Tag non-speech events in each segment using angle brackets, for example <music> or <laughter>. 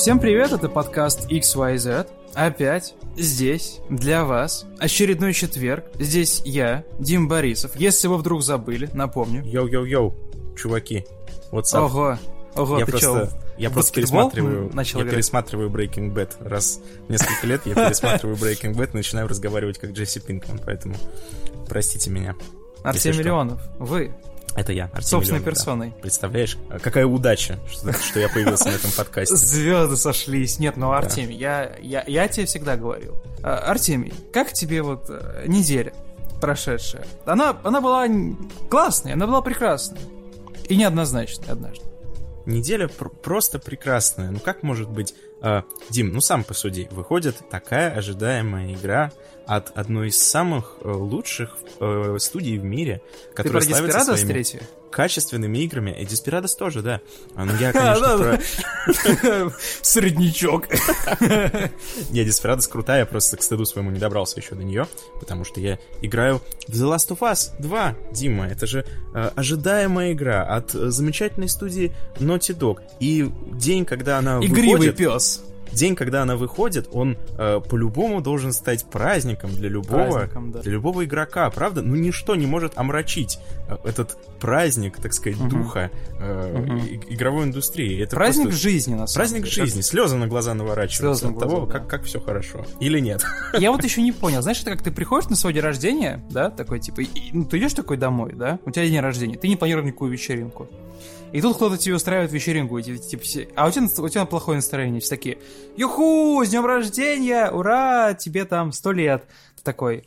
Всем привет, это подкаст XYZ. Опять здесь, для вас, очередной четверг. Здесь я, Дим Борисов. Если вы вдруг забыли, напомню. Yo-yo-yo, чуваки. Вот Ого, ого, я ты просто, чё, я просто пересматриваю, начал я играть? пересматриваю Breaking Bad. Раз в несколько лет я пересматриваю <laughs> Breaking Bad и начинаю разговаривать как Джесси Пинкман, поэтому простите меня. Артемий что. Леонов, вы, Это я, Артемий собственной да. персоной. Представляешь, а какая удача, что, что я появился на этом подкасте. <laughs> Звезды сошлись. Нет, ну, Артемий, я, я, я тебе всегда говорил. А, Артемий, как тебе вот э, неделя прошедшая? Она, она была классной, она была прекрасной. И неоднозначной однажды. Неделя пр- просто прекрасная. Ну как может быть... а, Дим, ну сам посуди. Выходит такая ожидаемая игра от одной из самых э, лучших э, студий в мире, Ты которая про славится своими третью? Качественными играми. И Деспирадос тоже, да. А, ну я, <laughs> конечно, про... <laughs> Среднячок. <laughs> Не, Деспирадос крутая, я просто к стыду своему не добрался еще до нее, потому что я играю в The Last of Us 2, Дима. Это же э, ожидаемая игра от э, замечательной студии Naughty Dog. И день, когда она Игривый выходит... пес. День, когда она выходит, он э, по-любому должен стать праздником для любого, Праздником, да. для любого игрока, правда? Ну ничто не может омрачить э, этот праздник, так сказать, Мгм. духа э, и- игровой индустрии. Это Праздник просто жизни, на самом праздник деле. жизни, слезы на глаза наворачиваются Слезы на от того, глаза, да. как, как все хорошо. Или нет? Я вот еще не понял, знаешь, это как ты приходишь на свой день рождения, да, такой типа, и- ну ты идешь такой домой, да, у тебя день рождения, ты не планировал никакую вечеринку. И тут кто-то тебе устраивает вечеринку, и, типа, а у тебя, у тебя плохое настроение, все такие, юху, с днем рождения, ура, тебе там сто лет. Ты такой,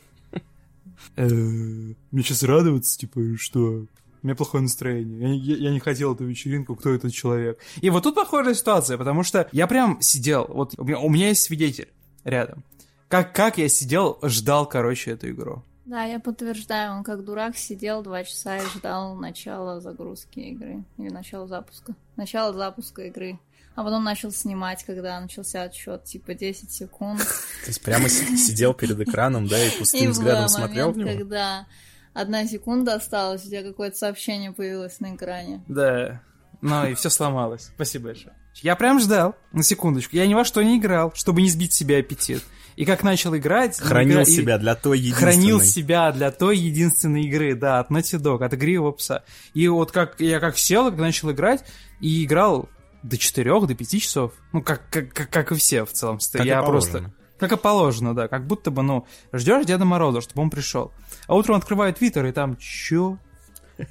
«Э, мне сейчас радоваться, типа, что? У меня плохое настроение. Я, я- я не хотел эту вечеринку, кто этот человек. И вот тут похожая ситуация, потому что я прям сидел, вот у меня, у меня есть свидетель рядом. Как, как я сидел, ждал, короче, эту игру. Да, я подтверждаю, он как дурак сидел два часа и ждал начала загрузки игры. Или начала запуска. Начало запуска игры. А потом начал снимать, когда начался отсчет, типа 10 секунд. То есть прямо си- сидел перед экраном, да, и пустым взглядом смотрел в момент, него? когда одна секунда осталась, у тебя какое-то сообщение появилось на экране. Да. Ну и все сломалось. Спасибо большое. Я прям ждал, на секундочку. Я ни во что не играл, чтобы не сбить себе аппетит. И как начал играть... ну, Хранил игра- себя для той единственной. Хранил себя для той единственной игры, да, от Naughty Dog, от игривого пса. И вот как я как сел, как начал играть, и играл до 4, до 5 часов. Ну, как, как, как, как и все в целом. Как я просто... Как и положено, да. Как будто бы, ну, ждешь Деда Мороза, чтобы он пришел. А утром открываю Твиттер, и там чё?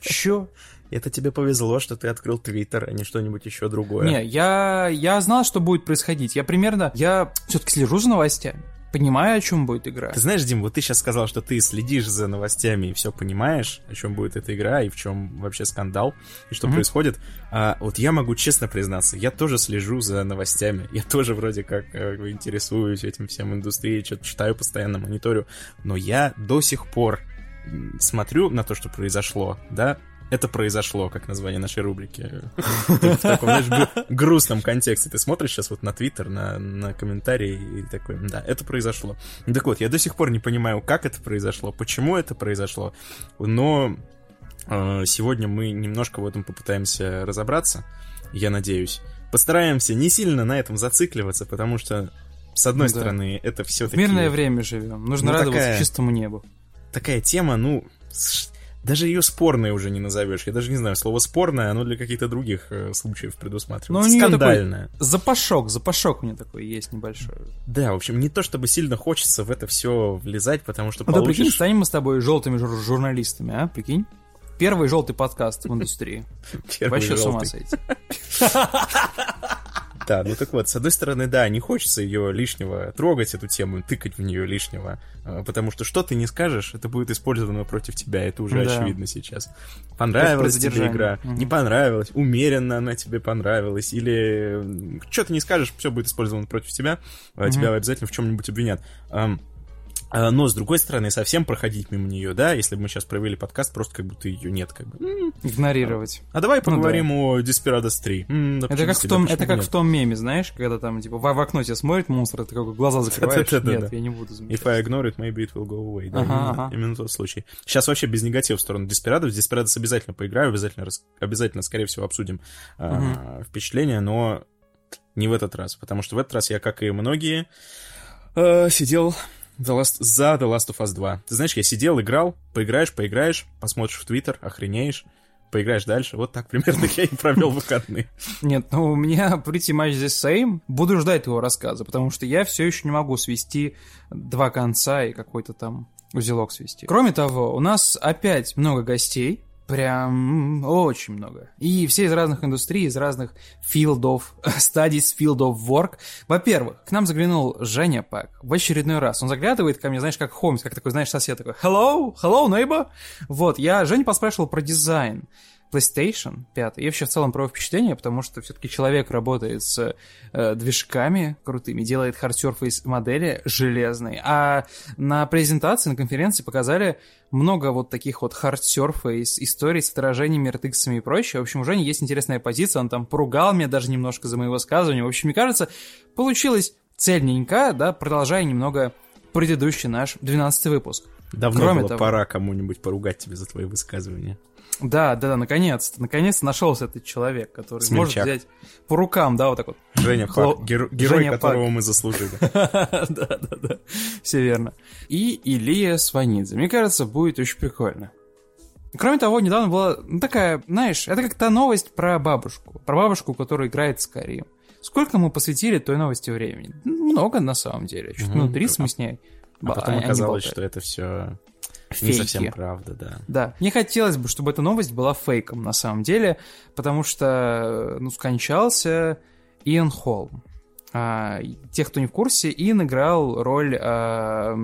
Чё? Это тебе повезло, что ты открыл Твиттер, а не что-нибудь еще другое. Не, я, я знал, что будет происходить. Я примерно... Я все-таки слежу за новостями. Понимаю, о чем будет игра. Ты знаешь, Дим, вот ты сейчас сказал, что ты следишь за новостями и все понимаешь, о чем будет эта игра и в чем вообще скандал и что Мгм. происходит. А, вот я могу честно признаться, я тоже слежу за новостями. Я тоже вроде как э, интересуюсь этим всем индустрией, что-то читаю постоянно, мониторю. Но я до сих пор смотрю на то, что произошло, да, это произошло, как название нашей рубрики. В таком, знаешь, гру- грустном контексте. Ты смотришь сейчас вот на Твиттер, на, на комментарии и такой, да, это произошло. Так вот, я до сих пор не понимаю, как это произошло, почему это произошло, но э, сегодня мы немножко в этом попытаемся разобраться, я надеюсь. Постараемся не сильно на этом зацикливаться, потому что, с одной Да. стороны, это В все-таки... мирное время живем. Нужно Ну, радоваться такая- чистому небу. такая тема, ну, даже ее спорной уже не назовешь. Я даже не знаю, слово спорное, оно для каких-то других э, случаев Но предусматривается. у неё Скандальное. Запашок, запашок у меня такой есть небольшой. Да, в общем, не то чтобы сильно хочется в это все влезать, потому что Ну, да прикинь, получишь... станем мы с тобой желтыми жур- журналистами, а? Прикинь? Первый желтый подкаст в индустрии. <laughs> Вообще с ума сойти. <laughs> Да, ну так вот, с одной стороны, да, не хочется ее лишнего трогать, эту тему, тыкать в нее лишнего, э, потому что что ты не скажешь, это будет использовано против тебя, это уже Да. очевидно сейчас. Понравилась тебе игра, Мгм. не понравилась, умеренно она тебе понравилась, или что ты не скажешь, все будет использовано против тебя, а тебя обязательно в чем-нибудь обвинят. А, Но, с другой стороны, совсем проходить мимо нее, да, если бы мы сейчас провели подкаст, просто как будто ее нет, как бы. Игнорировать. А давай Ну поговорим о Desperados 3. М, да Это как, в том, это как нет? в том меме, знаешь, когда там, типа, в, в окно тебя смотрит монстр, ты как глаза закрываешь. Да-да-да-да. Нет, я не буду If замечать. I ignore it, maybe it will go away. Да, Ага, именно, ага. именно тот случай. Сейчас вообще без негатива в сторону Desperados. Desperados обязательно поиграю, обязательно, обязательно скорее всего, обсудим а, впечатления, но не в этот раз, потому что в этот раз я, как и многие, э, сидел The Last, за The Last of Us 2. Ты знаешь, я сидел, играл, поиграешь, поиграешь, посмотришь в Твиттер, охренеешь, поиграешь дальше. Вот так примерно я и провел выходные. Нет, ну у меня pretty much the same. Буду ждать его рассказа, потому что я все еще не могу свести два конца и какой-то там узелок свести. Кроме того, у нас опять много гостей. Прям очень много. И все из разных индустрий, из разных филдов, <laughs> studies, field of work. Во-первых, к нам заглянул Женя Пак в очередной раз. Он заглядывает ко мне, знаешь, как Холмс, как такой, знаешь, сосед такой, hello, hello, neighbor. Вот, я Женя поспрашивал про дизайн. PlayStation 5. И вообще в целом про впечатление, потому что все-таки человек работает с э, движками крутыми, делает hard-surface модели железные. А на презентации, на конференции показали много вот таких вот hard-surface историй с отражениями, RTX и прочее. В общем, у Жени есть интересная позиция, он там поругал меня даже немножко за мои высказывания. В общем, мне кажется, получилось цельненько, да, продолжая немного предыдущий наш 12 выпуск. Давно Кроме было того, пора кому-нибудь поругать тебя за твои высказывания. Да, да, да, наконец-то. Наконец-то нашелся этот человек, который Смельчак. может взять по рукам, да, вот так вот. Женя. Пак, геро... герой, Женя которого Пак. мы заслужили. <laughs> Да, да, да. Все верно. И Илья Сванидзе. Мне кажется, будет очень прикольно. Кроме того, недавно была ну, такая, знаешь, это как та новость про бабушку. Про бабушку, которая играет с Скайрим. Сколько мы посвятили той новости времени? Много, на самом деле. Чуть минут 30 мы с ней. А потом оказалось, что это все Фейки. Не совсем правда, да. Да. Мне хотелось бы, чтобы эта новость была фейком на самом деле, потому что, ну, скончался Иэн Холм. А, тех, кто не в курсе, Иэн играл роль а,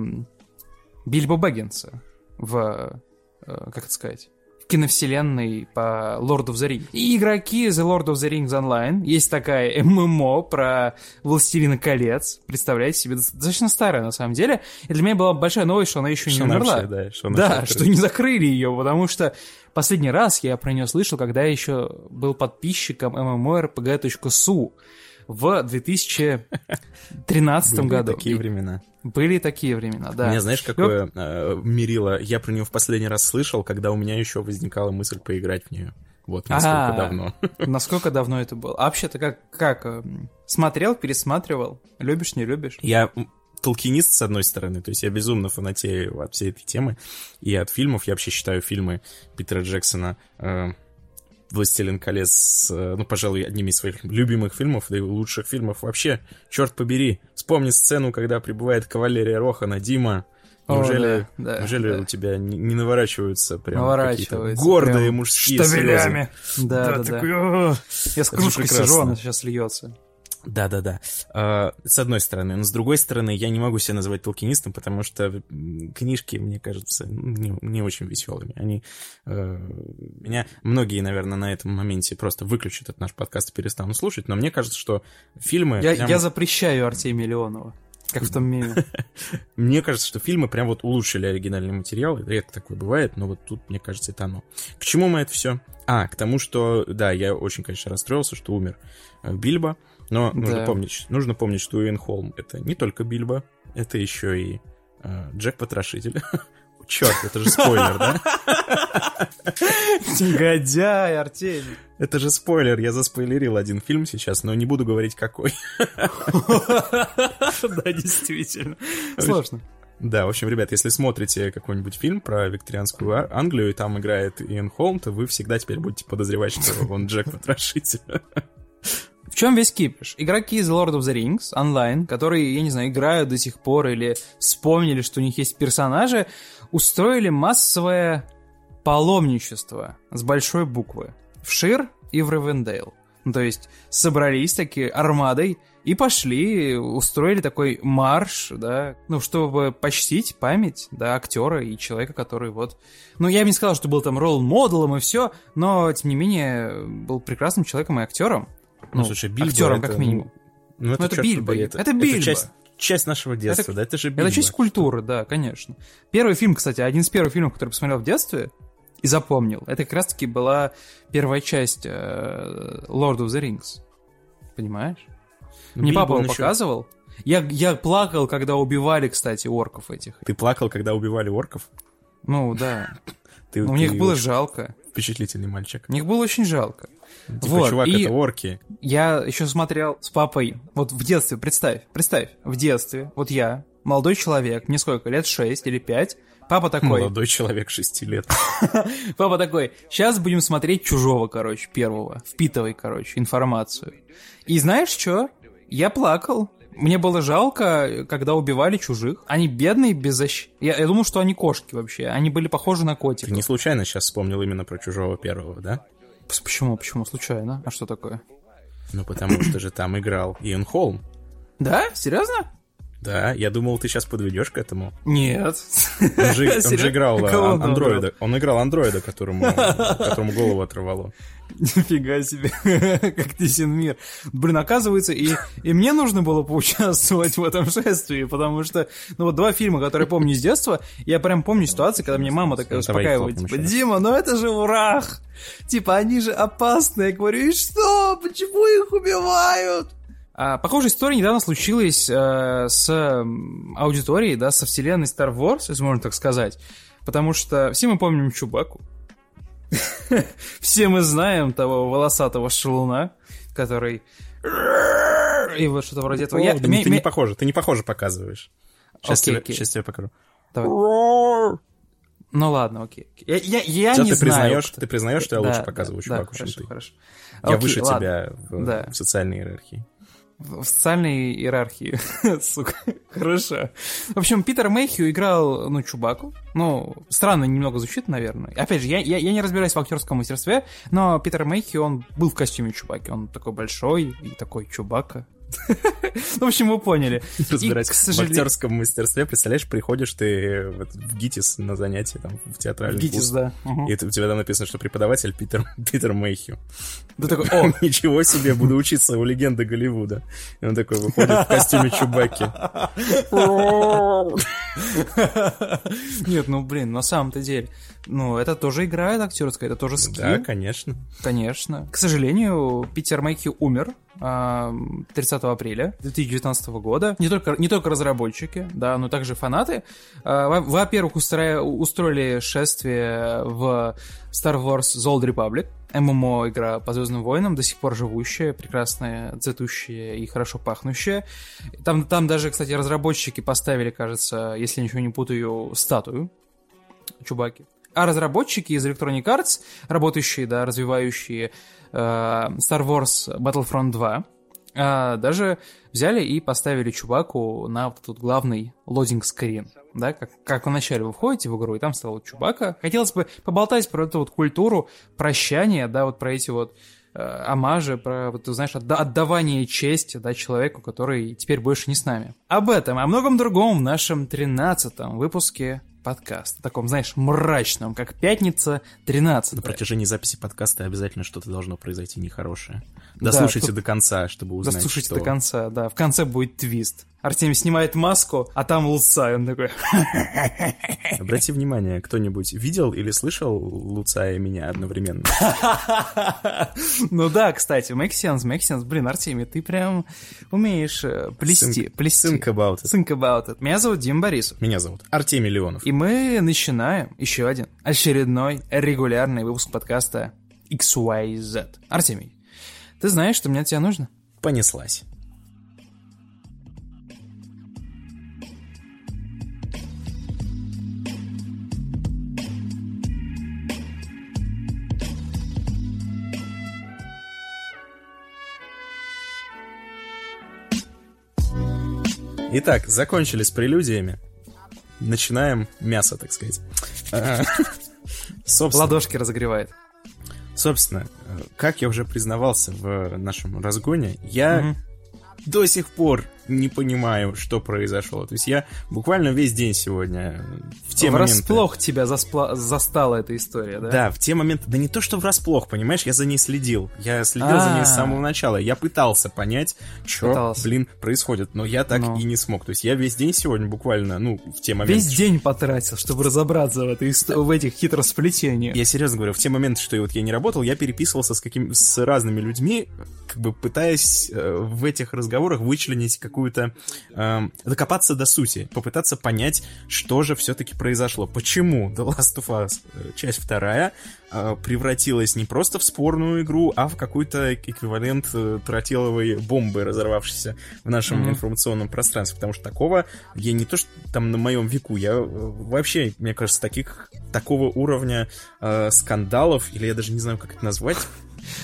Бильбо Бэггинса в, а, как это сказать, киновселенной по Lord of the Rings. И игроки The Lord of the Rings Online. Есть такая ММО про Властелина колец. Представляете себе? Достаточно старая, на самом деле. И для меня была большая новость, что она еще что не умерла. Вообще, да, что, да что не закрыли ее, потому что последний раз я про нее слышал, когда я еще был подписчиком MMORPG.su в 2013 году. такие времена. Были такие времена, да. Меня, знаешь, какое ну, э, мерило? Я про нее в последний раз слышал, когда у меня еще возникала мысль поиграть в нее. Вот, насколько А-а-а. давно. <laughs> Насколько давно это было? А вообще-то как, как? Э, смотрел, пересматривал? Любишь, не любишь? Я толкинист, с одной стороны, то есть я безумно фанатею от всей этой темы, и от фильмов, я вообще считаю фильмы Питера Джексона э, «Властелин колец», э, ну, пожалуй, одними из своих любимых фильмов, да и лучших фильмов вообще. Черт побери, вспомни сцену, когда прибывает кавалерия Рохана, Дима. Неужели, О, да, неужели да. у тебя не, не наворачиваются прям какие-то гордые прям мужские штабелями. слезы? Да, да, да. Такой, да. Я с кружкой сижу, она сейчас льется. Да-да-да. Uh, с одной стороны. Но с другой стороны, я не могу себя называть толкинистом, потому что книжки, мне кажется, не, не очень веселыми. Они... Uh, меня многие, наверное, на этом моменте просто выключат от наш подкаст и перестанут слушать, но мне кажется, что фильмы... Я, прям... я запрещаю Артемия Леонова. Как в том меме. <laughs> Мне кажется, что фильмы прям вот улучшили оригинальный материал. Редко такое бывает, но вот тут, мне кажется, это оно. К чему мы это все? А, к тому, что, да, я очень, конечно, расстроился, что умер э, Бильбо. Но да. нужно, помнить, нужно помнить, что Уин Холм — это не только Бильбо, это еще и э, Джек Потрошитель. <laughs> Черт, это же спойлер, да? Негодяй, Артемий. Это же спойлер, я заспойлерил один фильм сейчас, но не буду говорить какой. Да, действительно. Сложно. Да, в общем, ребят, если смотрите какой-нибудь фильм про викторианскую Англию, и там играет Иэн Холм, то вы всегда теперь будете подозревать, что он Джек Потрошитель. В чем весь кипиш? Игроки из Lord of the Rings Online, которые, я не знаю, играют до сих пор или вспомнили, что у них есть персонажи, устроили массовое паломничество с большой буквы в Шир и в Ревендейл. Ну, то есть собрались такие армадой и пошли, устроили такой марш, да, ну, чтобы почтить память, да, актера и человека, который вот... Ну, я бы не сказал, что был там ролл-моделом и все, но, тем не менее, был прекрасным человеком и актером. Ну, ну слушай, Бильбо актером, это, как минимум. Ну, ну это, ну, это Бильбо. Это, это Бильбо. Это часть, часть нашего детства, это, да, это же. Это часть культуры, да, конечно. Первый фильм, кстати, один из первых фильмов, который посмотрел в детстве и запомнил, это как раз-таки была первая часть э, Lord of the Rings. Понимаешь? Ну, Мне папа его еще... показывал. Я, я плакал, когда убивали, кстати, орков этих. Ты плакал, когда убивали орков? Ну, да. Ты, Ну, ты Мне их было жалко. впечатлительный мальчик. Мне их было очень жалко. Типа, Вот, чувак, и- это орки. Я еще смотрел с папой, вот в детстве, представь, представь, в детстве, вот я, молодой человек, мне сколько, лет 6 или 5, папа такой, Молодой человек шести лет. <laughs> папа такой, сейчас будем смотреть «Чужого», короче, первого, впитывай, короче, информацию. И знаешь что? Я плакал. Мне было жалко, когда убивали чужих. Они бедные, беззащитные. Я, я думал, что они кошки вообще. Они были похожи на Ты котиков. не случайно сейчас вспомнил именно про чужого первого, да? Почему? Почему? Случайно? А что такое? Ну, потому что же там играл Иэн Холм. Да? Серьезно? Да, я думал, ты сейчас подведешь к этому. Нет. Он же, он же играл а, Кого он андроида. Он играл андроида, которому, <laughs> которому голову оторвало. Нифига себе, <laughs> как тесен мир. Блин, оказывается, и, и мне нужно было поучаствовать в этом шествии, потому что, ну вот два фильма, которые помню с детства, я прям помню ситуацию, когда мне мама такая Ну, успокаивает, типа. Дима, ну это же урах! Типа, они же опасные. Я говорю, и что? Почему их убивают? А, похожая история недавно случилась э, с аудиторией, да, со вселенной Star Wars, если можно так сказать. Потому что все мы помним Чубаку. <laughs> Все мы знаем того волосатого шалуна, который... И вот что-то вроде этого. Я- ты, не похоже, ты не похоже показываешь. Сейчас, тебе, покажу. Давай. Ну ладно, окей. Я, я, я Всё, не ты знаю. признаешь, кто- ты признаешь, что я Да, лучше показываю да, чуваку, чем хорошо, ты. хорошо. Я Окей, выше ладно. тебя в, Да. в социальной иерархии. В социальной иерархии. <laughs> Сука, хорошо. В общем, Питер Мэйхью играл, ну, Чубаку. Ну, странно немного звучит, наверное. Опять же, я, я, я не разбираюсь в актерском мастерстве, но Питер Мэйхью, он был в костюме Чубаки. Он такой большой и такой Чубака. <laughs> В общем, вы поняли. Разбирать И, к в актерском мастерстве, представляешь, приходишь ты в, ГИТИС на занятие, там, в театральный ГИТИС, да. Мгм. и у тебя там написано, что преподаватель Питер, <laughs> Питер Мэйхью. Ты такой, о, <laughs> Ничего себе, буду учиться у легенды Голливуда. И он такой выходит в костюме Чубаки. Нет, ну, блин, на самом-то деле, ну, это тоже играет актерская, это тоже скилл. Да, конечно. Конечно. К сожалению, Питер Мэйхью умер а, 30 апреля 2019 года. Не только, не только разработчики, да, но также фанаты. А, во- Во-первых, устроя- устроили шествие в Star Wars The Old Republic. ММО игра по Звездным войнам, до сих пор живущая, прекрасная, цветущая и хорошо пахнущая. Там, там даже, кстати, разработчики поставили, кажется, если я ничего не путаю, статую Чубаки. А разработчики из Electronic Arts, работающие, да, развивающие э, Star Wars Battlefront 2, э, даже взяли и поставили Чубаку на вот этот главный лодинг скрин, да, как, как вначале вы входите в игру, и там стал Чубака. Хотелось бы поболтать про эту вот культуру прощания, да, вот про эти вот э, омажи, про, вот, знаешь, отда- отдавание чести, да, человеку, который теперь больше не с нами. Об этом о многом другом в нашем 13-м выпуске подкаста, таком, знаешь, мрачном, как пятница 13 На протяжении записи подкаста обязательно что-то должно произойти нехорошее. Да, Дослушайте тут- до конца, чтобы узнать, Дослушайте что... до конца, да. В конце будет твист. Артемий снимает маску, а там Луца, и он такой... <laughs> Обрати внимание, кто-нибудь видел или слышал Луца и меня одновременно? <laughs> Ну да, кстати, make sense, make sense. Блин, Артемий, ты прям умеешь э, плести, Think- плести. think about it. Think about it. Меня зовут Дим Борисов. Меня зовут Артемий Леонов. И мы начинаем еще один очередной регулярный выпуск подкаста XYZ. Артемий, ты знаешь, что мне от тебя нужно? Понеслась. Итак, закончили с прелюдиями. Начинаем мясо, так сказать. А, <laughs> Собственно, Ладошки разогревает. Собственно, э, как я уже признавался в нашем разгоне, я до сих пор не понимаю, что произошло. То есть я буквально весь день сегодня в те моменты... Врасплох тебя заспла- застала эта история, да? Да, в те моменты... Да не то, что врасплох, понимаешь, я за ней следил. Я следил за ней с А. самого начала. Я пытался понять, что, блин, происходит. Но я так Ну. и не смог. То есть я весь день сегодня буквально, ну, в те моменты... Весь день потратил, чтобы разобраться в, этой, в этих хитросплетениях. Я серьезно говорю, в те моменты, что вот я не работал, я переписывался с, каким, с разными людьми, как бы пытаясь э, в этих разговорах вычленить какую-то... эм, докопаться до сути, попытаться понять, что же все-таки произошло? Почему The Last of Us, э, часть вторая, э, превратилась не просто в спорную игру, а в какой-то эквивалент э, тротиловой бомбы, разорвавшейся в нашем mm-hmm. информационном пространстве? Потому что такого я не то, что там на моем веку, я вообще, мне кажется, таких такого уровня э, скандалов, или я даже не знаю, как это назвать,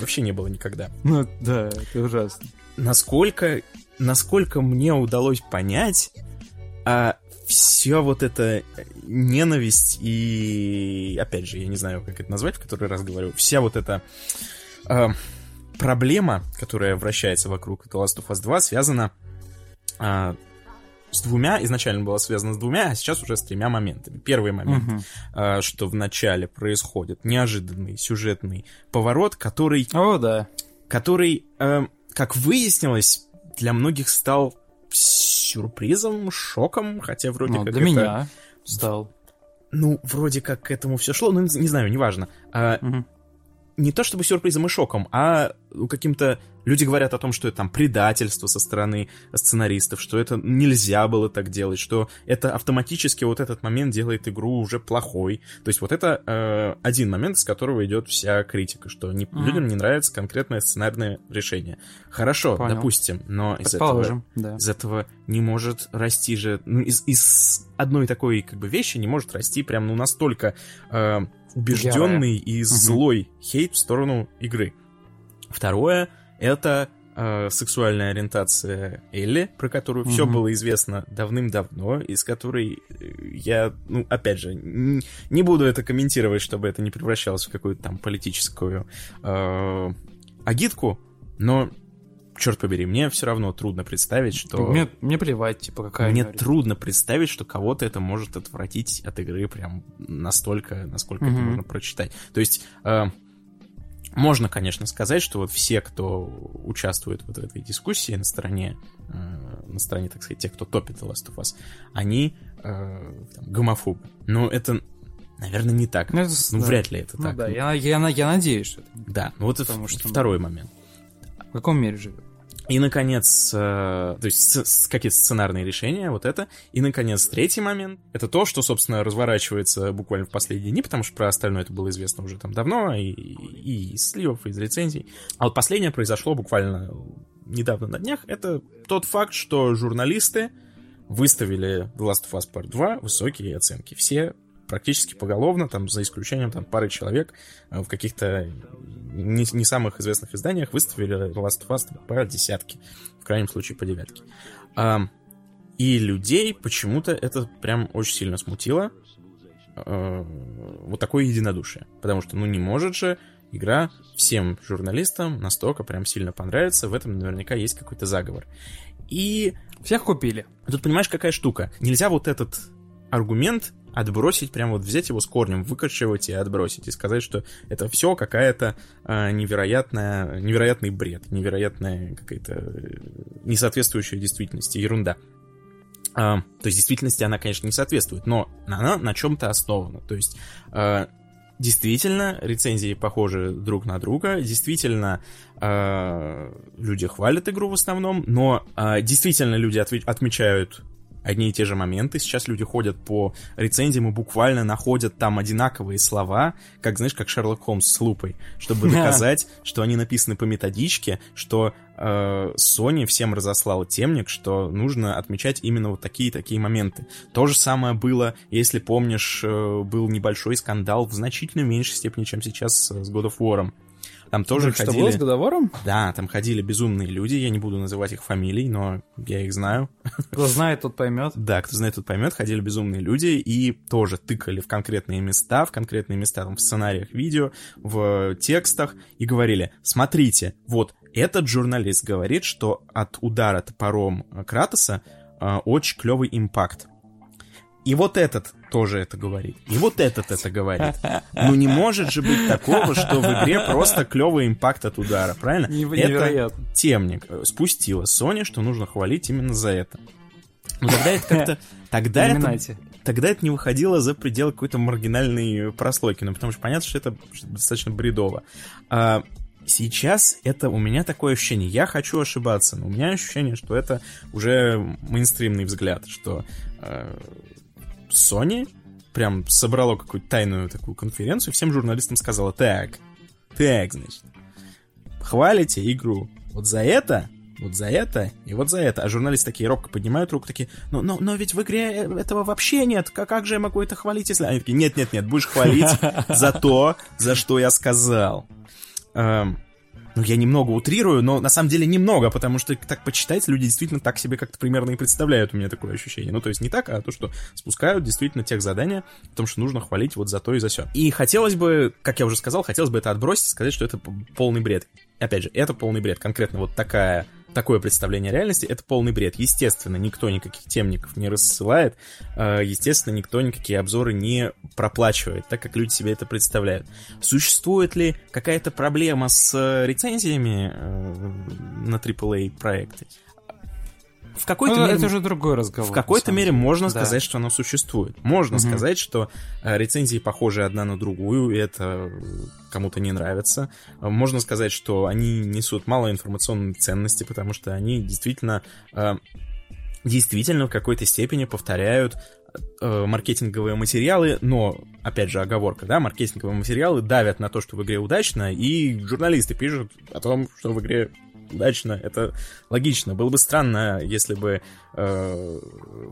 вообще не было никогда. Ну да, это ужасно. Насколько, насколько мне удалось понять, а все вот это ненависть и, опять же, я не знаю, как это назвать, в который раз говорю, вся вот эта э, проблема, которая вращается вокруг The Last of Us 2, связана э, с двумя, изначально была связана с двумя, а сейчас уже с тремя моментами. Первый момент, угу. э, что в начале происходит неожиданный сюжетный поворот, который... О, да. Который, э, как выяснилось, для многих стал сюрпризом, шоком, хотя вроде ну, как для это... меня стал. Ну, вроде как к этому все шло, ну, не знаю, неважно. А, угу. Не то чтобы сюрпризом и шоком, а каким-то Люди говорят о том, что это там предательство со стороны сценаристов, что это нельзя было так делать, что это автоматически вот этот момент делает игру уже плохой. То есть вот это э, один момент, с которого идет вся критика, что не, mm-hmm. людям не нравится конкретное сценарное решение. Хорошо, Понял. допустим, но из этого, да. из этого не может расти же... Ну, из, из одной такой как бы вещи не может расти прям ну настолько э, убежденный Ярая. и угу. злой хейт в сторону игры. Второе, это э, сексуальная ориентация Элли, про которую mm-hmm. все было известно давным-давно, из которой э, я, ну, опять же, не, не буду это комментировать, чтобы это не превращалось в какую-то там политическую э, агитку, но черт побери, мне все равно трудно представить, что... Мне, мне плевать, типа, какая... Мне трудно представить, что кого-то это может отвратить от игры прям настолько, насколько mm-hmm. это можно прочитать. То есть... Э, можно, конечно, сказать, что вот все, кто участвует вот в этой дискуссии на стороне, э, на стороне, так сказать, тех, кто топит The Last of Us, они э, там, гомофобы. Но это, наверное, не так. Ну, это, ну вряд ли это ну, так. Да, я, я, я надеюсь, что это Да, ну вот Потому это что второй момент. В каком мире живет? И, наконец, э, то есть какие-то сценарные решения, вот это. И, наконец, третий момент. Это то, что, собственно, разворачивается буквально в последние дни, потому что про остальное это было известно уже там давно, и, и из сливов, и из рецензий. А вот последнее произошло буквально недавно на днях. Это тот факт, что журналисты выставили The Last of Us Part 2 высокие оценки. Все практически поголовно, там, за исключением там, пары человек э, в каких-то не, не самых известных изданиях выставили Last of Us по десятке, в крайнем случае по девятке. А, и людей почему-то это прям очень сильно смутило. А, вот такое единодушие. Потому что, ну, не может же игра всем журналистам настолько прям сильно понравится. В этом наверняка есть какой-то заговор. И... Всех купили. Тут понимаешь, какая штука? Нельзя вот этот аргумент отбросить, прям вот взять его с корнем, выкорчевать и отбросить, и сказать, что это все какая-то э, невероятная, невероятный бред, невероятная какая-то э, несоответствующая действительности ерунда. Э, то есть действительности она, конечно, не соответствует, но она на чем-то основана. То есть э, действительно рецензии похожи друг на друга, действительно э, люди хвалят игру в основном, но э, действительно люди отмечают одни и те же моменты. Сейчас люди ходят по рецензиям и буквально находят там одинаковые слова, как, знаешь, как Шерлок Холмс с лупой, чтобы доказать, что они написаны по методичке, что э, Sony всем разослал темник, что нужно отмечать именно вот такие-такие моменты. То же самое было, если помнишь, э, был небольшой скандал в значительно меньшей степени, чем сейчас с God of War. Там тоже что ходили... с Годовором? Да, там ходили безумные люди, я не буду называть их фамилий, но я их знаю. Кто знает, тот поймет. <laughs> Да, кто знает, тот поймет. Ходили безумные люди и тоже тыкали в конкретные места, в конкретные места там в сценариях видео, в текстах и говорили, смотрите, вот этот журналист говорит, что от удара топором Кратоса э, очень клевый импакт. И вот этот тоже это говорит. И вот этот это говорит. Ну не может же быть такого, что в игре просто клевый импакт от удара, правильно? Невероятно. Это темник спустила Sony, что нужно хвалить именно за это. Ну тогда это как-то... <laughs> Тогда это, тогда это не выходило за пределы какой-то маргинальной прослойки, ну потому что понятно, что это достаточно бредово. А, сейчас это у меня такое ощущение. Я хочу ошибаться, но у меня ощущение, что это уже мейнстримный взгляд, что э, Sony прям собрало какую-то тайную такую конференцию, всем журналистам сказала, так, так, значит, хвалите игру вот за это, вот за это и вот за это. А журналисты такие робко поднимают руку, такие, ну, но, но ведь в игре этого вообще нет, как, как же я могу это хвалить, если... Они такие, нет-нет-нет, будешь хвалить за то, за что я сказал. Эм, ну, я немного утрирую, но на самом деле немного, потому что так почитать люди действительно так себе как-то примерно и представляют у меня такое ощущение. Ну, то есть не так, а то, что спускают действительно тех задания, о том, что нужно хвалить вот за то и за все. И хотелось бы, как я уже сказал, хотелось бы это отбросить, сказать, что это полный бред. Опять же, это полный бред. Конкретно вот такая такое представление реальности, это полный бред. Естественно, никто никаких темников не рассылает, э, естественно, никто никакие обзоры не проплачивает, так как люди себе это представляют. Существует ли какая-то проблема с рецензиями э, на AAA проекты? В какой-то ну, мере... Это уже другой разговор. В какой-то мере можно да. сказать, что оно существует. Можно угу. сказать, что э, рецензии похожи одна на другую, и это кому-то не нравится. Можно сказать, что они несут мало информационной ценности, потому что они действительно э, действительно в какой-то степени повторяют э, маркетинговые материалы, но, опять же, оговорка, да, маркетинговые материалы давят на то, что в игре удачно, и журналисты пишут о том, что в игре удачно, это логично. Было бы странно, если бы... Э,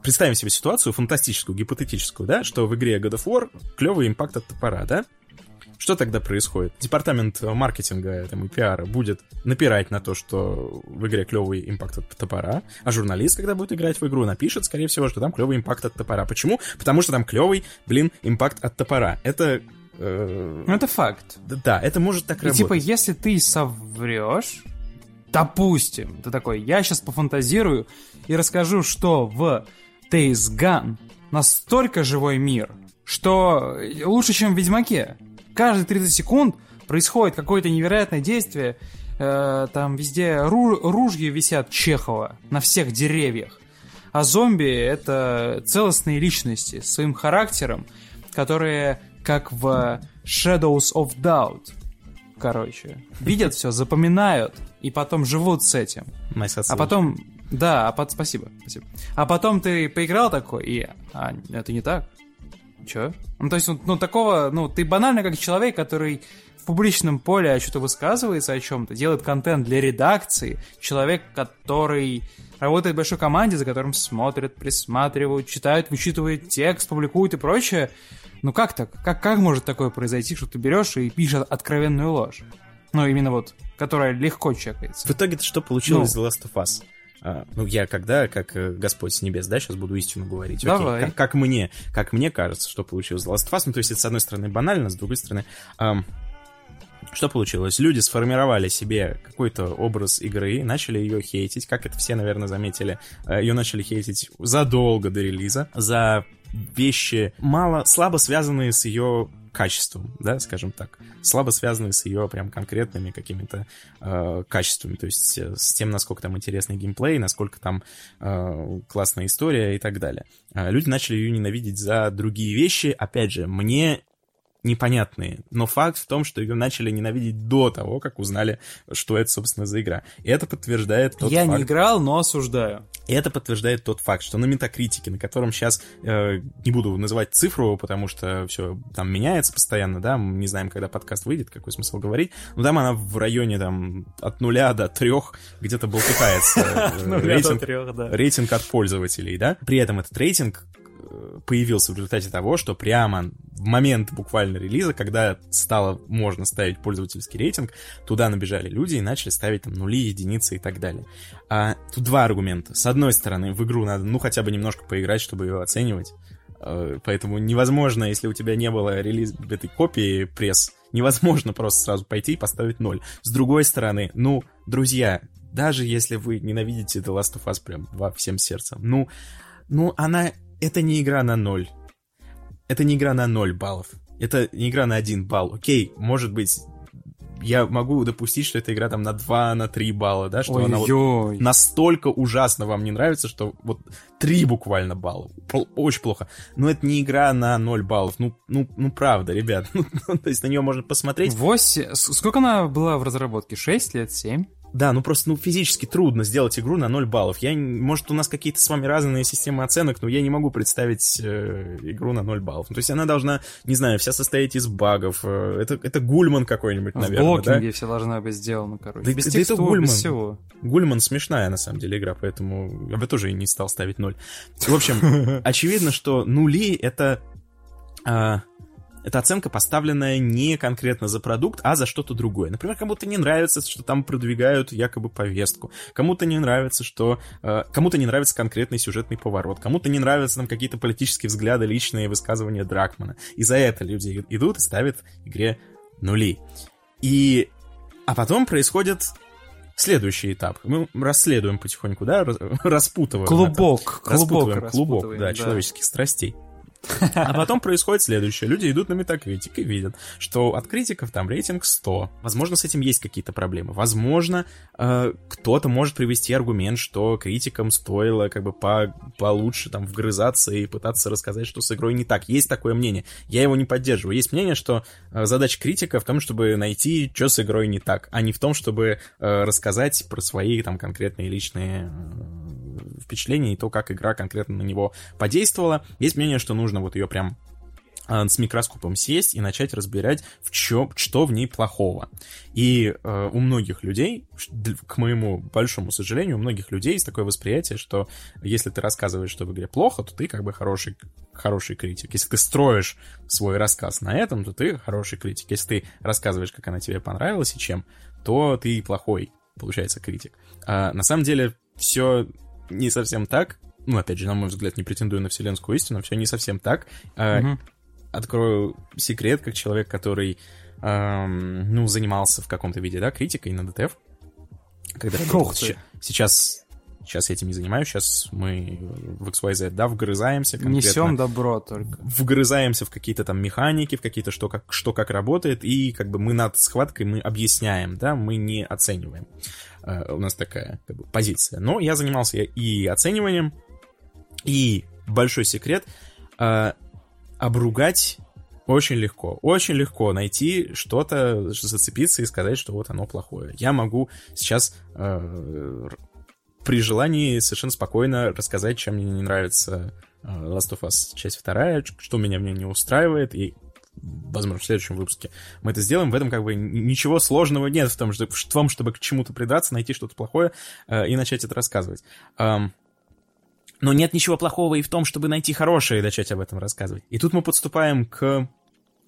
представим себе ситуацию фантастическую, гипотетическую, да, что в игре God of War клевый импакт от топора, да? Что тогда происходит? Департамент маркетинга там, и пиара будет напирать на то, что в игре клевый импакт от топора, а журналист, когда будет играть в игру, напишет, скорее всего, что там клевый импакт от топора. Почему? Потому что там клевый, блин, импакт от топора. Это э, ну, это факт. Да, это может так и, работать. типа, если ты соврешь, Допустим, ты такой, я сейчас пофантазирую и расскажу, что в Days Gone настолько живой мир, что лучше, чем в Ведьмаке. Каждые 30 секунд происходит какое-то невероятное действие. Э, там везде ру ружья висят Чехова на всех деревьях. А зомби — это целостные личности с своим характером, которые, как в Shadows of Doubt, короче, видят все, запоминают, и потом живут с этим. А потом, да, а под... спасибо, спасибо. А потом ты поиграл такой, и а, это не так. Чё? Ну, то есть, ну, такого, ну, ты банально как человек, который в публичном поле что-то высказывается о чем-то, делает контент для редакции, человек, который работает в большой команде, за которым смотрят, присматривают, читают, вычитывают текст, публикуют и прочее. Ну как так? Как, как может такое произойти, что ты берешь и пишешь откровенную ложь? Ну, именно вот, которая легко чекается. В итоге что получилось ну. The Last of Us? А, ну, я когда, как э, Господь с небес, да, сейчас буду истину говорить. Давай. Окей, как, как мне, как мне кажется, что получилось The Last of Us. Ну, то есть это, с одной стороны, банально, с другой стороны... Эм, что получилось? Люди сформировали себе какой-то образ игры, начали ее хейтить, как это все, наверное, заметили. Э, ее начали хейтить задолго до релиза, за вещи мало, слабо связанные с ее качеством, да, скажем так, слабо связанные с ее прям конкретными какими-то э, качествами, то есть э, с тем, насколько там интересный геймплей, насколько там э, классная история и так далее. Э, люди начали ее ненавидеть за другие вещи. Опять же, мне непонятные. Но факт в том, что ее начали ненавидеть до того, как узнали, что это, собственно, за игра. И это подтверждает тот Я факт... не играл, но осуждаю. И это подтверждает тот факт, что на метакритике, на котором сейчас э, не буду называть цифру, потому что все там меняется постоянно, да, мы не знаем, когда подкаст выйдет, какой смысл говорить, но там она в районе там от нуля до трех где-то болтыхается. <laughs> Рейтинг от пользователей, да. При этом этот рейтинг появился в результате того, что прямо в момент буквально релиза, когда стало можно ставить пользовательский рейтинг, туда набежали люди и начали ставить там нули, единицы и так далее. А тут два аргумента. С одной стороны, в игру надо ну хотя бы немножко поиграть, чтобы ее оценивать. А, поэтому невозможно, если у тебя не было релиз этой копии пресс, невозможно просто сразу пойти и поставить ноль. С другой стороны, ну, друзья, даже если вы ненавидите The Last of Us прям во всем сердцем, ну, ну, она это не игра на ноль. Это не игра на ноль баллов. Это не игра на один балл. Окей, может быть, я могу допустить, что эта игра там на 2, на 3 балла, да, что Ой она вот настолько ужасно вам не нравится, что вот 3 буквально балла. Очень плохо. Но это не игра на 0 баллов. Ну, ну, ну правда, ребят. <laughs> Ну, то есть на нее можно посмотреть. 8... Сколько она была в разработке? 6 лет? 7? Да, ну просто ну, физически трудно сделать игру на 0 баллов. Я, может, у нас какие-то с вами разные системы оценок, но я не могу представить э, игру на 0 баллов. Ну, то есть она должна, не знаю, вся состоять из багов. Э, это, это Гульман какой-нибудь, наверное, В блокинге да? все должна быть сделано, короче. Да, без да текстур, это Гульман. без всего. Гульман смешная, на самом деле, игра, поэтому я бы тоже и не стал ставить 0. В общем, <laughs> очевидно, что нули — это... это оценка, поставленная не конкретно за продукт, а за что-то другое. Например, кому-то не нравится, что там продвигают якобы повестку. Кому-то не нравится, что... э, кому-то не нравится конкретный сюжетный поворот. Кому-то не нравятся там какие-то политические взгляды, личные высказывания Дракмана. И за это люди идут и ставят игре нули. И... А потом происходит следующий этап. Мы расследуем потихоньку, да, <laughs> распутываем. это. Клубок, клубок Распутываем клубок, распутываем, да, человеческих страстей. А потом происходит следующее. Люди идут на метакритик и видят, что от критиков там рейтинг 100. Возможно, с этим есть какие-то проблемы. Возможно, э, кто-то может привести аргумент, что критикам стоило как бы по получше там вгрызаться и пытаться рассказать, что с игрой не так. Есть такое мнение. Я его не поддерживаю. Есть мнение, что э, задача критика в том, чтобы найти, что с игрой не так, а не в том, чтобы э, рассказать про свои там конкретные личные впечатления и то, как игра конкретно на него подействовала. Есть мнение, что нужно вот ее прям а, с микроскопом сесть и начать разбирать, в чё, что в ней плохого. И э, у многих людей, к моему большому сожалению, у многих людей есть такое восприятие, что если ты рассказываешь, что в игре плохо, то ты как бы хороший, хороший критик. Если ты строишь свой рассказ на этом, то ты хороший критик. Если ты рассказываешь, как она тебе понравилась и чем, то ты плохой, получается, критик. А на самом деле все не совсем так. Ну, опять же, на мой взгляд, не претендую на вселенскую истину, все не совсем так. Мгм. открою секрет, как человек, который, эм, ну, занимался в каком-то виде, да, критикой на ДТФ. Когда работал. Ух ты. Сейчас, сейчас я этим не занимаюсь, сейчас мы в XYZ, да, вгрызаемся конкретно. Несем добро только. Вгрызаемся в какие-то там механики, в какие-то что как, что как работает, и как бы мы над схваткой мы объясняем, да, мы не оцениваем. Э, у нас такая как бы, позиция. Но я занимался и оцениванием, и большой секрет э, обругать очень легко. Очень легко найти что-то, зацепиться и сказать, что вот оно плохое. Я могу сейчас э, при желании совершенно спокойно рассказать, чем мне не нравится э, Last of Us часть вторая, что меня в ней не устраивает, и возможно, в следующем выпуске мы это сделаем. В этом как бы ничего сложного нет в том, что, в том чтобы к чему-то придраться, найти что-то плохое э, и начать это рассказывать. Ам, но нет ничего плохого и в том, чтобы найти хорошее и начать об этом рассказывать. И тут мы подступаем к,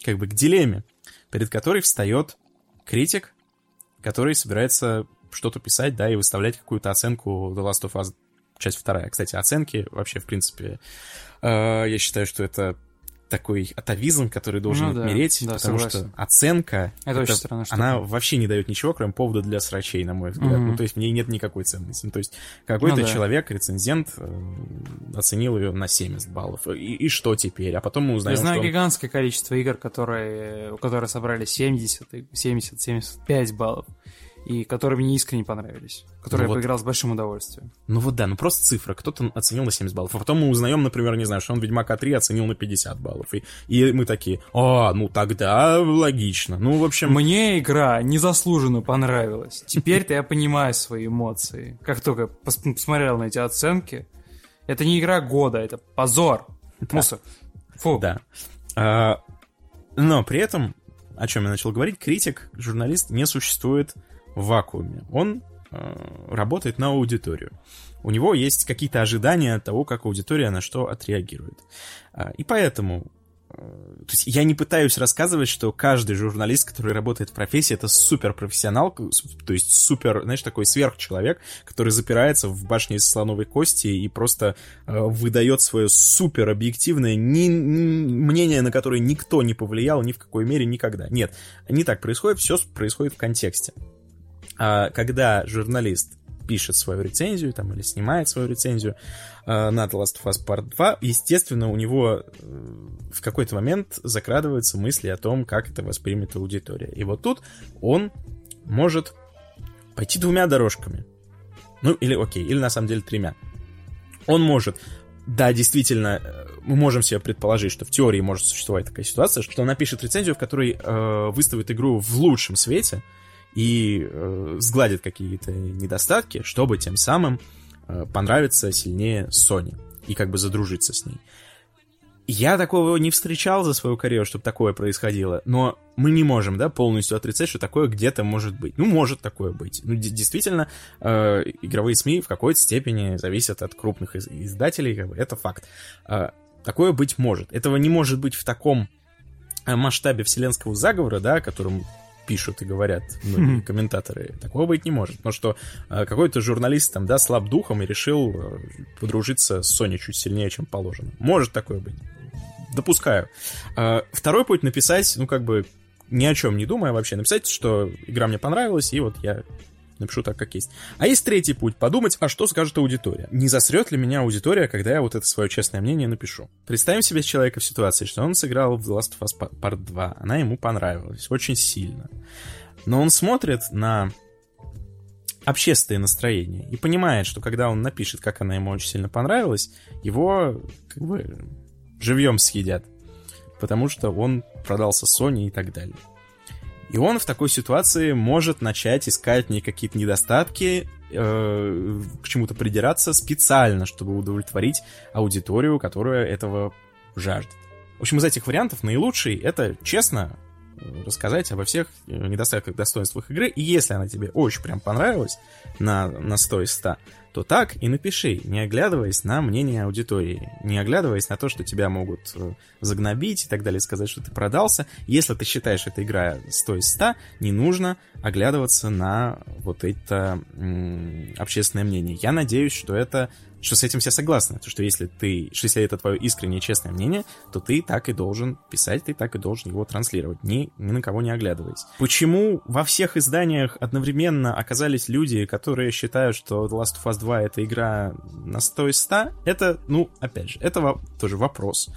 как бы, к дилемме, перед которой встает критик, который собирается что-то писать, да, и выставлять какую-то оценку The Last of Us часть вторая. Кстати, оценки вообще, в принципе, э, я считаю, что это такой атовизм, который должен Ну да, отмереть, да, потому согласен. что оценка, Это странная штука. она вообще не дает ничего, кроме повода для срачей, на мой взгляд. Мгм. Ну, то есть в ней нет никакой ценности. Ну, то есть какой-то Ну да. человек, рецензент, э, оценил ее на 70 баллов. И, и что теперь? А потом мы Я узнаем, знаю что он- гигантское количество игр, которые, у которых собрали 70, и 70, 75 баллов, и которые мне искренне понравились, которые Ну я вот. поиграл с большим удовольствием. Ну вот да, ну просто цифра. Кто-то оценил на 70 баллов. А потом мы узнаем, например, не знаю, что он Ведьмака 3 оценил на 50 баллов. И, и мы такие, а, ну тогда логично. Ну, в общем... Мне игра незаслуженно понравилась. Теперь-то я понимаю свои эмоции. Как только пос- посмотрел на эти оценки, это не игра года, это позор. Мусор. Фу. Да. А, но при этом, о чем я начал говорить, критик, журналист не существует в вакууме. Он э, работает на аудиторию. У него есть какие-то ожидания от того, как аудитория на что отреагирует. А, и поэтому э, то есть я не пытаюсь рассказывать, что каждый журналист, который работает в профессии, это суперпрофессионал, то есть супер, знаешь, такой сверхчеловек, который запирается в башне из слоновой кости и просто э, выдает свое супер объективное ни- ни- мнение, на которое никто не повлиял ни в какой мере никогда. Нет, не так происходит, все происходит в контексте. А когда журналист пишет свою рецензию там, или снимает свою рецензию э, на The Last of Us Part 2, естественно, у него э, в какой-то момент закрадываются мысли о том, как это воспримет аудитория. И вот тут он может пойти двумя дорожками. Ну, или окей, или на самом деле тремя. Он может да, действительно, э, мы можем себе предположить, что в теории может существовать такая ситуация, что он напишет рецензию, в которой э, выставит игру в лучшем свете, и э, сгладит какие-то недостатки, чтобы тем самым э, понравиться сильнее Sony и как бы задружиться с ней. Я такого не встречал за свою карьеру, чтобы такое происходило, но мы не можем, да, полностью отрицать, что такое где-то может быть. Ну, может такое быть. Ну, действительно, э, игровые СМИ в какой-то степени зависят от крупных из- издателей, как бы, это факт. Э, такое быть может. Этого не может быть в таком э, масштабе вселенского заговора, да, о котором пишут и говорят многие комментаторы, такого быть не может. Но что э, какой-то журналист там, да, слаб духом и решил э, подружиться с Соней чуть сильнее, чем положено. Может такое быть. Допускаю. Э, второй путь написать, ну, как бы, ни о чем не думая вообще, написать, что игра мне понравилась, и вот я напишу так, как есть. А есть третий путь, подумать, а что скажет аудитория. Не засрет ли меня аудитория, когда я вот это свое честное мнение напишу? Представим себе человека в ситуации, что он сыграл в The Last of Us Part 2, она ему понравилась очень сильно. Но он смотрит на общественное настроение и понимает, что когда он напишет, как она ему очень сильно понравилась, его как бы живьем съедят, потому что он продался Sony и так далее. И он в такой ситуации может начать искать не какие-то недостатки, э, к чему-то придираться специально, чтобы удовлетворить аудиторию, которая этого жаждет. В общем, из этих вариантов наилучший — это честно рассказать обо всех недостатках, достоинствах игры, и если она тебе очень прям понравилась на, на 100 из 100, то так и напиши, не оглядываясь на мнение аудитории, не оглядываясь на то, что тебя могут загнобить и так далее, сказать, что ты продался. Если ты считаешь, эта игра 100 из 100, не нужно оглядываться на вот это общественное мнение. Я надеюсь, что это что с этим все согласны, то что если ты, что если это твое искреннее честное мнение, то ты так и должен писать, ты так и должен его транслировать, ни, ни на кого не оглядываясь. Почему во всех изданиях одновременно оказались люди, которые считают, что The Last of Us 2 это игра на 100 из 100, это, ну, опять же, это тоже вопрос.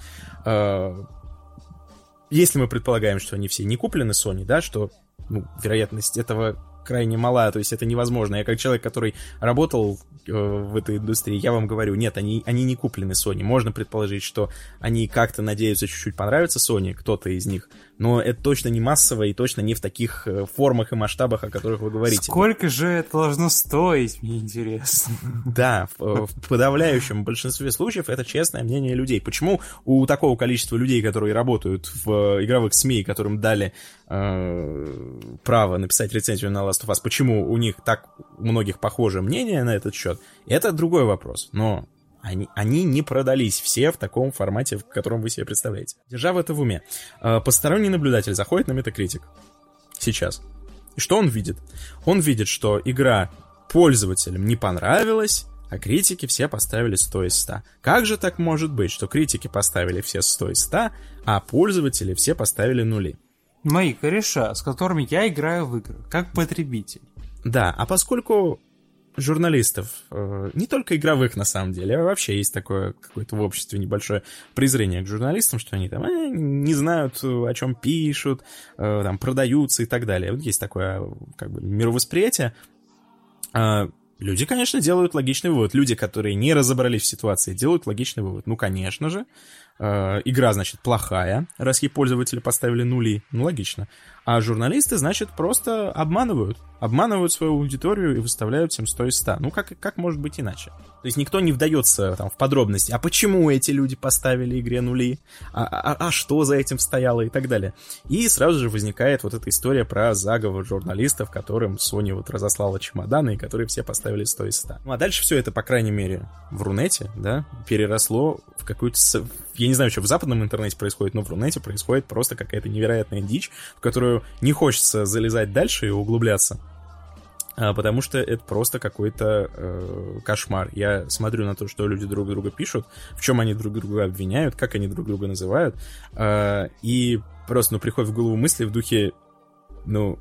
Если мы предполагаем, что они все не куплены Sony, да, что ну, вероятность этого крайне мала, то есть это невозможно. Я как человек, который работал э, в этой индустрии, я вам говорю, нет, они, они не куплены Sony. Можно предположить, что они как-то надеются чуть-чуть понравиться Sony, кто-то из них, но это точно не массово и точно не в таких э, формах и масштабах, о которых вы говорите. Сколько же это должно стоить, мне интересно. Да, в, в подавляющем большинстве случаев это честное мнение людей. Почему у такого количества людей, которые работают в игровых СМИ, которым дали э, право написать рецензию на Last of Us, почему у них так у многих похожее мнение на этот счет, это другой вопрос. Но они, они не продались все в таком формате, в котором вы себе представляете. Держа в это в уме, э, посторонний наблюдатель заходит на Metacritic сейчас. И что он видит? Он видит, что игра пользователям не понравилась, а критики все поставили 100 из 100. Как же так может быть, что критики поставили все 100 из 100, а пользователи все поставили нули? Мои кореша, с которыми я играю в игры, как потребитель. Да, а поскольку журналистов, э, не только игровых на самом деле, а вообще есть такое какое-то в обществе небольшое презрение к журналистам, что они там э, не знают, о чем пишут, э, там продаются и так далее. Вот есть такое как бы мировосприятие. Э, люди, конечно, делают логичный вывод. Люди, которые не разобрались в ситуации, делают логичный вывод. Ну, конечно же, э, игра, значит, плохая, раз ей пользователи поставили нули. Ну, логично. А журналисты, значит, просто обманывают. Обманывают свою аудиторию и выставляют всем 100 из 100. Ну, как, как может быть иначе? То есть никто не вдается там, в подробности, а почему эти люди поставили игре нули, а, а, а что за этим стояло и так далее. И сразу же возникает вот эта история про заговор журналистов, которым Sony вот разослала чемоданы, и которые все поставили 100 из 100. Ну, а дальше все это, по крайней мере, в Рунете, да, переросло в какую-то... Я не знаю, что в западном интернете происходит, но в Рунете происходит просто какая-то невероятная дичь, в которую не хочется залезать дальше и углубляться потому что это просто какой-то э, кошмар. Я смотрю на то, что люди друг друга пишут, в чем они друг друга обвиняют, как они друг друга называют, э, и просто, ну, приходит в голову мысли в духе, ну,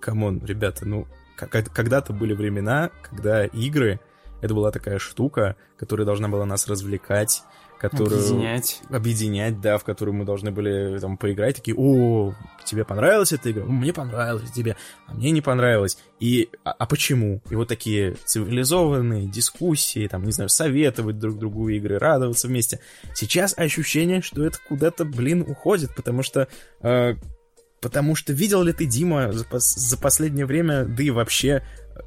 come on, ребята, ну, когда-то были времена, когда игры, это была такая штука, которая должна была нас развлекать, которую... Объединять. Объединять, да, в которую мы должны были там поиграть, такие, о, тебе понравилась эта игра? Мне понравилась тебе, а мне не понравилось. И, а, а почему? И вот такие цивилизованные дискуссии, там, не знаю, советовать друг другу игры, радоваться вместе. Сейчас ощущение, что это куда-то, блин, уходит, потому что э, Потому что видел ли ты, Дима, за, за последнее время, да и вообще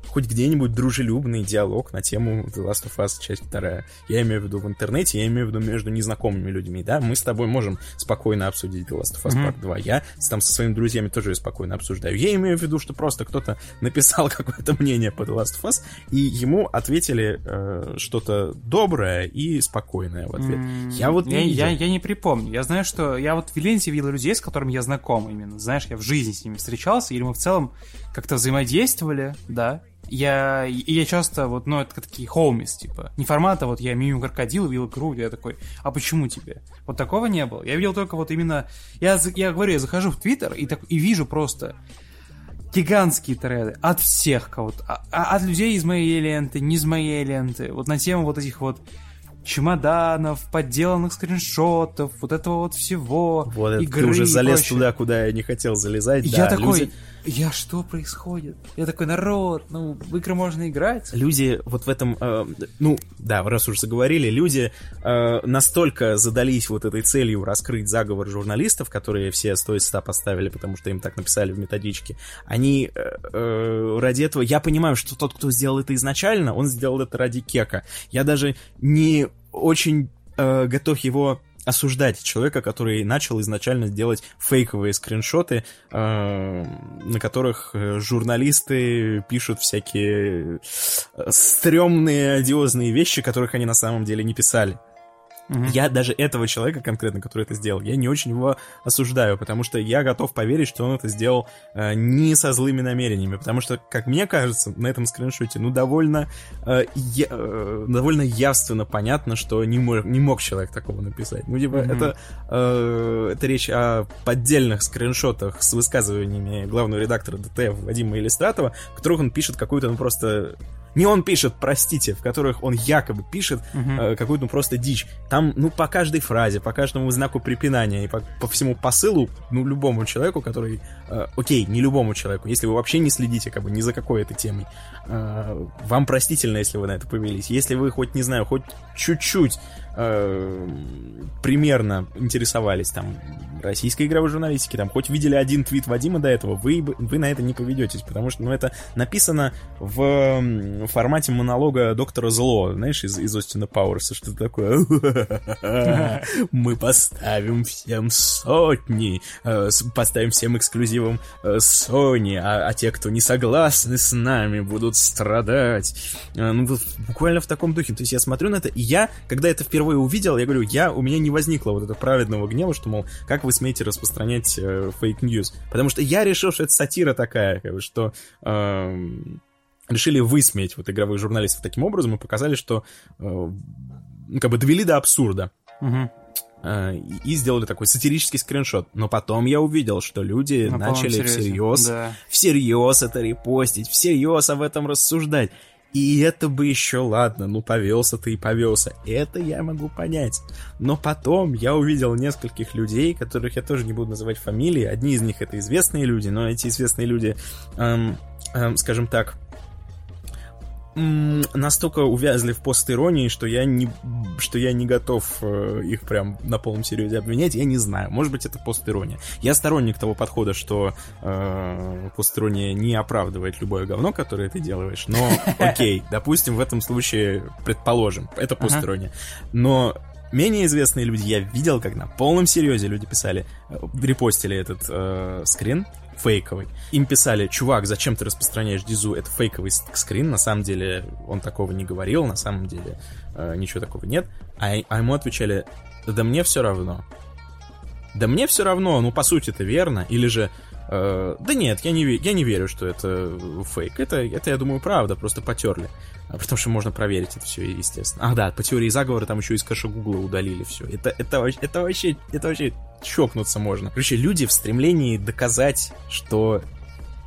хоть где-нибудь дружелюбный диалог на тему The Last of Us, часть вторая. Я имею в виду в интернете, я имею в виду между незнакомыми людьми, да? Мы с тобой можем спокойно обсудить The Last of Us Part 2. Я там со своими друзьями тоже спокойно обсуждаю. Я имею в виду, что просто кто-то написал <laughs> какое-то мнение по The Last of Us, и ему ответили э, что-то доброе и спокойное в ответ. Mm, я вот не я, я, я не припомню. Я знаю, что я вот в Виленте видел людей, с которыми я знаком именно. Знаешь, я в жизни с ними встречался, или мы в целом как-то взаимодействовали, да, я, я часто вот, ну, это такие хоумис, типа, не формата, вот я мимо крокодил видел игру, я такой, а почему тебе? Вот такого не было. Я видел только вот именно, я, я говорю, я захожу в Твиттер и, так, и вижу просто гигантские треды от всех кого-то, а, а, от людей из моей ленты, не из моей ленты, вот на тему вот этих вот чемоданов, подделанных скриншотов, вот этого вот всего. Вот игры ты уже залез туда, куда я не хотел залезать. Я да, такой, люди я что происходит? Я такой, народ, ну, в игры можно играть. Люди вот в этом, э, ну, да, раз уж заговорили, люди э, настолько задались вот этой целью раскрыть заговор журналистов, которые все 100 из 100 поставили, потому что им так написали в методичке, они э, э, ради этого... Я понимаю, что тот, кто сделал это изначально, он сделал это ради кека. Я даже не очень э, готов его осуждать человека, который начал изначально делать фейковые скриншоты, э, на которых э, журналисты пишут всякие э, стрёмные, одиозные вещи, которых они на самом деле не писали. Угу. Я даже этого человека конкретно, который это сделал, я не очень его осуждаю, потому что я готов поверить, что он это сделал э, не со злыми намерениями, потому что, как мне кажется, на этом скриншоте, ну, довольно, э, я, э, довольно явственно понятно, что не мог, не мог человек такого написать. Ну, типа, угу. это, э, это речь о поддельных скриншотах с высказываниями главного редактора ДТФ Вадима Иллистратова, в которых он пишет какую-то, ну, просто не он пишет, простите, в которых он якобы пишет угу. э, какую-то ну, просто дичь. Там, ну, по каждой фразе, по каждому знаку препинания и по, по всему посылу, ну, любому человеку, который... Э, окей, не любому человеку, если вы вообще не следите, как бы, ни за какой этой темой, вам простительно, если вы на это повелись. Если вы хоть, не знаю, хоть чуть-чуть э, примерно интересовались там российской игровой журналистики, там хоть видели один твит Вадима до этого, вы, вы на это не поведетесь, потому что ну, это написано в формате монолога доктора Зло, знаешь, из, из Остина Пауэрса, что такое. <laughs> Мы поставим всем сотни, э, поставим всем эксклюзивам э, Sony, а, а те, кто не согласны с нами, будут страдать. Э, ну, буквально в таком духе. То есть я смотрю на это, и я, когда это впервые увидел, я говорю, я, у меня не возникло вот этого праведного гнева, что, мол, как вы смеете распространять fake news? Потому что я решил, что это сатира такая, что... Э, решили высмеять вот игровых журналистов таким образом и показали, что э, как бы довели до абсурда. Угу. И сделали такой сатирический скриншот. Но потом я увидел, что люди На начали всерьез, да. всерьез это репостить, всерьез об этом рассуждать. И это бы еще ладно, ну повелся ты и повелся. Это я могу понять. Но потом я увидел нескольких людей, которых я тоже не буду называть фамилии. Одни из них это известные люди, но эти известные люди, эм, эм, скажем так, настолько увязли в постиронии, что я не, что я не готов э, их прям на полном серьезе обвинять, я не знаю. Может быть, это постирония. Я сторонник того подхода, что э, постирония не оправдывает любое говно, которое ты делаешь, но <laughs> окей, допустим, в этом случае, предположим, это постирония. Но менее известные люди, я видел, как на полном серьезе люди писали, э, репостили этот э, скрин, фейковый. Им писали, чувак, зачем ты распространяешь дизу, это фейковый скрин, на самом деле он такого не говорил, на самом деле э, ничего такого нет. А, а ему отвечали, да мне все равно. Да мне все равно, ну по сути это верно, или же Э, да нет, я не, я не верю, что это фейк. Это, это, я думаю, правда, просто потерли. А, потому что можно проверить это все, естественно. Ах да, по теории заговора там еще из кэша Гугла удалили все. Это, это, это, вообще, это вообще чокнуться можно. Короче, люди в стремлении доказать, что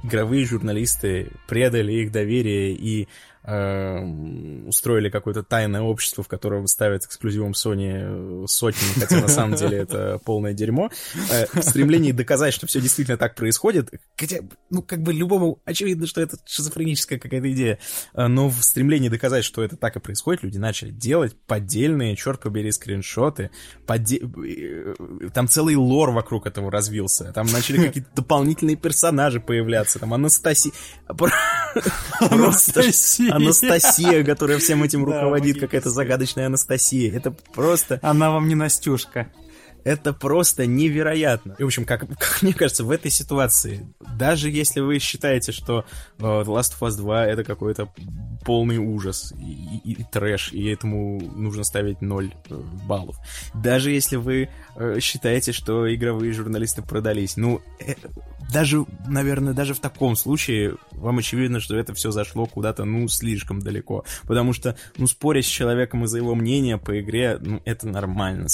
игровые журналисты предали их доверие и устроили какое-то тайное общество, в котором ставят эксклюзивом Sony сотни, хотя на самом деле это <laughs> полное дерьмо, э, в стремлении доказать, что все действительно так происходит, хотя, ну, как бы любому очевидно, что это шизофреническая какая-то идея, э, но в стремлении доказать, что это так и происходит, люди начали делать поддельные, черт побери, скриншоты, подде... Э, там целый лор вокруг этого развился, там начали <laughs> какие-то дополнительные персонажи появляться, там <laughs> Анастасия... Анастасия. Анастасия, которая всем этим руководит, какая-то загадочная Анастасия. Это просто... Она вам не Настюшка. Это просто невероятно. И, в общем, как, как мне кажется, в этой ситуации, даже если вы считаете, что The Last of Us 2 это какой-то полный ужас и, и, и трэш, и этому нужно ставить 0 uh, э, баллов, даже если вы uh, считаете, что игровые журналисты продались, ну, э, даже, наверное, даже в таком случае вам очевидно, что это все зашло куда-то, ну, слишком далеко. Потому что, ну, спорить с человеком из-за его мнения по игре, ну, это нормально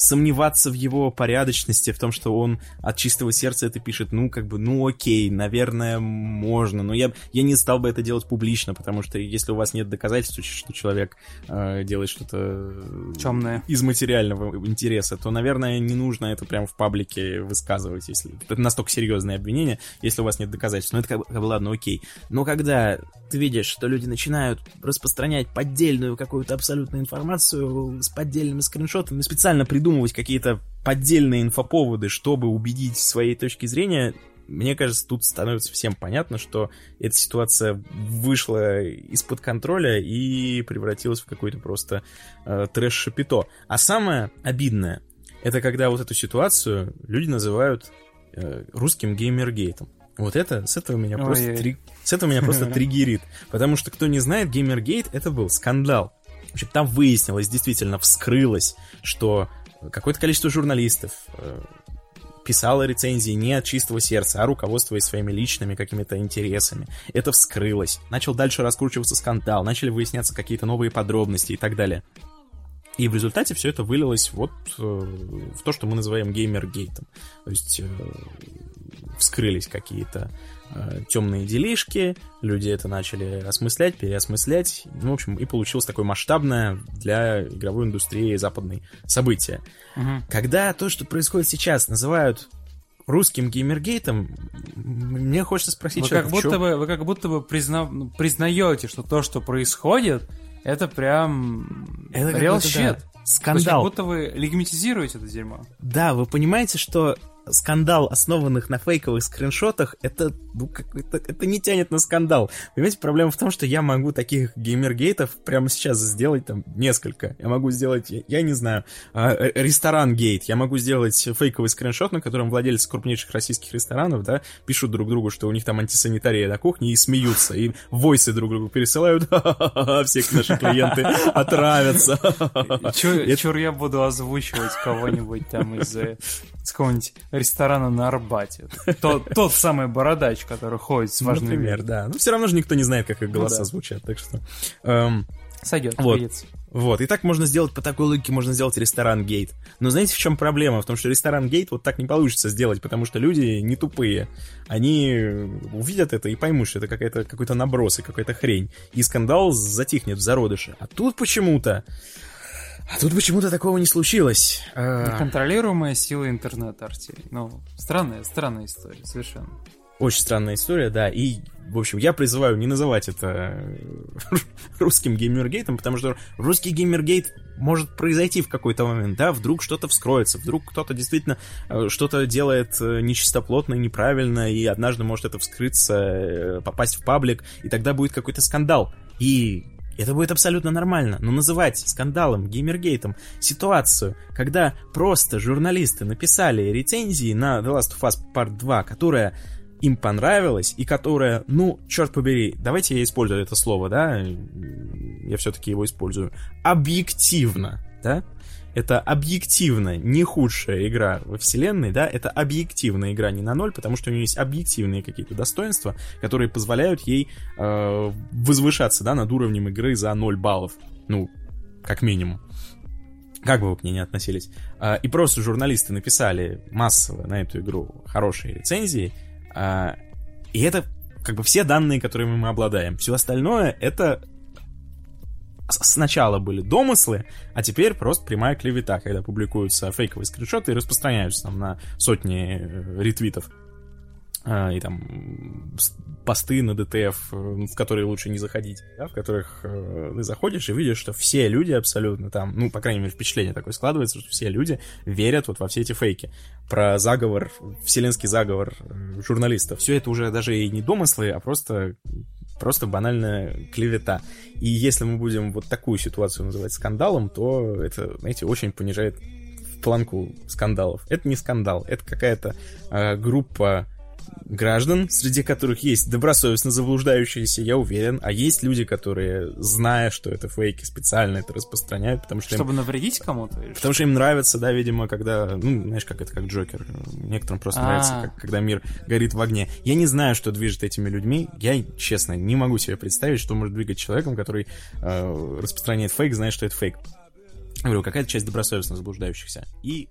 сомневаться в его порядочности, в том, что он от чистого сердца это пишет, ну, как бы, ну, окей, наверное, можно, но я, я не стал бы это делать публично, потому что если у вас нет доказательств, что человек э, делает что-то темное из материального интереса, то, наверное, не нужно это прямо в паблике высказывать, если это настолько серьезное обвинение, если у вас нет доказательств. Ну, это как бы, как бы ладно, окей. Но когда ты видишь, что люди начинают распространять поддельную какую-то абсолютную информацию с поддельными скриншотами, специально придумывать какие-то поддельные инфоповоды, чтобы убедить своей точки зрения, мне кажется, тут становится всем понятно, что эта ситуация вышла из-под контроля и превратилась в какой-то просто э, трэш-шапито. А самое обидное, это когда вот эту ситуацию люди называют э, русским геймергейтом. Вот это, с этого меня Ой, просто, три, с этого меня просто <laughs> триггерит. Потому что, кто не знает, Геймергейт это был скандал. В общем, там выяснилось, действительно вскрылось, что какое-то количество журналистов э, писало рецензии не от чистого сердца, а руководствуясь своими личными какими-то интересами. Это вскрылось. Начал дальше раскручиваться скандал, начали выясняться какие-то новые подробности и так далее. И в результате все это вылилось вот э, в то, что мы называем геймергейтом. То есть э, вскрылись какие-то темные делишки, люди это начали осмыслять, переосмыслять, ну, в общем, и получилось такое масштабное для игровой индустрии западной событие. Угу. Когда то, что происходит сейчас, называют русским геймергейтом, мне хочется спросить, вы как будто бы Вы как будто бы призна... признаете, что то, что происходит, это прям это real shit. Да. Скандал. как будто вы легитимизируете это дерьмо. Да, вы понимаете, что скандал, основанных на фейковых скриншотах, это, ну, как, это, это не тянет на скандал. Понимаете, проблема в том, что я могу таких геймергейтов прямо сейчас сделать там несколько. Я могу сделать, я, я не знаю, а, э, ресторан-гейт. Я могу сделать фейковый скриншот, на котором владельцы крупнейших российских ресторанов, да, пишут друг другу, что у них там антисанитария на кухне, и смеются, и войсы друг другу пересылают. <laughs> Все наши клиенты отравятся. Чур я буду озвучивать кого-нибудь там из какого-нибудь ресторана на Арбате. Тот, тот самый бородач, который ходит с важными... Например, да. Но все равно же никто не знает, как их голоса ну, да. звучат, так что... Эм, Сойдет, вот. Вот, и так можно сделать, по такой логике можно сделать ресторан гейт. Но знаете, в чем проблема? В том, что ресторан гейт вот так не получится сделать, потому что люди не тупые. Они увидят это и поймут, что это какая-то, какой-то наброс и какая-то хрень. И скандал затихнет в зародыше. А тут почему-то а тут почему-то такого не случилось. А, Неконтролируемая сила интернета, Артемий. Ну, странная, странная история, совершенно. Очень странная история, да. И, в общем, я призываю не называть это <laughs> русским геймергейтом, потому что русский геймергейт может произойти в какой-то момент, да, вдруг что-то вскроется, вдруг кто-то действительно э, что-то делает э, нечистоплотно, неправильно, и однажды может это вскрыться, э, попасть в паблик, и тогда будет какой-то скандал. И это будет абсолютно нормально, но называть скандалом, геймергейтом ситуацию, когда просто журналисты написали рецензии на The Last of Us Part 2, которая им понравилась и которая, ну, черт побери, давайте я использую это слово, да, я все-таки его использую, объективно, да, это объективно не худшая игра во вселенной, да, это объективная игра не на ноль, потому что у нее есть объективные какие-то достоинства, которые позволяют ей э, возвышаться, да, над уровнем игры за 0 баллов, ну, как минимум. Как бы вы к ней не относились. Э, и просто журналисты написали массово на эту игру хорошие рецензии, э, и это как бы все данные, которыми мы обладаем. Все остальное это сначала были домыслы, а теперь просто прямая клевета, когда публикуются фейковые скриншоты и распространяются там на сотни э, ретвитов. А, и там посты на ДТФ, э, в которые лучше не заходить, да, в которых э, ты заходишь и видишь, что все люди абсолютно там, ну, по крайней мере, впечатление такое складывается, что все люди верят вот во все эти фейки. Про заговор, вселенский заговор э, журналистов. Все это уже даже и не домыслы, а просто просто банальная клевета. И если мы будем вот такую ситуацию называть скандалом, то это, знаете, очень понижает планку скандалов. Это не скандал, это какая-то э, группа граждан, среди которых есть добросовестно заблуждающиеся, я уверен, а есть люди, которые, зная, что это фейки, специально это распространяют, потому что Чтобы им... навредить кому-то? Потому что им нравится, да, видимо, когда, ну, знаешь, как это, как Джокер, некоторым просто А-а-а. нравится, как, когда мир горит в огне. Я не знаю, что движет этими людьми, я, честно, не могу себе представить, что может двигать человеком, который э, распространяет фейк, зная, что это фейк. Я говорю, какая-то часть добросовестно заблуждающихся. И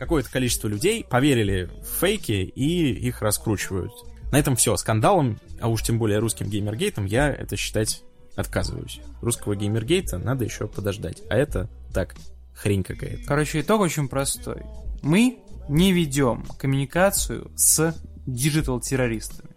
какое-то количество людей поверили в фейки и их раскручивают. На этом все. Скандалом, а уж тем более русским геймергейтом, я это считать отказываюсь. Русского геймергейта надо еще подождать. А это так, хрень какая-то. Короче, итог очень простой. Мы не ведем коммуникацию с диджитал-террористами.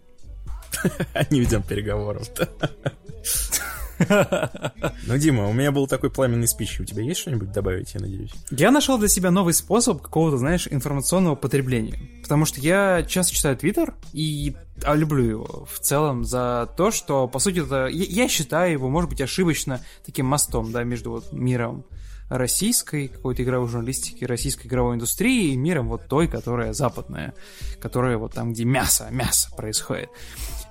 <laughs> Не ведем переговоров. <laughs> <laughs> Ну, Дима, у меня был такой пламенный спич. У тебя есть что-нибудь добавить, я надеюсь? Я нашел для себя новый способ какого-то, знаешь, информационного потребления. Потому что я часто читаю Твиттер и а, люблю его в целом за то, что, по сути, это, я, считаю его, может быть, ошибочно таким мостом, да, между вот миром российской какой-то игровой журналистики, российской игровой индустрии и миром вот той, которая западная, которая вот там, где мясо, мясо происходит.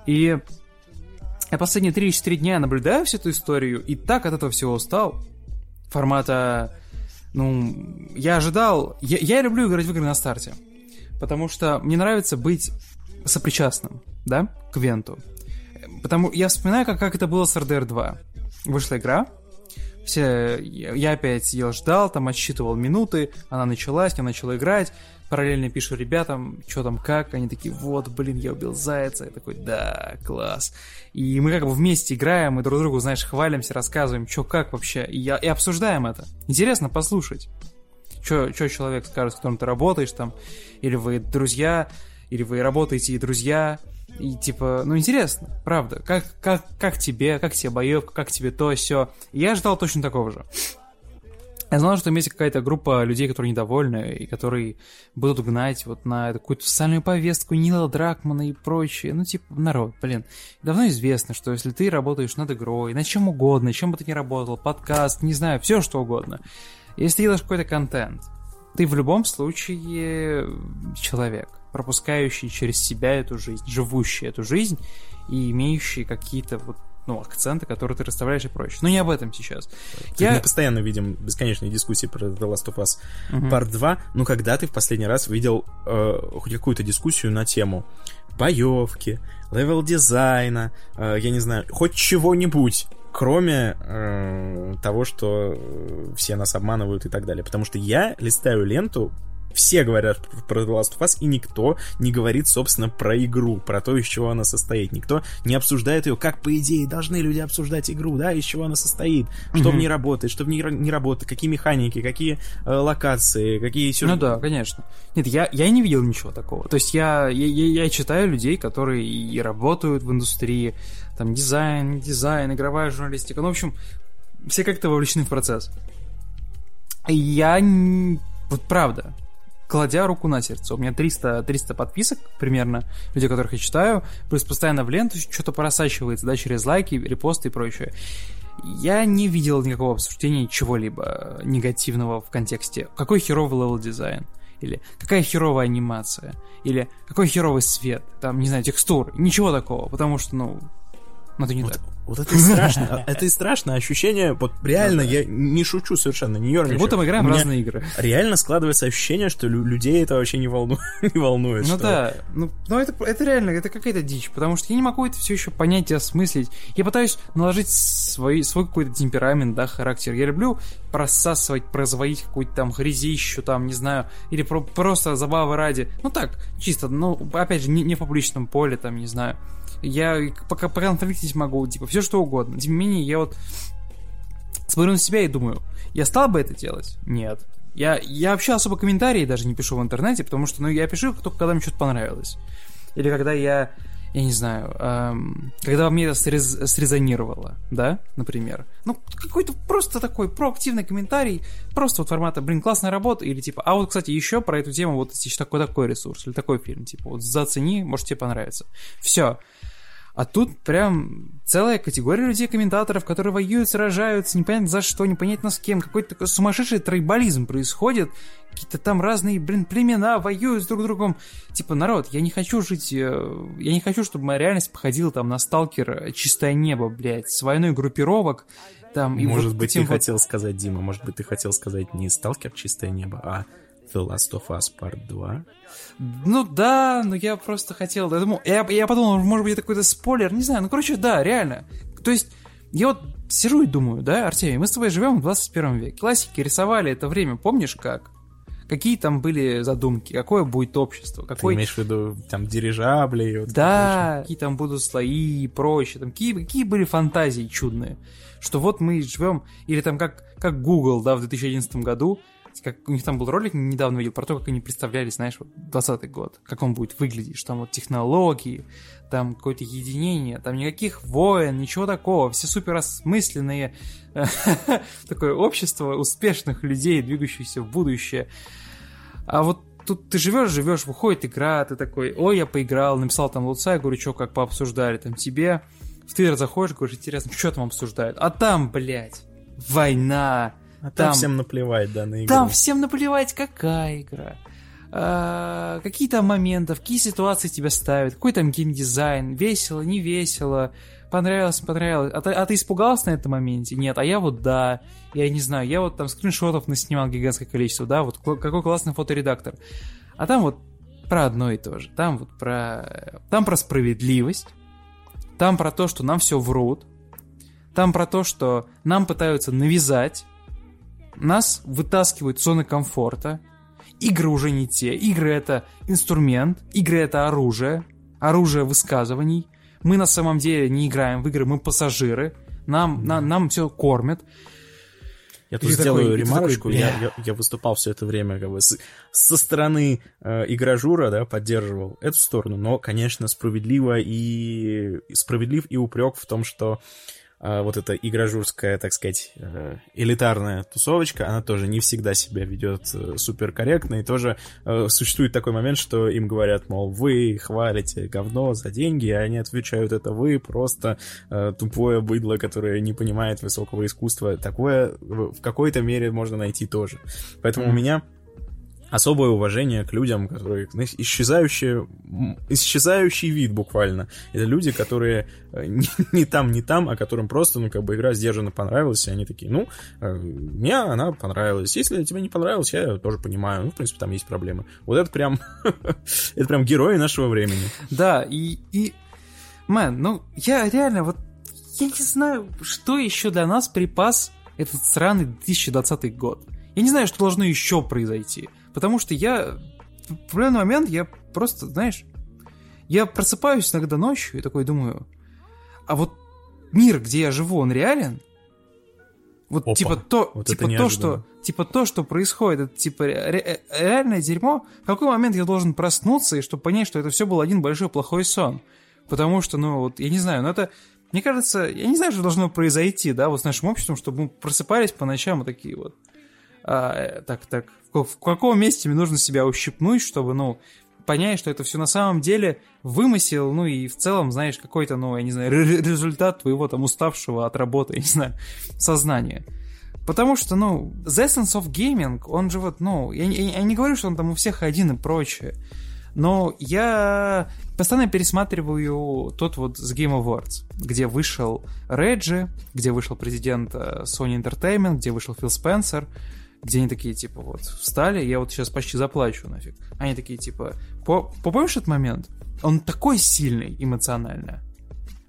И я последние 3-4 дня наблюдаю всю эту историю, и так от этого всего устал. Формата... Ну, я ожидал... Я, я люблю играть в игры на старте. Потому что мне нравится быть сопричастным, да, к Венту. Потому я вспоминаю, как, как это было с RDR 2. Вышла игра, все, я опять сидел, ждал, там отсчитывал минуты, она началась, я начал играть, параллельно пишу ребятам, что там, как, они такие, вот, блин, я убил зайца, я такой, да, класс. И мы как бы вместе играем, и друг другу, знаешь, хвалимся, рассказываем, что как вообще, и, и обсуждаем это. Интересно послушать, что человек скажет, с которым ты работаешь там, или вы друзья, или вы работаете и друзья, и типа, ну интересно, правда, как, как, как тебе, как тебе боевка, как тебе то, все. Я ждал точно такого же. Я знал, что есть какая-то группа людей, которые недовольны, и которые будут гнать вот на какую-то социальную повестку Нила Дракмана и прочее. Ну, типа, народ, блин. Давно известно, что если ты работаешь над игрой, над чем угодно, чем бы ты ни работал, подкаст, не знаю, все что угодно. Если ты делаешь какой-то контент, ты в любом случае человек, пропускающий через себя эту жизнь, живущий эту жизнь и имеющий какие-то вот ну, акценты, которые ты расставляешь и прочее. Но не об этом сейчас. Я... Мы постоянно видим бесконечные дискуссии про The Last of Us uh-huh. Part 2, но когда ты в последний раз видел э, хоть какую-то дискуссию на тему боевки, level дизайна, э, я не знаю, хоть чего-нибудь, кроме э, того, что все нас обманывают и так далее. Потому что я листаю ленту все говорят про The Last of Us, и никто не говорит, собственно, про игру, про то, из чего она состоит. Никто не обсуждает ее, как, по идее, должны люди обсуждать игру, да, из чего она состоит, что mm-hmm. в ней работает, что в ней не работает, какие механики, какие э, локации, какие сюжеты. Ну да, конечно. Нет, я, я не видел ничего такого. То есть я, я, я, я читаю людей, которые и работают в индустрии, там, дизайн, дизайн, игровая журналистика, ну, в общем, все как-то вовлечены в процесс. Я... Вот правда, кладя руку на сердце. У меня 300, 300 подписок примерно, людей, которых я читаю, плюс постоянно в ленту что-то просачивается, да, через лайки, репосты и прочее. Я не видел никакого обсуждения чего-либо негативного в контексте. Какой херовый level design? Или какая херовая анимация? Или какой херовый свет? Там, не знаю, текстур. Ничего такого, потому что, ну, но это не вот, так. Вот это и страшно. Это и страшное ощущение. Вот реально, я не шучу совершенно, не ерничаю. Как будто мы играем разные игры. Реально складывается ощущение, что людей это вообще не, волну... <laughs> не волнует. Ну да, ну, ну это, это реально, это какая-то дичь, потому что я не могу это все еще понять и осмыслить. Я пытаюсь наложить свой, какой-то темперамент, да, характер. Я люблю просасывать, производить какую-то там грязищу, там, не знаю, или про просто забавы ради. Ну так, чисто, ну, опять же, не в публичном поле, там, не знаю я пока поконфликтить могу, типа, все что угодно. Тем не менее, я вот смотрю на себя и думаю, я стал бы это делать? Нет. Я, я вообще особо комментарии даже не пишу в интернете, потому что, ну, я пишу только когда мне что-то понравилось. Или когда я, я не знаю, эм, когда мне это срез, срезонировало, да, например. Ну, какой-то просто такой проактивный комментарий, просто вот формата, блин, классная работа, или типа, а вот, кстати, еще про эту тему, вот есть такой-такой ресурс, или такой фильм, типа, вот зацени, может тебе понравится. Все. А тут прям целая категория людей, комментаторов, которые воюют, сражаются, непонятно за что, непонятно с кем. Какой-то такой сумасшедший тройболизм происходит. Какие-то там разные, блин, племена воюют с друг другом. Типа, народ, я не хочу жить... Э, я не хочу, чтобы моя реальность походила там на сталкер э, «Чистое небо», блядь, с войной группировок. Там, и может вот быть, ты вот... хотел сказать, Дима, может быть, ты хотел сказать не «Сталкер. Чистое небо», а The Last of Us Part 2. Ну да, но я просто хотел... Я, думал, я, я подумал, может быть, это какой-то спойлер, не знаю. Ну, короче, да, реально. То есть, я вот сижу и думаю, да, Артемий, мы с тобой живем в 21 веке. Классики рисовали это время, помнишь как? Какие там были задумки, какое будет общество, какой... Ты имеешь в виду там дирижабли? Вот да, какие там будут слои и прочее, там какие, какие были фантазии чудные, что вот мы живем, или там как, как Google, да, в 2011 году как у них там был ролик, недавно видел, про то, как они представляли, знаешь, вот 20 год, как он будет выглядеть, что там вот технологии, там какое-то единение, там никаких войн, ничего такого, все супер осмысленные, <laughs> такое общество успешных людей, двигающихся в будущее. А вот тут ты живешь, живешь, выходит игра, ты такой, ой, я поиграл, написал там луца, я говорю, что, как пообсуждали, там тебе в Твиттер заходишь, говоришь, интересно, что там обсуждают? А там, блядь, война, а там, там всем наплевать, да, на игру. Там всем наплевать, какая игра. А, какие там моменты, какие ситуации тебя ставят, какой там геймдизайн, весело, не весело, понравилось, понравилось. А ты, а ты испугался на этом моменте? Нет, а я вот да. Я не знаю, я вот там скриншотов наснимал гигантское количество, да, вот какой классный фоторедактор. А там вот про одно и то же. Там вот про... Там про справедливость. Там про то, что нам все врут. Там про то, что нам пытаются навязать нас вытаскивают зоны комфорта. Игры уже не те. Игры это инструмент, игры это оружие, оружие высказываний. Мы на самом деле не играем в игры, мы пассажиры. Нам, на, нам все кормят. Я тут сделаю такой, ремарочку. Такой, я, я, я выступал все это время как бы с, со стороны э, игражура, да, поддерживал эту сторону, но, конечно, справедливо и справедлив и упрек в том, что вот эта игражурская, так сказать, э, элитарная тусовочка, она тоже не всегда себя ведет э, супер корректно, и тоже э, существует такой момент, что им говорят, мол, вы хвалите говно за деньги, а они отвечают, это вы просто тупое быдло, которое не понимает высокого искусства. Такое в какой-то мере можно найти тоже. Поэтому mm-hmm. у меня особое уважение к людям, которые знаешь, исчезающие, исчезающий вид буквально. Это люди, которые э, <laughs> не, не там, не там, а которым просто, ну, как бы игра сдержанно понравилась, и они такие, ну, э, мне она понравилась. Если тебе не понравилось, я тоже понимаю. Ну, в принципе, там есть проблемы. Вот это прям, <laughs> это прям герои нашего времени. Да, и, и, мэн, ну, я реально вот, я не знаю, что еще для нас припас этот сраный 2020 год. Я не знаю, что должно еще произойти. Потому что я в определенный момент я просто, знаешь, я просыпаюсь иногда ночью и такой думаю, а вот мир, где я живу, он реален? Вот Опа, типа то, вот типа то, что, типа то, что происходит, это типа ре- реальное дерьмо. В какой момент я должен проснуться и чтобы понять, что это все был один большой плохой сон? Потому что, ну вот, я не знаю, но это, мне кажется, я не знаю, что должно произойти, да, вот с нашим обществом, чтобы мы просыпались по ночам и такие вот а, так, так, в, каком месте мне нужно себя ущипнуть, чтобы, ну, понять, что это все на самом деле вымысел, ну и в целом, знаешь, какой-то, ну, я не знаю, результат твоего там уставшего от работы, я не знаю, сознания. Потому что, ну, The Essence of Gaming, он же вот, ну, я, я, я не говорю, что он там у всех один и прочее, но я постоянно пересматриваю тот вот с Game Awards, где вышел Реджи, где вышел президент э, Sony Entertainment, где вышел Фил Спенсер, где они такие, типа, вот, встали, я вот сейчас почти заплачу нафиг. Они такие, типа, по помнишь этот момент? Он такой сильный эмоционально.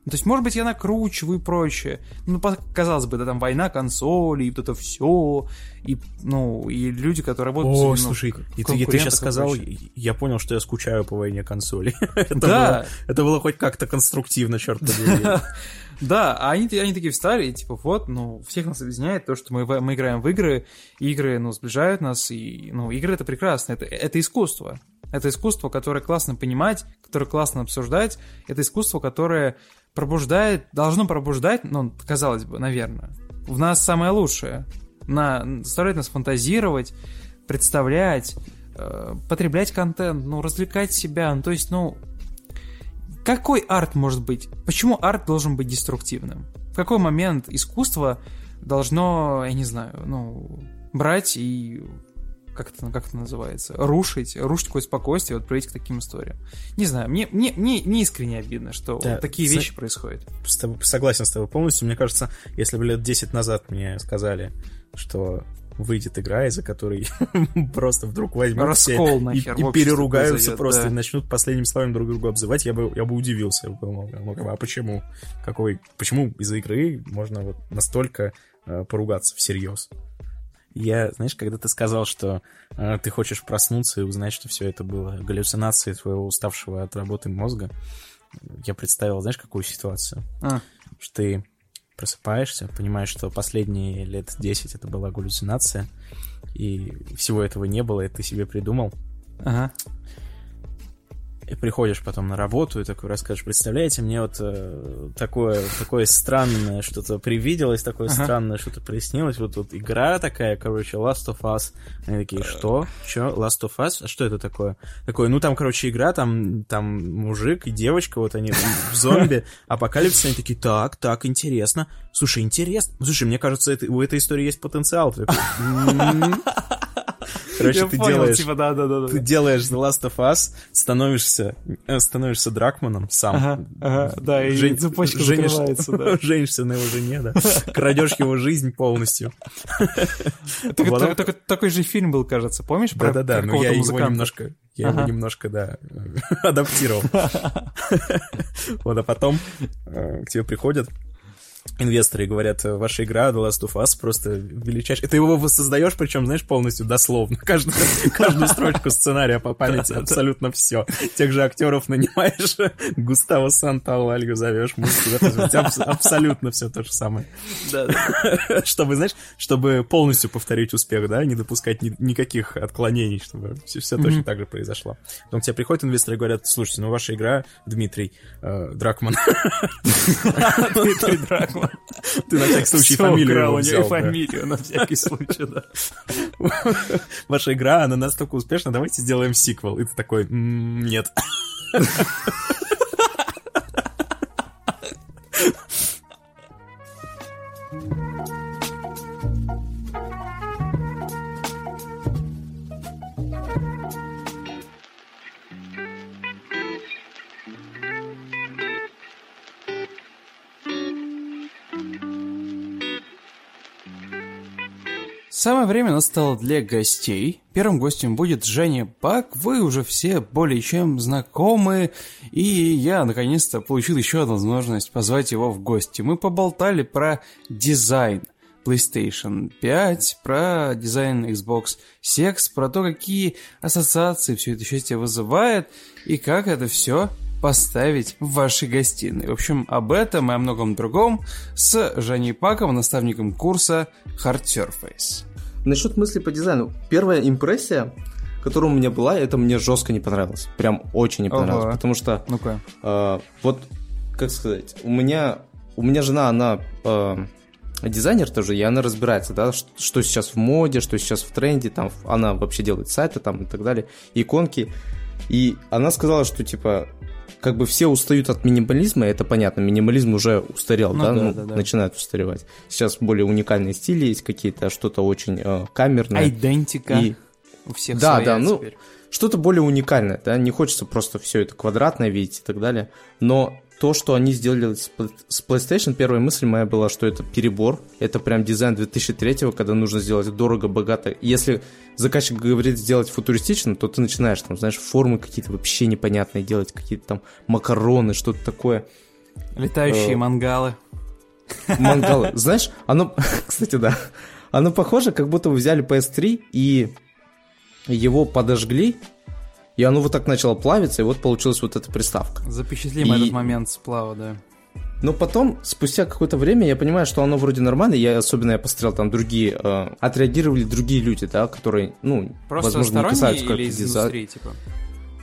Ну, то есть, может быть, я накручиваю и прочее. Ну, казалось бы, да, там война консолей, вот это все, и, ну, и люди, которые работают... О, ну, слушай, и ты, ты сейчас сказал, я понял, что я скучаю по войне консолей. <laughs> это да. Было, это было хоть как-то конструктивно, черт побери. <laughs> Да, а они, они такие встали, и типа, вот, ну, всех нас объединяет то, что мы, мы играем в игры, игры, ну, сближают нас, и, ну, игры это прекрасно, это, это искусство. Это искусство, которое классно понимать, которое классно обсуждать, это искусство, которое пробуждает, должно пробуждать, ну, казалось бы, наверное, в нас самое лучшее. На, заставляет нас фантазировать, представлять, э, потреблять контент, ну, развлекать себя, ну, то есть, ну, какой арт может быть? Почему арт должен быть деструктивным? В какой момент искусство должно, я не знаю, ну, брать и как это, как это называется, рушить, рушить какое спокойствие, вот приводить к таким историям. Не знаю, мне, мне, мне, мне искренне обидно, что Да, вот такие за- вещи происходят. С тобой- согласен с тобой полностью. Мне кажется, если бы лет 10 назад мне сказали, что выйдет игра, из-за которой <laughs> просто вдруг возьмут все Раскол и, нахер и переругаются произойдет, просто да. и начнут последними словами друг друга обзывать, я бы, я бы удивился. Я бы подумал, ну, а почему? Какой, почему из-за игры можно вот настолько э, поругаться всерьез? Я, знаешь, когда ты сказал, что э, ты хочешь проснуться и узнать, что все это было галлюцинацией твоего уставшего от работы мозга, я представил, знаешь, какую ситуацию? А, что ты просыпаешься, понимаешь, что последние лет 10 это была галлюцинация, и всего этого не было, и ты себе придумал. ага. И приходишь потом на работу и такой расскажешь, представляете, мне вот э, такое, такое странное что-то привиделось, такое Ага. странное что-то приснилось, вот тут игра такая, короче, Last of Us. Они такие, что? Че? Last of Us? А что это такое? Такое, ну там, короче, игра, там, там мужик и девочка, вот они в <laughs> зомби, апокалипсис, они такие, так, так, интересно. Слушай, интересно. Слушай, мне кажется, это- у этой истории есть потенциал. <laughs> Короче, Я ты понял, делаешь типа, да, да, да, ты делаешь The Last of Us, становишься, э, становишься Дракманом сам. Ага, ага, да, и Жен- цепочка женишь- да. <laughs> Женишься на его жене, да. Крадешь его жизнь полностью. Так- Вот так- так- Такой же фильм был, кажется, помнишь? про- Да-да-да, но я какого-то его музыканта? немножко, я его Ага. немножко, да, <laughs> адаптировал. <laughs> Вот, а потом э, к тебе приходят инвесторы говорят, ваша игра The Last of Us просто величайшая. И ты его воссоздаешь, причем, знаешь, полностью дословно. Каждую, каждую строчку сценария по памяти, абсолютно все. Тех же актеров нанимаешь, Густаво Санталу, Альгу зовешь, музыку Абсолютно все то же самое. Чтобы, знаешь, чтобы полностью повторить успех, да, не допускать ни- никаких отклонений, чтобы все, точно так же произошло. Потом к тебе приходят инвесторы и говорят, слушайте, ну ваша игра, Дмитрий э, Дракман, <laughs> Дмитрий Дракман. Ты на всякий случай фамилию украл у и да. фамилию, на всякий случай, да. <laughs> Ваша игра, она настолько успешна, давайте сделаем сиквел. И ты такой, «М, нет. <laughs> Самое время настало для гостей. Первым гостем будет Женя Бак. Вы уже все более чем знакомы. И я, наконец-то, получил еще одну возможность позвать его в гости. Мы поболтали про дизайн PlayStation 5, про дизайн Xbox Sex, про то, какие ассоциации все это счастье вызывает, и как это все поставить в вашей гостиной. В общем, об этом и о многом другом с Женей Паком, наставником курса Hard Surface. Насчет мысли по дизайну. Первая импрессия, которая у меня была, это мне жестко не понравилось. Прям очень не понравилось. Ого. Потому что Ну-ка. э, вот, как сказать, у меня, у меня жена, она э, дизайнер тоже, и она разбирается, да, что сейчас в моде, что сейчас в тренде, там, она вообще делает сайты там и так далее, иконки. И она сказала, что, типа, как бы все устают от минимализма, это понятно, минимализм уже устарел, Ну да, да, ну, да, да. начинает устаревать. Сейчас более уникальные стили есть какие-то, что-то очень э, камерное. Айдентика И у всех Да, своя да, ну, теперь. что-то более уникальное, да, не хочется просто все это квадратное видеть и так далее, но то, что они сделали с Pl- с PlayStation, первая мысль моя была, что это перебор, это прям дизайн 2003 когда нужно сделать дорого, богато. Если заказчик говорит сделать футуристично, то ты начинаешь там, знаешь, формы какие-то вообще непонятные делать, какие-то там макароны, что-то такое. Летающие э, мангалы. Мангалы. <laughs> Знаешь, оно, <laughs> кстати, да, оно похоже, как будто вы взяли PS3 и его подожгли, и оно вот так начало плавиться, и вот получилась вот эта приставка. Запечатлим И- этот момент сплава, да. Но потом, спустя какое-то время, я понимаю, что оно вроде нормально. Я особенно я посмотрел там другие, э, отреагировали другие люди, да, которые, ну, Просто возможно, не касаются как из индустрии, типа?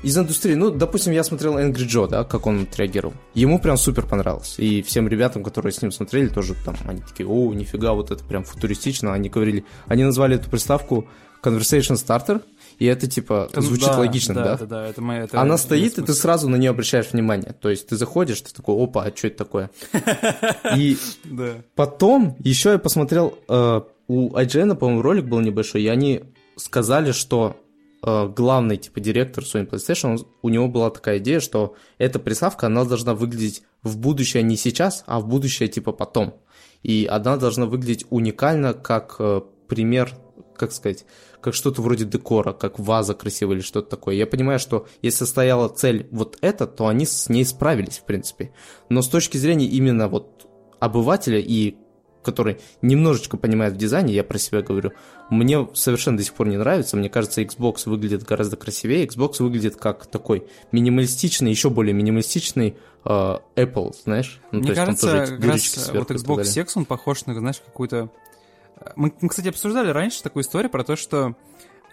Из индустрии, ну, допустим, я смотрел Angry Joe, да, как он отреагировал. Ему прям супер понравилось. И всем ребятам, которые с ним смотрели, тоже там, они такие, о, нифига, вот это прям футуристично. Они говорили, они назвали эту приставку Conversation Starter, и это, типа, звучит Да, логично, да? Да, да, это моя... это Она стоит, и ты сразу на нее обращаешь внимание. То есть ты заходишь, ты такой, опа, а что это такое? И. <laughs> Потом еще я посмотрел, э, у IGN, по-моему, ролик был небольшой, и они сказали, что э, главный, типа, директор Sony PlayStation, он- у него была такая идея, что эта приставка, она должна выглядеть в будущее не сейчас, а в будущее, типа, потом. И она должна выглядеть уникально, как э, пример, как сказать, как что-то вроде декора, как ваза красивая или что-то такое. Я понимаю, что если стояла цель вот эта, то они с ней справились, в принципе. Но с точки зрения именно вот обывателя и который немножечко понимает в дизайне, я про себя говорю, мне совершенно до сих пор не нравится. Мне кажется, Xbox выглядит гораздо красивее. Xbox выглядит как такой минималистичный, еще более минималистичный э, Apple, знаешь? Ну, то Мне есть там кажется, тоже раз сверху вот Xbox. Sex, он похож на, знаешь, какую-то... Мы, мы, кстати, обсуждали раньше такую историю про то, что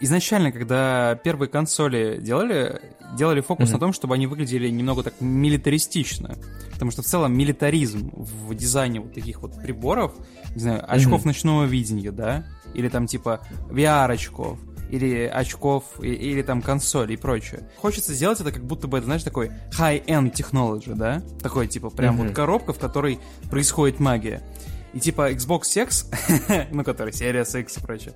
изначально, когда первые консоли делали, делали фокус Мгм. на том, чтобы они выглядели немного так милитаристично. Потому что в целом милитаризм в дизайне вот таких вот приборов, не знаю, очков Мгм. ночного видения, да, или там типа VR-очков, или очков, и- или там консоли и прочее. Хочется сделать это как будто бы, это, знаешь, такой high-end technology, да? Такой, типа, прям Мгм. вот коробка, в которой происходит магия. И типа Xbox X, <laughs> ну, который Series X и прочее,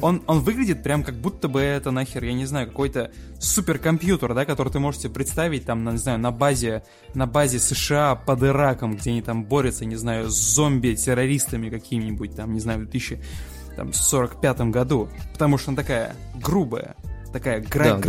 он, он выглядит прям как будто бы это нахер, я не знаю, какой-то суперкомпьютер, да, который ты можете представить там, на, не знаю, на базе, на базе США под Ираком, где они там борются, не знаю, с зомби-террористами какими-нибудь, там, не знаю, в 2045 году. Потому что она такая грубая, такая гра- Да, да,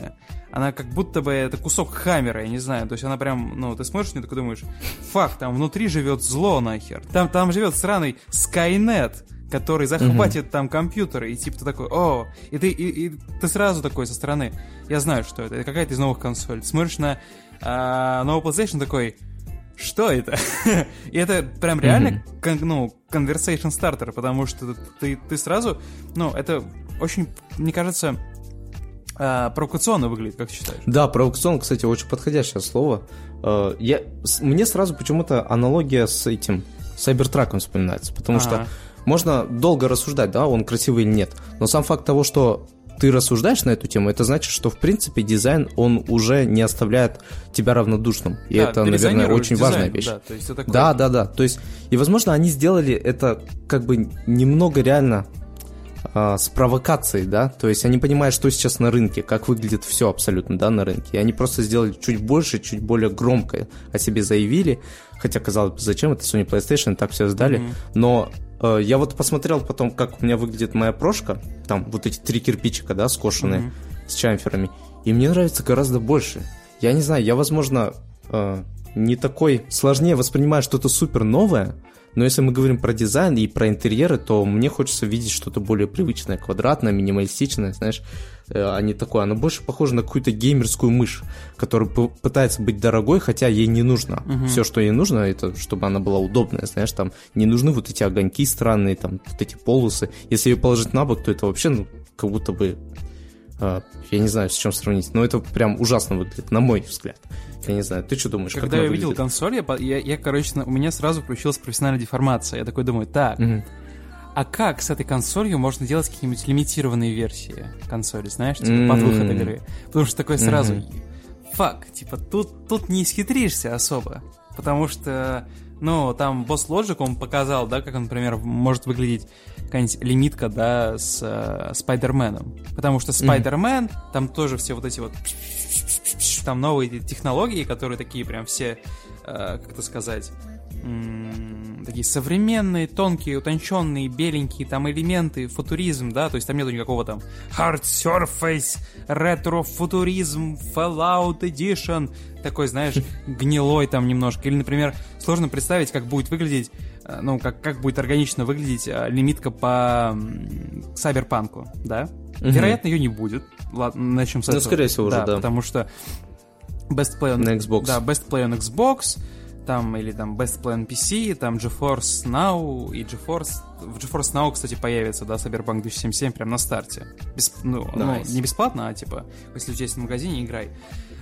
да. Она как будто бы это кусок хаммера, я не знаю. То есть она прям, ну, ты смотришь нее, такой думаешь, фак, там внутри живет зло нахер. Там, там живет сраный Skynet, который захватит там компьютеры, и типа ты такой, о, и ты, и, и ты сразу такой со стороны, я знаю, что это, это какая-то из новых консолей. Ты смотришь на а, новый PlayStation такой, что это? <laughs> И это прям реально, кон- ну, conversation starter, потому что ты, ты сразу, ну, это очень, мне кажется, а, провокационно выглядит, как ты считаешь? Да, провокационно, кстати, очень подходящее слово. Э, Я, мне сразу почему-то аналогия с этим Сайбертраком вспоминается, потому что Ага. можно долго рассуждать, да, он красивый или нет, но сам факт того, что ты рассуждаешь на эту тему, это значит, что в принципе дизайн, он уже не оставляет тебя равнодушным. И Да, это, наверное, очень дизайн, важная вещь. Да, то есть это такое- Да, да, да. То есть, и, возможно, они сделали это как бы немного реально а, с провокацией, да, то есть они понимают, что сейчас на рынке, как выглядит все абсолютно, да, на рынке, и они просто сделали чуть больше, чуть более громко о себе заявили, хотя, казалось бы, зачем это Sony PlayStation, так все сдали, Мгм. но э, я вот посмотрел потом, как у меня выглядит моя прошка, там вот эти три кирпичика, да, скошенные, Мгм. с чамферами, и мне нравится гораздо больше. Я не знаю, я, возможно, э, не такой сложнее воспринимаю что-то супер новое, но если мы говорим про дизайн и про интерьеры, то мне хочется видеть что-то более привычное, квадратное, минималистичное, знаешь, э, а не такое. Оно больше похоже на какую-то геймерскую мышь, которая пытается быть дорогой, хотя ей не нужно. Мгм. Все, что ей нужно, это чтобы она была удобная, знаешь, там не нужны вот эти огоньки странные, там вот эти полосы. Если ее положить на бок, то это вообще, ну, как будто бы я не знаю, с чем сравнить, но это прям ужасно выглядит, на мой взгляд. Я не знаю, ты что думаешь, Когда я увидел консоль, я, я, я, короче, у меня сразу включилась профессиональная деформация. Я такой думаю, так, Мгм. а как с этой консолью можно делать какие-нибудь лимитированные версии консоли, знаешь, типа М. под выход игры? Потому что такой сразу, фак, типа тут, тут не исхитришься особо. Потому что, ну, там Boss Logic, он показал, да, как, например, может выглядеть какая-нибудь лимитка, да, с э, Спайдерменом. Потому что Спайдермен, там тоже все вот эти вот там новые технологии, которые такие прям все, э, как это сказать, такие современные, тонкие, утонченные, беленькие там элементы, футуризм, да, то есть там нету никакого там hard surface, ретро-футуризм, Fallout Edition, такой, знаешь, <laughs> гнилой там немножко. Или, например, сложно представить, как будет выглядеть, э, ну, как, как будет органично выглядеть э, лимитка по Сайберпанку, да? Мгм. Вероятно, ее не будет. Ладно, начнем с Ну, этого. скорее всего, уже, да. Потому что Best Play on На Xbox. да, Best Play on Xbox, там, или там Best Plan PC, там GeForce Now и GeForce... В GeForce Now, кстати, появится, да, Cyberpunk 2077 прям на старте. Бесп... Ну, ну, Nice. не бесплатно, а типа, если у тебя есть в магазине, играй.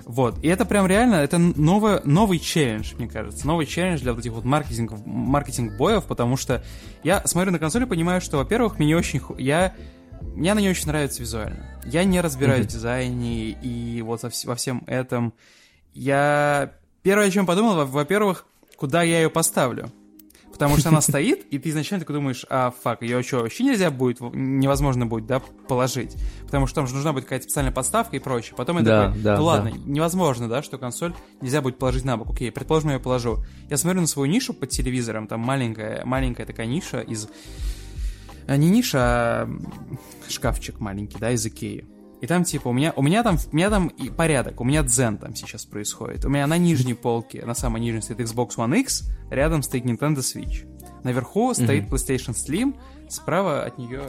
Вот, и это прям реально, это новое, новый челлендж, мне кажется, новый челлендж для вот этих вот маркетинг, маркетинг-боев, потому что я смотрю на консоль и понимаю, что, во-первых, мне не очень, я, мне она не очень нравится визуально. Я не разбираюсь в дизайне и вот во всем этом. Я первое, о чем подумал, во- во-первых, куда я ее поставлю. Потому что она <laughs> стоит, и ты изначально такой думаешь, а, фак, ее что, вообще нельзя будет, невозможно будет, да, положить? Потому что там же нужна будет какая-то специальная подставка и прочее. Потом я Да, такой, да, ну ладно, да. невозможно, да, что консоль нельзя будет положить на бок. Окей, предположим, я ее положу. Я смотрю на свою нишу под телевизором, там маленькая, маленькая такая ниша из... а, Не ниша, а шкафчик маленький, да, из Икеи. И там, типа, у меня, у меня там, у меня там и порядок, у меня дзен там сейчас происходит. У меня на нижней полке, на самой нижней стоит Xbox One X, рядом стоит Nintendo Switch. Наверху стоит PlayStation Slim, справа от нее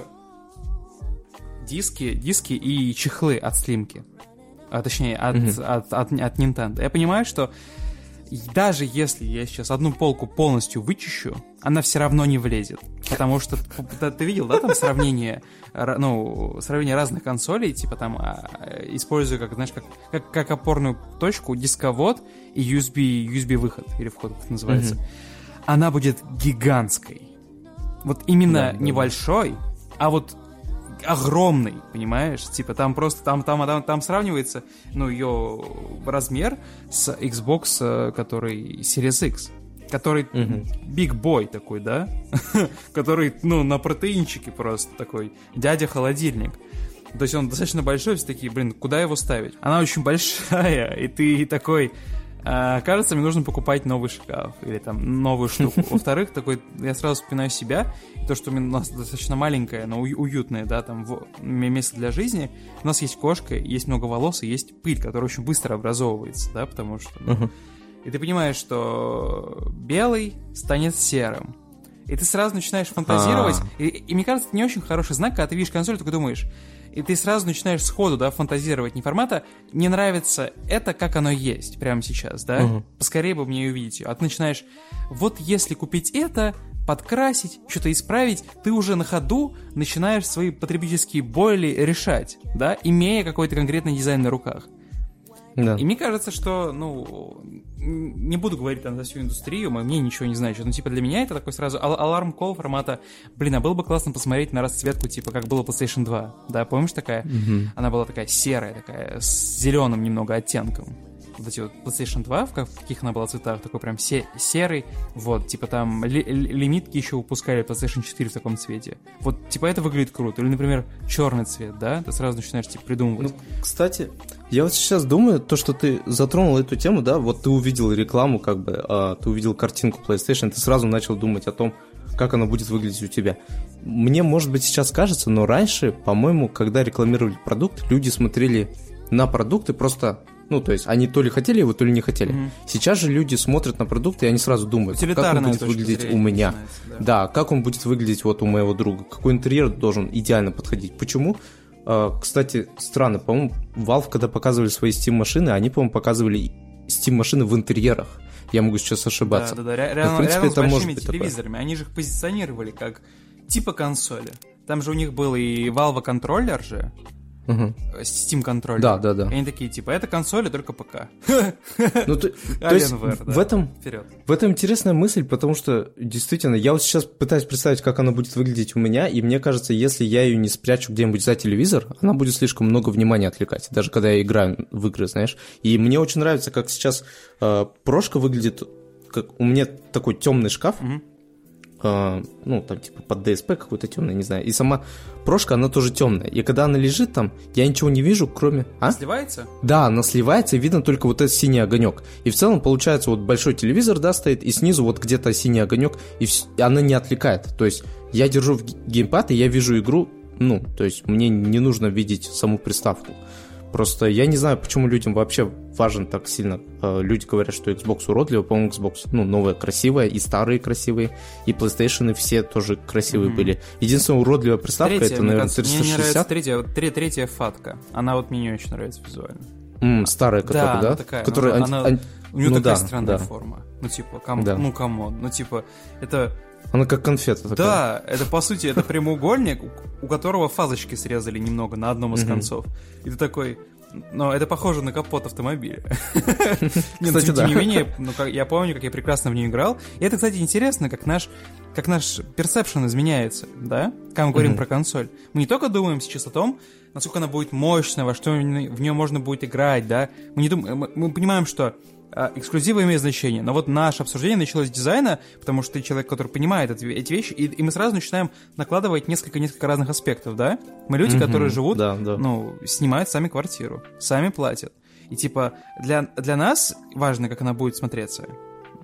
диски, диски и чехлы от слимки. А, точнее, от, от, от, от Nintendo. Я понимаю, что даже если я сейчас одну полку полностью вычищу, она все равно не влезет. Потому что ты, ты видел, да, там сравнение, ра- ну, сравнение разных консолей, типа там а, использую, как, знаешь, как, как, как опорную точку дисковод и USB, USB выход, или вход, как это называется. Она будет гигантской. Вот именно Да, да, небольшой, а вот огромный, понимаешь? Типа там просто, там, там, там, там сравнивается, ну, ее размер с Xbox, э, который Series X. Который big boy такой, да? <laughs> который, ну, на протеинчике просто такой, дядя-холодильник. То есть он достаточно большой, все такие, блин, куда его ставить? Она очень <laughs> большая, и ты такой, а, кажется, мне нужно покупать новый шкаф или там новую штуку. <laughs> Во-вторых, такой, я сразу вспоминаю себя, то, что у нас достаточно маленькое, но ую- уютное, да, там в- место для жизни. У нас есть кошка, есть много волос и есть пыль, которая очень быстро образовывается, да, потому что... ну, И ты понимаешь, что белый станет серым. И ты сразу начинаешь фантазировать. И, и мне кажется, это не очень хороший знак, когда ты видишь консоль, только думаешь. И ты сразу начинаешь сходу, да, фантазировать не формата. Не нравится это, как оно есть прямо сейчас, да? Мгм. Поскорее бы мне увидеть ее. А ты начинаешь, вот если купить это, подкрасить, что-то исправить, ты уже на ходу начинаешь свои потребительские боли решать, да, имея какой-то конкретный дизайн на руках. Да. И мне кажется, что, ну, не буду говорить там за всю индустрию, мнение ничего не значит, но типа для меня это такой сразу ал- аларм-кол формата, блин, а было бы классно посмотреть на расцветку, типа как было PlayStation 2, да, помнишь такая? Она была такая серая, такая, с зеленым немного оттенком. Вот эти вот PlayStation 2, в как- в каких она была цветах, такой прям се- серый, вот, типа там ли- лимитки еще выпускали PlayStation 4 в таком цвете. Вот, типа это выглядит круто. Или, например, черный цвет, да, ты сразу начинаешь, типа, придумывать. Ну, кстати, я вот сейчас думаю, то, что ты затронул эту тему, да, вот ты увидел рекламу, как бы, а, ты увидел картинку PlayStation, ты сразу начал думать о том, как она будет выглядеть у тебя. Мне, может быть, сейчас кажется, но раньше, по-моему, когда рекламировали продукт, люди смотрели на продукты просто, ну, то есть, они то ли хотели его, то ли не хотели. Мгм. Сейчас же люди смотрят на продукты, и они сразу думают, как он будет выглядеть зрения у меня. да. Да, как он будет выглядеть вот у моего друга, какой интерьер должен идеально подходить. Почему? А, Кстати, странно, по-моему, Valve, когда показывали свои Steam-машины, они, по-моему, показывали Steam-машины в интерьерах. Я могу сейчас ошибаться. Да, да, да. Ря- Но, Рядом, в принципе, рядом с это может большими быть такое. телевизорами. Они же их позиционировали как типа консоли. Там же у них был и Valve контроллер же, Э, Steam контроллер. Да, да, да. И они такие, типа, это консоли, только ПК. <laughs> Ну, то, то есть Alienware, да. в этом Вперед. В этом интересная мысль, потому что действительно, я вот сейчас пытаюсь представить, как она будет выглядеть у меня, и мне кажется, если я ее не спрячу где-нибудь за телевизор, она будет слишком много внимания отвлекать, даже когда я играю в игры, знаешь. И мне очень нравится, как сейчас э, прошка выглядит, как у меня такой темный шкаф, Мгм. Э, ну, там, типа, под DSP какой-то темный, не знаю. И сама прошка, она тоже темная. И когда она лежит там, я ничего не вижу, кроме... А? Сливается? Да, она сливается, и видно только вот этот синий огонек. И в целом получается вот большой телевизор, да, стоит, и снизу вот где-то синий огонек, и, вс- она не отвлекает. То есть я держу в геймпад, и я вижу игру, ну, то есть мне не нужно видеть саму приставку. Просто я не знаю, почему людям вообще важен так сильно. Э, Люди говорят, что Xbox уродливый, по-моему, Xbox, ну, новая красивая, и старые красивые, и PlayStation все тоже красивые Мгм. были. Единственная уродливая приставка, Третья, это, наверное, кажется, мне не нравится 360. третья, вот тре- третья фатка. Она вот мне не очень нравится визуально. М, старая, которая, она да? такая, Которая анти- она- ан- У нее Ну такая да, странная да. форма. Ну, типа, come... Да. ну, come on. Ну, типа, это... Она как конфета такая. Да, это, по сути, это прямоугольник, у- которого фазочки срезали немного на одном из концов. И ты такой... Но это похоже на капот автомобиля. <laughs> Не, ну, Кстати, тем да. не менее, ну, как- я помню, как я прекрасно в нее играл. И это, кстати, интересно, как наш как наш персепшн изменяется, да? Когда мы говорим Мгм. про консоль. Мы не только думаем сейчас о том, насколько она будет мощная, во что в нее можно будет играть, да? Мы, не думаем, мы, мы понимаем, что эксклюзивы имеют значение, но вот наше обсуждение началось с дизайна, потому что ты человек, который понимает эти, вещи, и, и мы сразу начинаем накладывать несколько-несколько разных аспектов, да? Мы люди, Мгм, которые живут, да, да. ну, снимают сами квартиру, сами платят. И типа для, для нас важно, как она будет смотреться.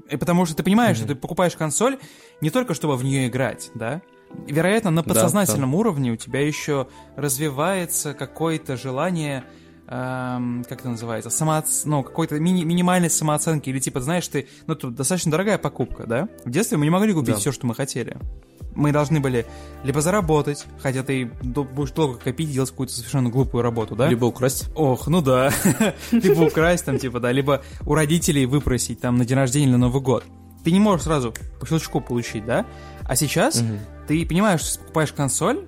И потому что ты понимаешь, что ты покупаешь консоль не только чтобы в нее играть, да? Вероятно, на Да, подсознательном уровне у тебя еще развивается какое-то желание, эм, как это называется, самооц... ну, какой-то мини- минимальной самооценки, или типа, знаешь, ты, ну, тут достаточно дорогая покупка, да? В детстве мы не могли купить Да. все, что мы хотели. Мы должны были либо заработать, хотя ты будешь долго копить, делать какую-то совершенно глупую работу, да? Либо украсть. Ох, ну да. <laughs> либо украсть там, типа, да, либо у родителей выпросить там на день рождения или Новый год. Ты не можешь сразу по щелчку получить, да? А сейчас ты понимаешь, что покупаешь консоль,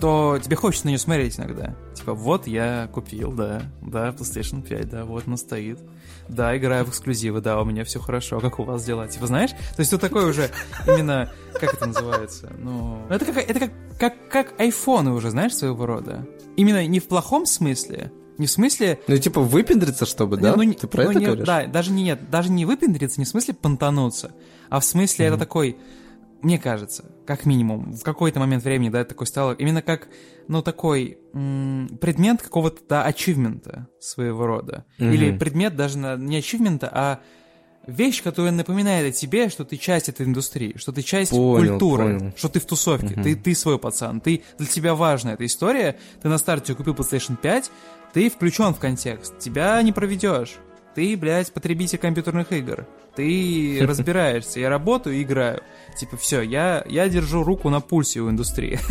то тебе хочется на нее смотреть иногда. Типа, вот я купил, да, да, PlayStation 5, да, вот она стоит. Да, играю в эксклюзивы, да, у меня все хорошо, а как у вас дела? Типа, знаешь? То есть тут такой уже именно, как это называется? Ну, это как, это как, как, как айфоны уже, знаешь, своего рода. Именно не в плохом смысле, не в смысле Ну, типа, выпендриться, чтобы, да? ну, Ты про ну, это не- говоришь? Да, даже не, нет, даже не выпендриться, не в смысле понтануться, а в смысле это такой, мне кажется, как минимум, в какой-то момент времени, да, такой стало, именно как, ну, такой м, предмет какого-то, да, ачивмента своего рода. Мгм. Или предмет даже на- не ачивмента, а вещь, которая напоминает о тебе, что ты часть этой индустрии, что ты часть Понял, культуры, понял. что ты в тусовке, Мгм. ты, ты свой пацан, ты, для тебя важна эта история, ты на старте купил PlayStation 5, ты включен в контекст, тебя не проведешь. Ты, блядь, потребитель компьютерных игр. Ты <laughs> разбираешься, я работаю играю. Типа, все, я, я держу руку на пульсе у индустрии. <laughs>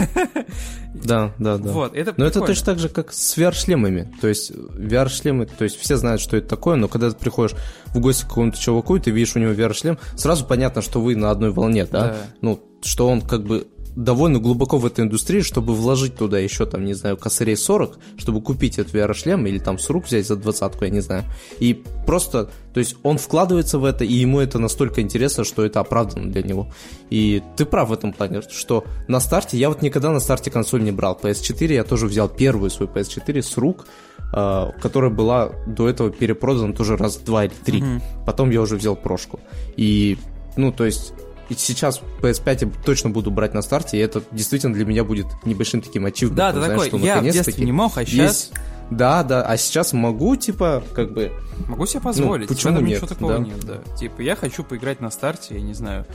Да, да, да. Вот, это Но это прикольно. точно так же, как с VR-шлемами. То есть VR-шлемы, то есть все знают, что это такое, но когда ты приходишь в гости к какому-то чуваку, и ты видишь у него VR-шлем, сразу понятно, что вы на одной волне, да? Да. Ну, что он как бы довольно глубоко в этой индустрии, чтобы вложить туда еще, там, не знаю, косарей 40, чтобы купить этот VR-шлем или там с рук взять за двадцатку, я не знаю. И просто, то есть он вкладывается в это, и ему это настолько интересно, что это оправдано для него. И ты прав в этом плане, что на старте, я вот никогда на старте консоль не брал. PS4 я тоже взял первую свою PS4 с рук, э, которая была до этого перепродана тоже раз два или три. Мгм. Потом я уже взял прошку. И, ну, то есть, и сейчас PS5 я точно буду брать на старте, и это действительно для меня будет небольшим таким ачивментом. Да, ты знаешь, такой, что я в детстве не мог, а есть- сейчас Да, да, а сейчас могу, типа, как бы... могу себе позволить. Ну, почему нет, Ничего такого да. нет, да. Типа, я хочу поиграть на старте, я не знаю,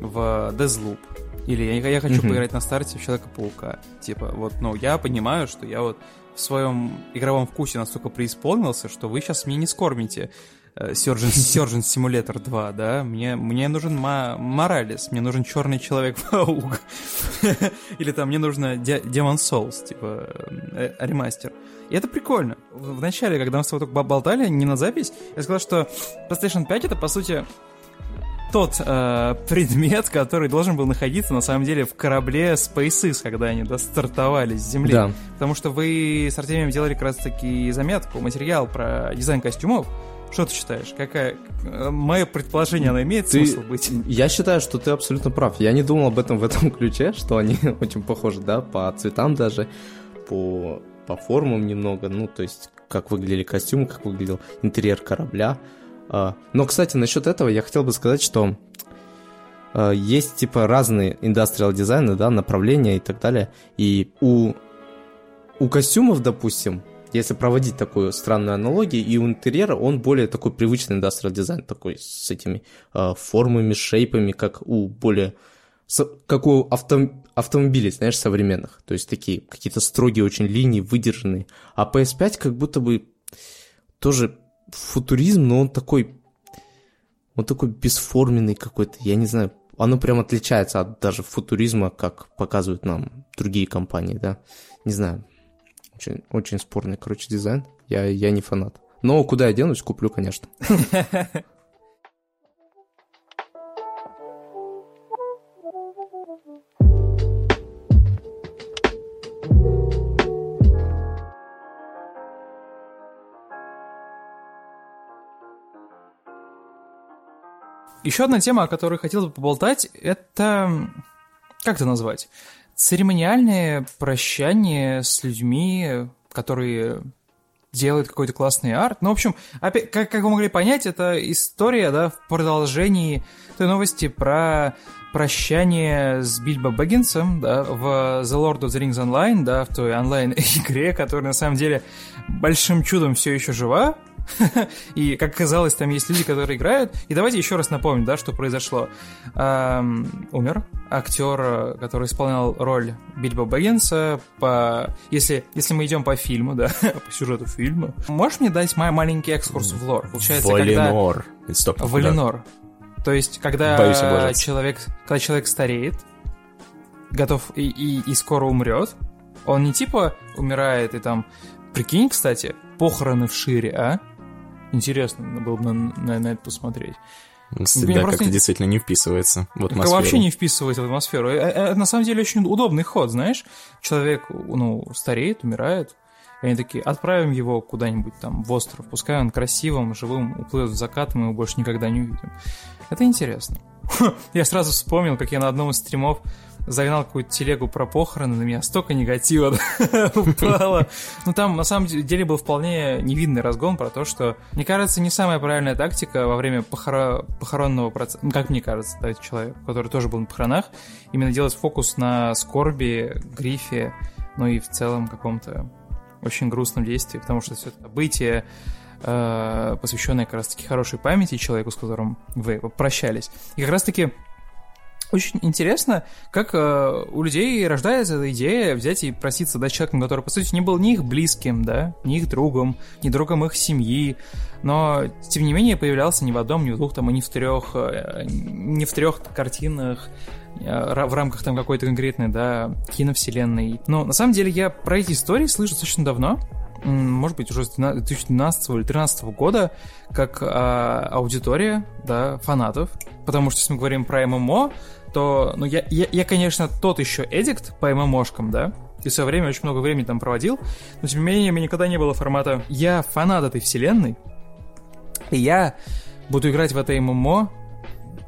в Deathloop. Или я, я хочу Мгм. поиграть на старте в Человека-паука. Типа, вот, ну, я понимаю, что я вот в своем игровом вкусе настолько преисполнился, что вы сейчас мне не скормите э, Surgeon, Surgeon Simulator 2, да? Мне, мне нужен Ма- Моралес, мне нужен Черный Человек-паук. <laughs> Или там мне нужно Де- Demon Souls, типа, э, э, ремастер. И это прикольно. В начале, когда мы с тобой только болтали, не на запись, я сказал, что PlayStation 5 это, по сути, тот э, предмет, который должен был находиться, на самом деле, в корабле SpaceX, когда они да, стартовали с Земли. Да. Потому что вы с Артемием делали как раз-таки заметку, материал про дизайн костюмов. Что ты считаешь? Какая... э, Мое предположение, оно имеет Ты- смысл быть? Я считаю, что ты абсолютно прав. Я не думал об этом в этом ключе, что они <laughs> очень похожи, да, по цветам даже, по, по формам немного, ну, то есть, как выглядели костюмы, как выглядел интерьер корабля. А, Но, кстати, насчет этого я хотел бы сказать, что а, есть, типа, разные индустриал дизайны, да, направления и так далее. И у, у костюмов, допустим, если проводить такую странную аналогию, и у интерьера он более такой привычный индустриал дизайн, такой с этими э, формами, шейпами, как у более... как у авто, автомобилей, знаешь, современных. То есть такие какие-то строгие очень линии, выдержанные. А PS5 как будто бы тоже футуризм, но он такой... Он такой бесформенный какой-то, я не знаю. Оно прям отличается от даже футуризма, как показывают нам другие компании, да. Не знаю. Очень, очень спорный, короче, дизайн. Я, я не фанат. Но куда я денусь, куплю, конечно. <laughs> Еще одна тема, о которой хотел бы поболтать, это... Как это назвать? Церемониальное прощание с людьми, которые делают какой-то классный арт. Ну, в общем, опять, как, как вы могли понять, это история, да, в продолжении той новости про прощание с Бильбо Бэггинсом, да, в The Lord of the Rings Online, да, в той онлайн-игре, которая на самом деле большим чудом все еще жива, <laughs> и, как оказалось, там есть люди, которые играют. И давайте еще раз напомним, да, что произошло. Эм, умер актер, который исполнял роль Бильбо Бэггинса. По... Если, если мы идем по фильму, да, <laughs> по сюжету фильма. Можешь мне дать мой маленький экскурс в лор? Получается, Валинор. Когда... Стоп, Валинор. Да. То есть, когда человек, когда человек стареет, готов и, и, и скоро умрет, он не типа умирает и там... Прикинь, кстати, похороны в шире, а? Интересно было бы на, на, на это посмотреть. Да, как-то не... действительно не вписывается в атмосферу. Вообще не вписывается в атмосферу. Это, это на самом деле очень удобный ход, знаешь. Человек, ну, стареет, умирает, и они такие, отправим его куда-нибудь там в остров, пускай он красивым, живым уплывет в закат, мы его больше никогда не увидим. Это интересно. <laughs> Я сразу вспомнил, как я на одном из стримов загнал какую-то телегу про похороны, на меня столько негатива <laughs> упало. Ну, там, на самом деле, был вполне невинный разгон про то, что, мне кажется, не самая правильная тактика во время похоронного процесса, ну, как мне кажется, да, человек, который тоже был на похоронах, именно делать фокус на скорби, грифе, ну и в целом каком-то очень грустном действии, потому что все это событие, э, посвященное как раз-таки хорошей памяти человеку, с которым вы прощались. И как раз-таки очень интересно, как э, у людей рождается эта идея взять и проситься дать человеком, который, по сути, не был ни их близким, да, ни их другом, ни другом их семьи, но, тем не менее, появлялся не в одном, не в двух, там, и не в трех, э, не в трех картинах, э, в рамках там какой-то конкретной, да, киновселенной. Но, на самом деле, я про эти истории слышу достаточно давно, может быть, уже с 2012 или 2013 года, как а, аудитория, да, фанатов. Потому что, если мы говорим про ММО, то, ну, я, я, я конечно, тот еще эдикт по ММОшкам, да, и свое время очень много времени там проводил, но, тем не менее, у меня никогда не было формата «я фанат этой вселенной», и я буду играть в это ММО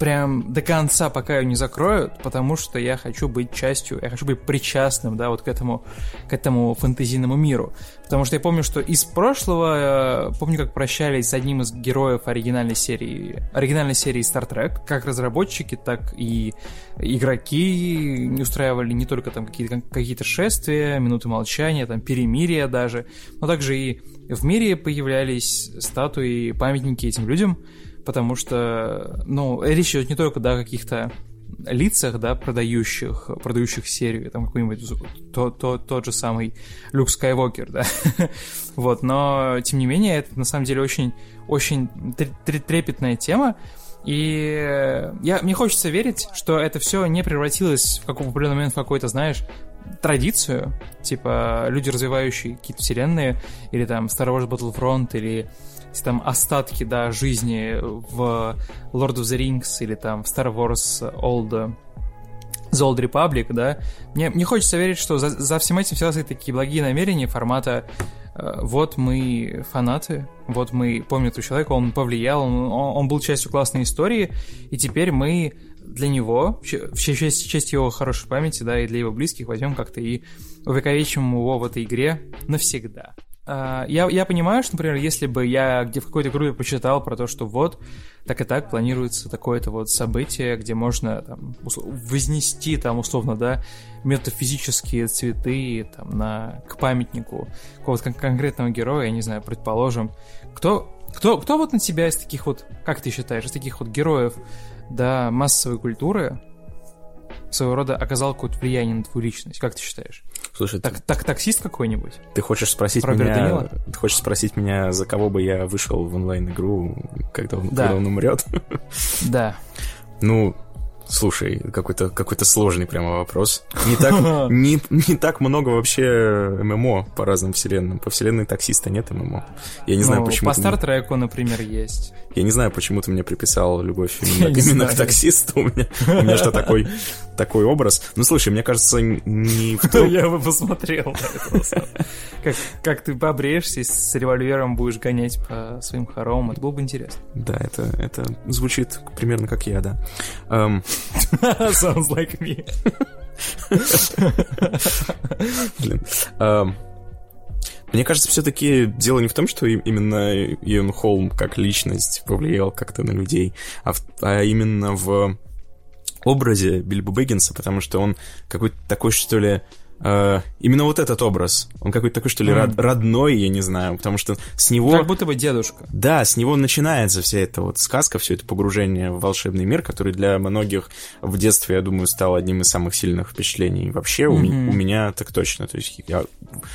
прям до конца, пока ее не закроют, потому что я хочу быть частью, я хочу быть причастным, да, вот к этому, к этому фэнтезийному миру. Потому что я помню, что из прошлого, э, помню, как прощались с одним из героев оригинальной серии, оригинальной серии Star Trek, как разработчики, так и игроки не устраивали не только там какие-то какие шествия, минуты молчания, там перемирия даже, но также и в мире появлялись статуи, памятники этим людям, потому что, ну, речь идет не только, да, о каких-то лицах, да, продающих, продающих серию, там какой-нибудь то, то, тот же самый Люк Скайуокер, да, <laughs> вот, но, тем не менее, это на самом деле очень, очень трепетная тема, и я, мне хочется верить, что это все не превратилось в какой-то определенный момент в какой-то, знаешь, традицию, типа люди, развивающие какие-то вселенные, или там Star Wars Battlefront, или там остатки, да, жизни в Lord of the Rings или там в Star Wars Old The Old Republic, да, мне, мне хочется верить, что за, за всем этим всегда стоят такие благие намерения формата э, вот мы фанаты, вот мы помним этого человека, он повлиял, он, он был частью классной истории, и теперь мы для него, в честь, в честь его хорошей памяти, да, и для его близких возьмем как-то и увековечим его в этой игре навсегда. А, я, я понимаю, что, например, если бы я где в какой-то группе почитал про то, что вот так и так планируется такое-то вот событие, где можно там, вознести там условно, да, метафизические цветы там на к памятнику какого-то кон- конкретного героя, я не знаю, предположим, кто кто кто вот на тебя из таких вот, как ты считаешь, из таких вот героев, да, массовой культуры своего рода оказал какое-то влияние на твою личность. Как ты считаешь? Слушай, так, ты... так таксист какой-нибудь? Ты хочешь спросить Роберт меня? Данила? Ты хочешь спросить меня, за кого бы я вышел в онлайн-игру, когда он, да. когда он умрет? Да. Ну, Слушай, какой-то какой сложный прямо вопрос. Не так, <laughs> не, не так много вообще ММО по разным вселенным. По вселенной таксиста нет ММО. Я не знаю, Ну, почему... По Стартреку, например, есть. Я не знаю, почему ты мне приписал любовь <laughs> именно, именно к таксисту. У меня, у меня что, такой, <laughs> такой образ? Ну, слушай, мне кажется, не в том... Я бы посмотрел. <laughs> Как, как ты побреешься с револьвером будешь гонять по своим хоромам, это было бы интересно. Да, это, это звучит примерно как я, да. Эм, Sounds like me. Блин. Ам, Мне кажется, все-таки дело не в том, что именно Ион Холм как личность повлиял как-то на людей, а, в- а именно в образе Бильбо Бэггинса, потому что он какой-то такой, что ли, э, именно вот этот образ, он какой-то такой, что ли, род- родной, я не знаю, потому что с него... Как будто бы дедушка. Да, с него начинается вся эта вот сказка, все это погружение в волшебный мир, который для многих в детстве, я думаю, стал одним из самых сильных впечатлений вообще. У, ми- у меня так точно. То есть я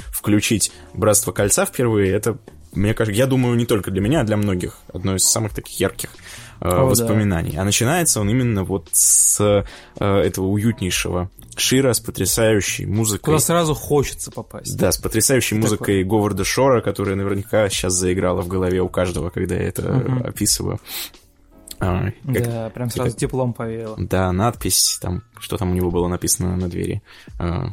включить Братство кольца впервые, это, мне кажется, я думаю, не только для меня, а для многих одно из самых таких ярких э, да. воспоминаний. А начинается он именно вот с э, этого уютнейшего Шира с потрясающей музыкой. Куда сразу хочется попасть. Да, с потрясающей музыкой Говарда Шора, которая наверняка сейчас заиграла в голове у каждого, когда я это Мгм. описываю. А, как- Да, прям сразу как- теплом повеяло. да, надпись, там, что там у него было написано на двери. А,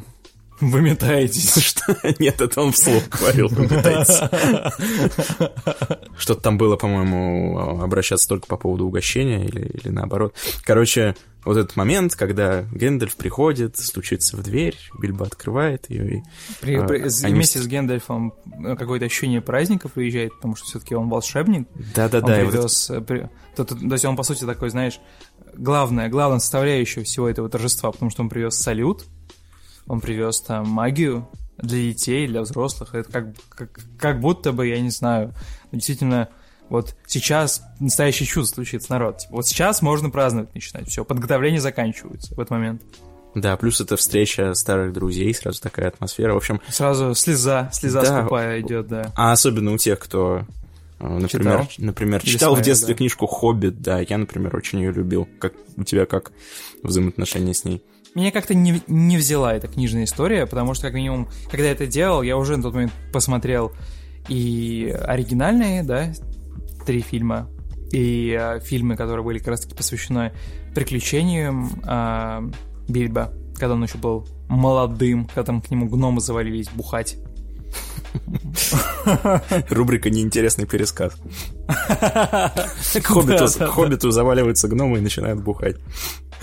Вы метаетесь. <laughs> что? Нет, это он вслух говорил, пытается. Что-то там было, по-моему, обращаться только по поводу угощения или, или наоборот. Короче, вот этот момент, когда Гэндальф приходит, стучится в дверь, Бильбо открывает ее и... При- А, при- они вместе с Гэндальфом э, какое-то ощущение праздника приезжает, потому что все-таки он волшебник. Да-да-да, он и вот привез... э, при- то, то- то есть он, по сути, такой, знаешь, главная, главная составляющая всего этого торжества, потому что он привез салют, он привез там магию для детей, для взрослых. Это как, как, как будто бы, я не знаю, действительно, вот сейчас настоящее чудо случится, народ. Типа, вот сейчас можно праздновать начинать. Все, подготовление заканчивается в этот момент. Да, плюс это встреча старых друзей, сразу такая атмосфера. В общем, Сразу слеза, слеза Да. скупая идет, да. а особенно у тех, кто, э, например, Читал? например Или читал в смотрел, детстве да. книжку «Хоббит», да, я, например, очень ее любил. Как у тебя как взаимоотношения с ней? Меня как-то не, не взяла эта книжная история, потому что, как минимум, когда я это делал, я уже на тот момент посмотрел и оригинальные, да, три фильма, и э, фильмы, которые были как раз-таки посвящены приключениям э, Бильбо, когда он еще был молодым, когда там к нему гномы завалились бухать. <laughs> Рубрика «Неинтересный пересказ». <laughs> К хоббиту, к хоббиту заваливаются гномы и начинают бухать.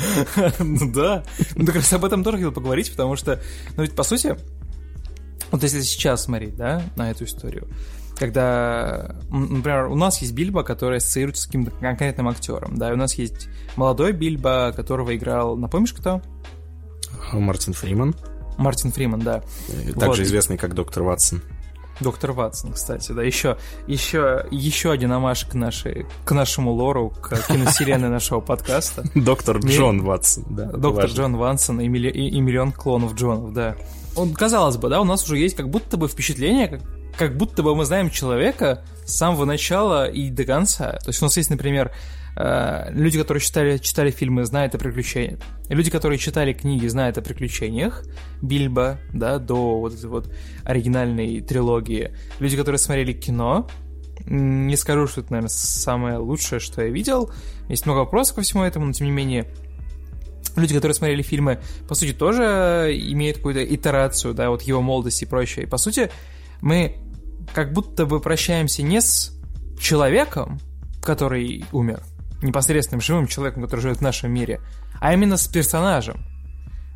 <laughs> Ну да. Ну как раз об этом тоже хотел поговорить, потому что, ну ведь по сути, вот если сейчас смотреть, да, на эту историю, когда, например, у нас есть Бильбо, который ассоциируется с каким-то конкретным актером, да, и у нас есть молодой Бильбо, которого играл, напомнишь кто? Мартин Фриман, Мартин Фриман, да. э, Вот. также известный как доктор Ватсон. Доктор Ватсон, кстати, да, еще, еще, еще один омаж к, нашей, к нашему лору, к киновселенной <laughs> нашего подкаста. Доктор Джон Ватсон, да. Доктор. Джон Вансон и, милли- и- и миллион клонов Джонов, да. Он, казалось бы, да, у нас уже есть как будто бы впечатление, как, как будто бы мы знаем человека с самого начала и до конца. То есть у нас есть, например, люди, которые читали, читали фильмы, знают о приключениях. Люди, которые читали книги, знают о приключениях Бильбо, да, до вот этой вот оригинальной трилогии. Люди, которые смотрели кино, не скажу, что это, наверное, самое лучшее, что я видел. Есть много вопросов ко всему этому, но тем не менее люди, которые смотрели фильмы, по сути, тоже имеют какую-то итерацию, да, вот его молодости и прочее. И, по сути, мы как будто бы прощаемся не с человеком, который умер, непосредственным живым человеком, который живет в нашем мире, а именно с персонажем.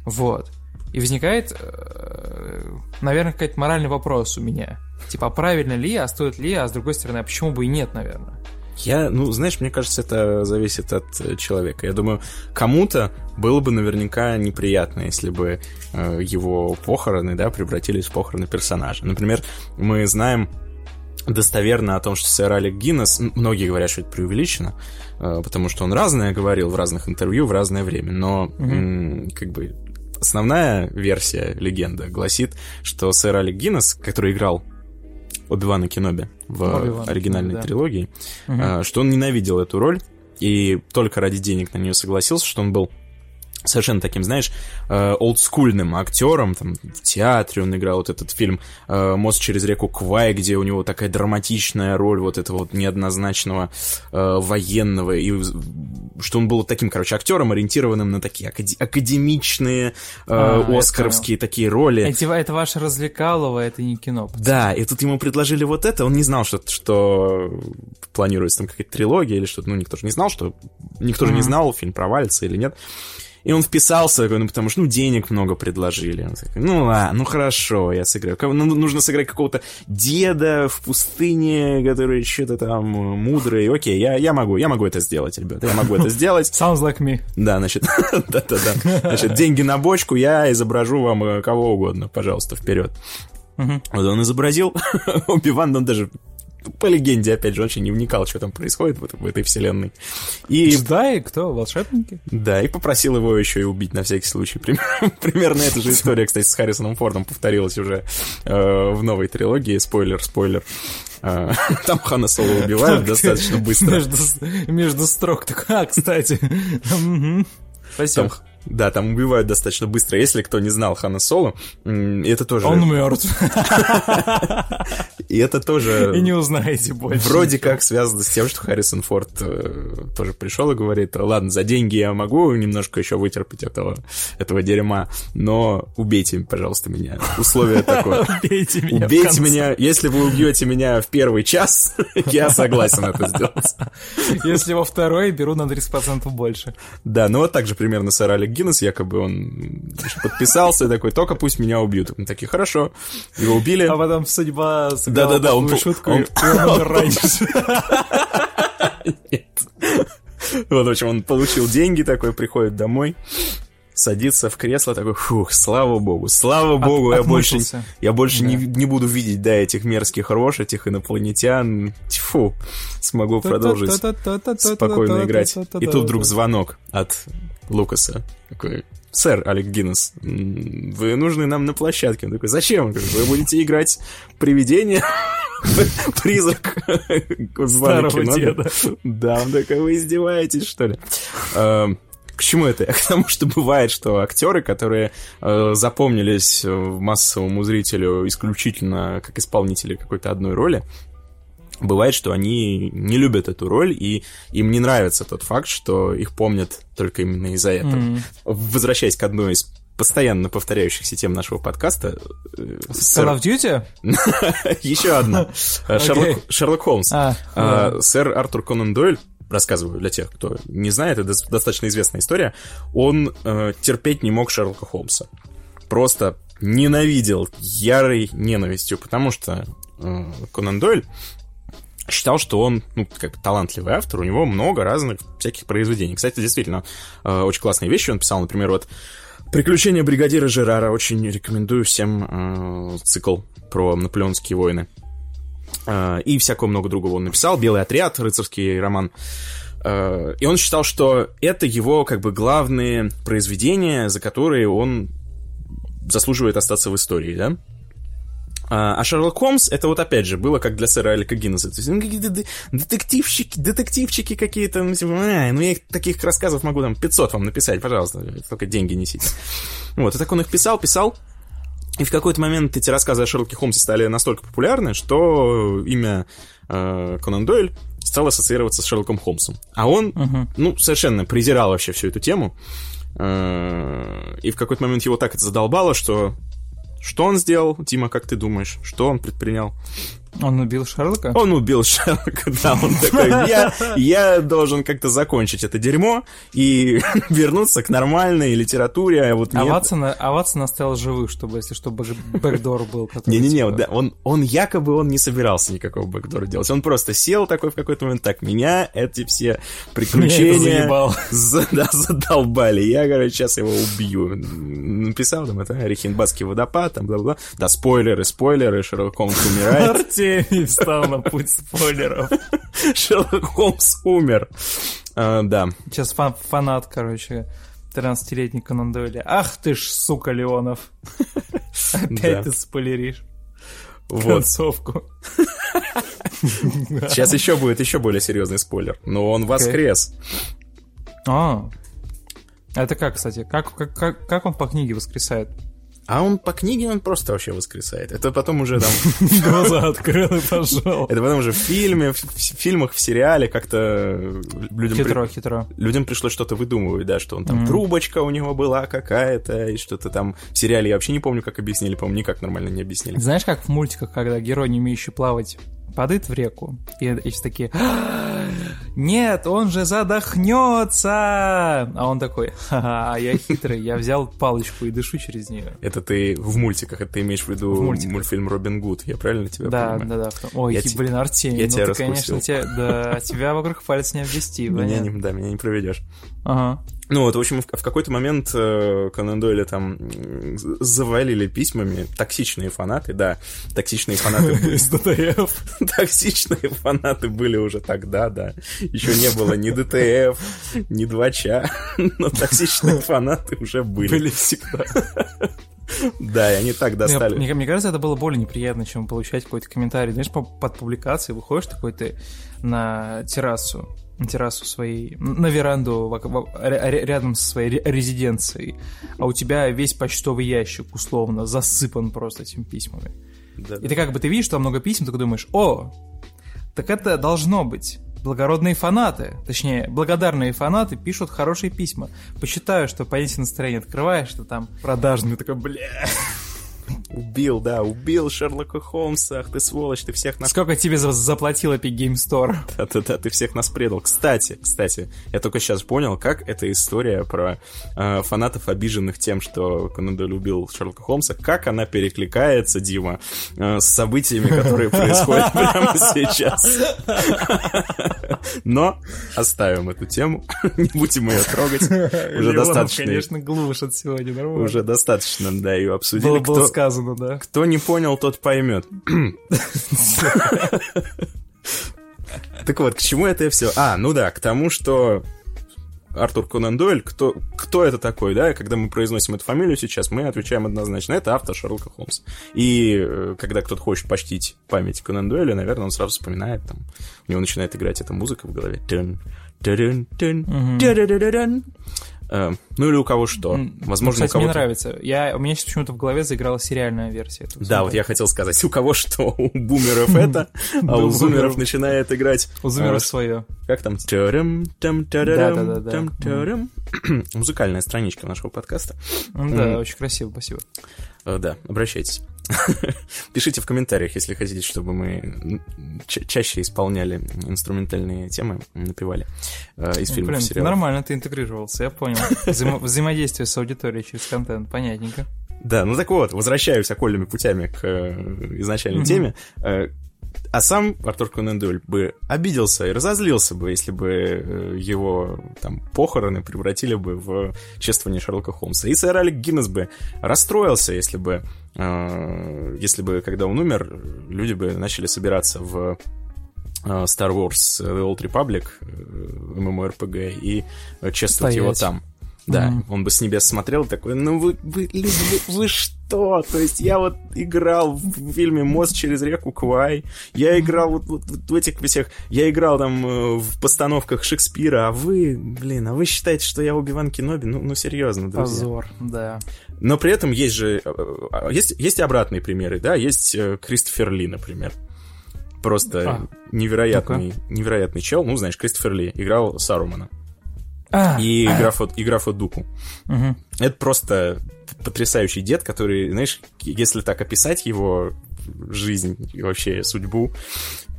Вот. И возникает, э, наверное, какой-то моральный вопрос у меня. Типа, а правильно ли, а стоит ли, а с другой стороны, а почему бы и нет, наверное? Я, ну, знаешь, мне кажется, это зависит от э, человека. Я думаю, кому-то было бы наверняка неприятно, если бы э, его похороны, да, превратились в похороны персонажа. Например, мы знаем достоверно о том, что сэр Алек Гиннес, многие говорят, что это преувеличено, э, потому что он разное говорил в разных интервью в разное время, но м, как бы основная версия легенда гласит, что сэр Алек Гиннес, который играл Оби-Вана Кеноби в Оби-Вана оригинальной да. трилогии, а, что он ненавидел эту роль и только ради денег на нее согласился, что он был совершенно таким, знаешь, э, олдскульным актером, там, в театре он играл вот этот фильм э, «Мост через реку Квай», где у него такая драматичная роль вот этого вот неоднозначного э, военного, и что он был таким, короче, актером, ориентированным на такие акади- академичные, а, оскаровские такие роли. Эти, это ваше развлекалово, это не кино. Пацаны. Да, и тут ему предложили вот это, он не знал, что, что планируется там какая-то трилогия или что-то, ну, никто же не знал, что... Никто mm-hmm. же не знал, фильм провалится или нет. И он вписался, ну, потому что, ну, денег много предложили. Он такой, ну, ладно, ну, хорошо, я сыграю. Ну, нужно сыграть какого-то деда в пустыне, который что-то там мудрый. Окей, я, я могу, я могу это сделать, ребята, я могу это сделать. <laughs> Sounds like me. Да, значит, <laughs> да-да-да. Значит, деньги на бочку, я изображу вам э, кого угодно, пожалуйста, вперед. Угу. Вот он изобразил, <laughs> Оби-Ван, он даже по легенде, опять же, очень не вникал, что там происходит в, в этой вселенной. И... Да, и кто? Волшебники? Да, и попросил его еще и убить на всякий случай. <laughs> Примерно эта же история, кстати, с Харрисоном Фордом повторилась уже э, в новой трилогии. Спойлер, спойлер. Э, <laughs> там Хана Соло убивают достаточно быстро. Между, между строк так, а, кстати. <laughs> Спасибо. Там, да, там убивают достаточно быстро. Если кто не знал Хана Соло, это тоже... Он мертв. И это тоже... И не узнаете больше. Вроде как связано с тем, что Харрисон Форд э, тоже пришел и говорит, ладно, за деньги я могу немножко еще вытерпеть этого, этого дерьма, но убейте, пожалуйста, меня. Условие такое. <laughs> Убейте меня Убейте меня. Если вы убьете меня в первый час, <laughs> я согласен это сделать. Если во второй, беру на 30% больше. Да, ну вот так же примерно Алек Гиннес, якобы он подписался такой, только пусть меня убьют. Мы такие, хорошо. Его убили. А потом судьба да-да-да, он... шутку, он... умер раньше. Вот, в общем, он получил деньги такой, приходит домой, садится в кресло, такой, фух, слава богу, слава богу, От, я больше, я больше да. не, не буду видеть, да, этих мерзких рож, этих инопланетян, тьфу, смогу продолжить спокойно играть. И тут вдруг звонок от Лукаса, такой, сэр Алек Гиннес, вы нужны нам на площадке. Он такой, зачем? Вы будете играть привидение? <laughs> Призрак Старого деда. Да, он такой, вы издеваетесь, что ли? Эм, к чему это? <laughs> К тому, что бывает, что актеры, которые э, запомнились массовому зрителю исключительно как исполнители какой-то одной роли, бывает, что они не любят эту роль, и им не нравится тот факт, что их помнят только именно из-за этого. Mm-hmm. Возвращаясь к одной из постоянно повторяющихся тем нашего подкаста. Э, Call of Duty? <laughs> Еще одна. <laughs> Шерлок Холмс. А, а, сэр Артур Конан Дойль рассказываю для тех, кто не знает, это достаточно известная история, он э, терпеть не мог Шерлока Холмса. Просто ненавидел ярой ненавистью, потому что э, Конан Дойль считал, что он, ну, как талантливый автор, у него много разных всяких произведений. Кстати, действительно, э, очень классные вещи он писал, например, вот «Приключения бригадира Жерара». Очень рекомендую всем э, цикл про наполеонские войны. Э, и всякого много другого он написал. «Белый отряд», рыцарский роман. Э, и он считал, что это его, как бы, главные произведения, за которые он заслуживает остаться в истории, да? А, а Шерлок Холмс, это вот опять же было как для сэра Алика Гиннесса. То есть, ну, какие-то детективчики, детективчики какие-то, ну, типа, а, ну, я таких рассказов могу там 500 вам написать, пожалуйста, только деньги несите. Вот, и так он их писал, писал, и в какой-то момент эти рассказы о Шерлоке Холмсе стали настолько популярны, что имя э, Конан Дойль стало ассоциироваться с Шерлоком Холмсом. А он, uh-huh. ну, совершенно презирал вообще всю эту тему. Э, и в какой-то момент его так это задолбало, что что он сделал, Дима, как ты думаешь? Что он предпринял? Он убил Шерлока? Он убил Шерлока, да. Он такой, <laughs> я, я должен как-то закончить это дерьмо и <laughs> вернуться к нормальной литературе. А, вот а, Ватсон, а Ватсон оставил живых, чтобы, если что, бэкдор был. Не-не-не, типа... да, он, он якобы он не собирался никакого бэкдора делать. Он просто сел такой в какой-то момент, так, меня эти все приключения <laughs> за, да, задолбали. Я, короче, сейчас его убью. Написал там это Рихенбасский водопад, там, бла-бла. Да, спойлеры, спойлеры, Шерлок Холмс умирает. Артемий встал на путь спойлеров. <laughs> Шерлок Холмс умер. А, да. Сейчас фан фанат, короче, 13-летний Конан Дойля. Ах ты ж, сука, Леонов. <laughs> Опять ты спойлеришь. Вот. Концовку. <laughs> Сейчас еще будет еще более серьезный спойлер. Но он воскрес. А. А это как, кстати? Как, как, как, как он по книге воскресает? А он по книге, он просто вообще воскресает. Это потом уже там... <laughs> Глаза открыл и пошел. Это потом уже в фильме, в, фильмах, в сериале как-то людям... Хитро, хитро. Людям пришлось что-то выдумывать, да, что он там трубочка у него была какая-то, и что-то там в сериале я вообще не помню, как объяснили, по-моему, никак нормально не объяснили. Знаешь, как в мультиках, когда герой, не умеющий плавать, падает в реку, и, и все такие, «А, нет, он же задохнется! А он такой, ха-ха, я хитрый, я взял палочку и дышу через нее. Это ты в мультиках, это ты имеешь в виду В мультфильм Робин Гуд, я правильно тебя Да, понимаю? да, да. том- Ой, Я те- блин, Артемий, я ну тебя ты, конечно, тебя, да, тебя вокруг пальца не обвести, Меня не, да, меня не проведешь. Ага. Ну вот, в общем, в, в какой-то момент э, Конан Дойля там завалили письмами токсичные фанаты, да, токсичные фанаты <laughs> были. Из DTF. <laughs> Токсичные фанаты были уже тогда, да. Еще не было ни DTF, ни Двача, <laughs> но токсичные фанаты уже были. Были всегда. Да, и они так достали. Мне, мне кажется, это было более неприятно, чем получать какой-то комментарий. Знаешь, по- под публикацией выходишь такой ты на террасу, на террасу своей, на веранду рядом со своей ре- резиденцией, а у тебя весь почтовый ящик условно засыпан просто этими письмами. Да, И ты как бы ты видишь, что там много писем, только думаешь, о, так это должно быть. Благородные фанаты, точнее, благодарные фанаты пишут хорошие письма. Почитаю, что понятие настроение открываешь, что там продажный, такой, бля, Убил, да, убил Шерлока Холмса. Ах ты сволочь, ты всех нас... сколько тебе за- заплатил Epic Game Store? <laughs> Да-да-да, ты всех нас предал. Кстати, кстати, я только сейчас понял, как эта история про э, фанатов, обиженных тем, что Конан Дойль убил Шерлока Холмса, как она перекликается, Дима, э, с событиями, которые <laughs> происходят прямо сейчас. Но оставим эту тему, <laughs> не будем ее трогать. Уже достаточно. конечно, глушат сегодня. Уже достаточно, да, ее обсудили. Кто, сказано, да. кто не понял, тот поймет. Так вот, к чему это все? А, ну да, к тому, что Артур Конан Дойль, кто, кто это такой, да, и когда мы произносим эту фамилию сейчас, мы отвечаем однозначно, это автор Шерлока Холмса. И э, когда кто-то хочет почтить память Конан Дойля, наверное, он сразу вспоминает, там, у него начинает играть эта музыка в голове. Тын, тырын, тын, тырырырырын. Э, Ну или у кого что. Возможно, ну, у кстати, мне кого-то... нравится. Я, у меня сейчас почему-то в голове заиграла сериальная версия. этого Да, вот я хотел сказать, у кого что, <laughs> у бумеров это, <laughs> а у зумеров зумеров. начинает играть... У Зумера э, свое. Как там? <clears throat> Музыкальная страничка нашего подкаста. М, Да, очень красиво, спасибо. Э, Да, обращайтесь. <laughs> Пишите в комментариях, если хотите, чтобы мы ча- чаще исполняли инструментальные темы, напевали э, из Ну, фильмов блин, и сериалов. нормально ты интегрировался, я понял. Взаимо- взаимодействие с аудиторией через контент, понятненько. Да, ну так вот, возвращаюсь окольными путями к э, изначальной теме. Э, а сам Артур Конан бы обиделся и разозлился бы, если бы э, его там похороны превратили бы в чествование Шерлока Холмса. И сэр Алек Гиннес бы расстроился, если бы, э, если бы, когда он умер, люди бы начали собираться в э, Star Wars The Old Republic, э, MMORPG, и э, чествовать его Стоять. там. Да, Мгм. он бы с небес смотрел такой, ну вы, вы, люди, вы, вы что? То есть я вот играл в фильме «Мост через реку Квай», я играл вот, вот- вот в этих всех, я играл там э, в постановках Шекспира, а вы, блин, а вы считаете, что я Оби-Ван Кеноби? Ну, ну серьезно, друзья. Позор, да. Но при этом есть же, э, э, есть, есть и обратные примеры, да, есть э, Кристофер Ли, например. Просто А. невероятный, невероятный чел. Ну, знаешь, Кристофер Ли играл Сарумана. А, И игра Фодуку. мгм. Это просто потрясающий дед, который, знаешь, если так описать его жизнь и вообще судьбу,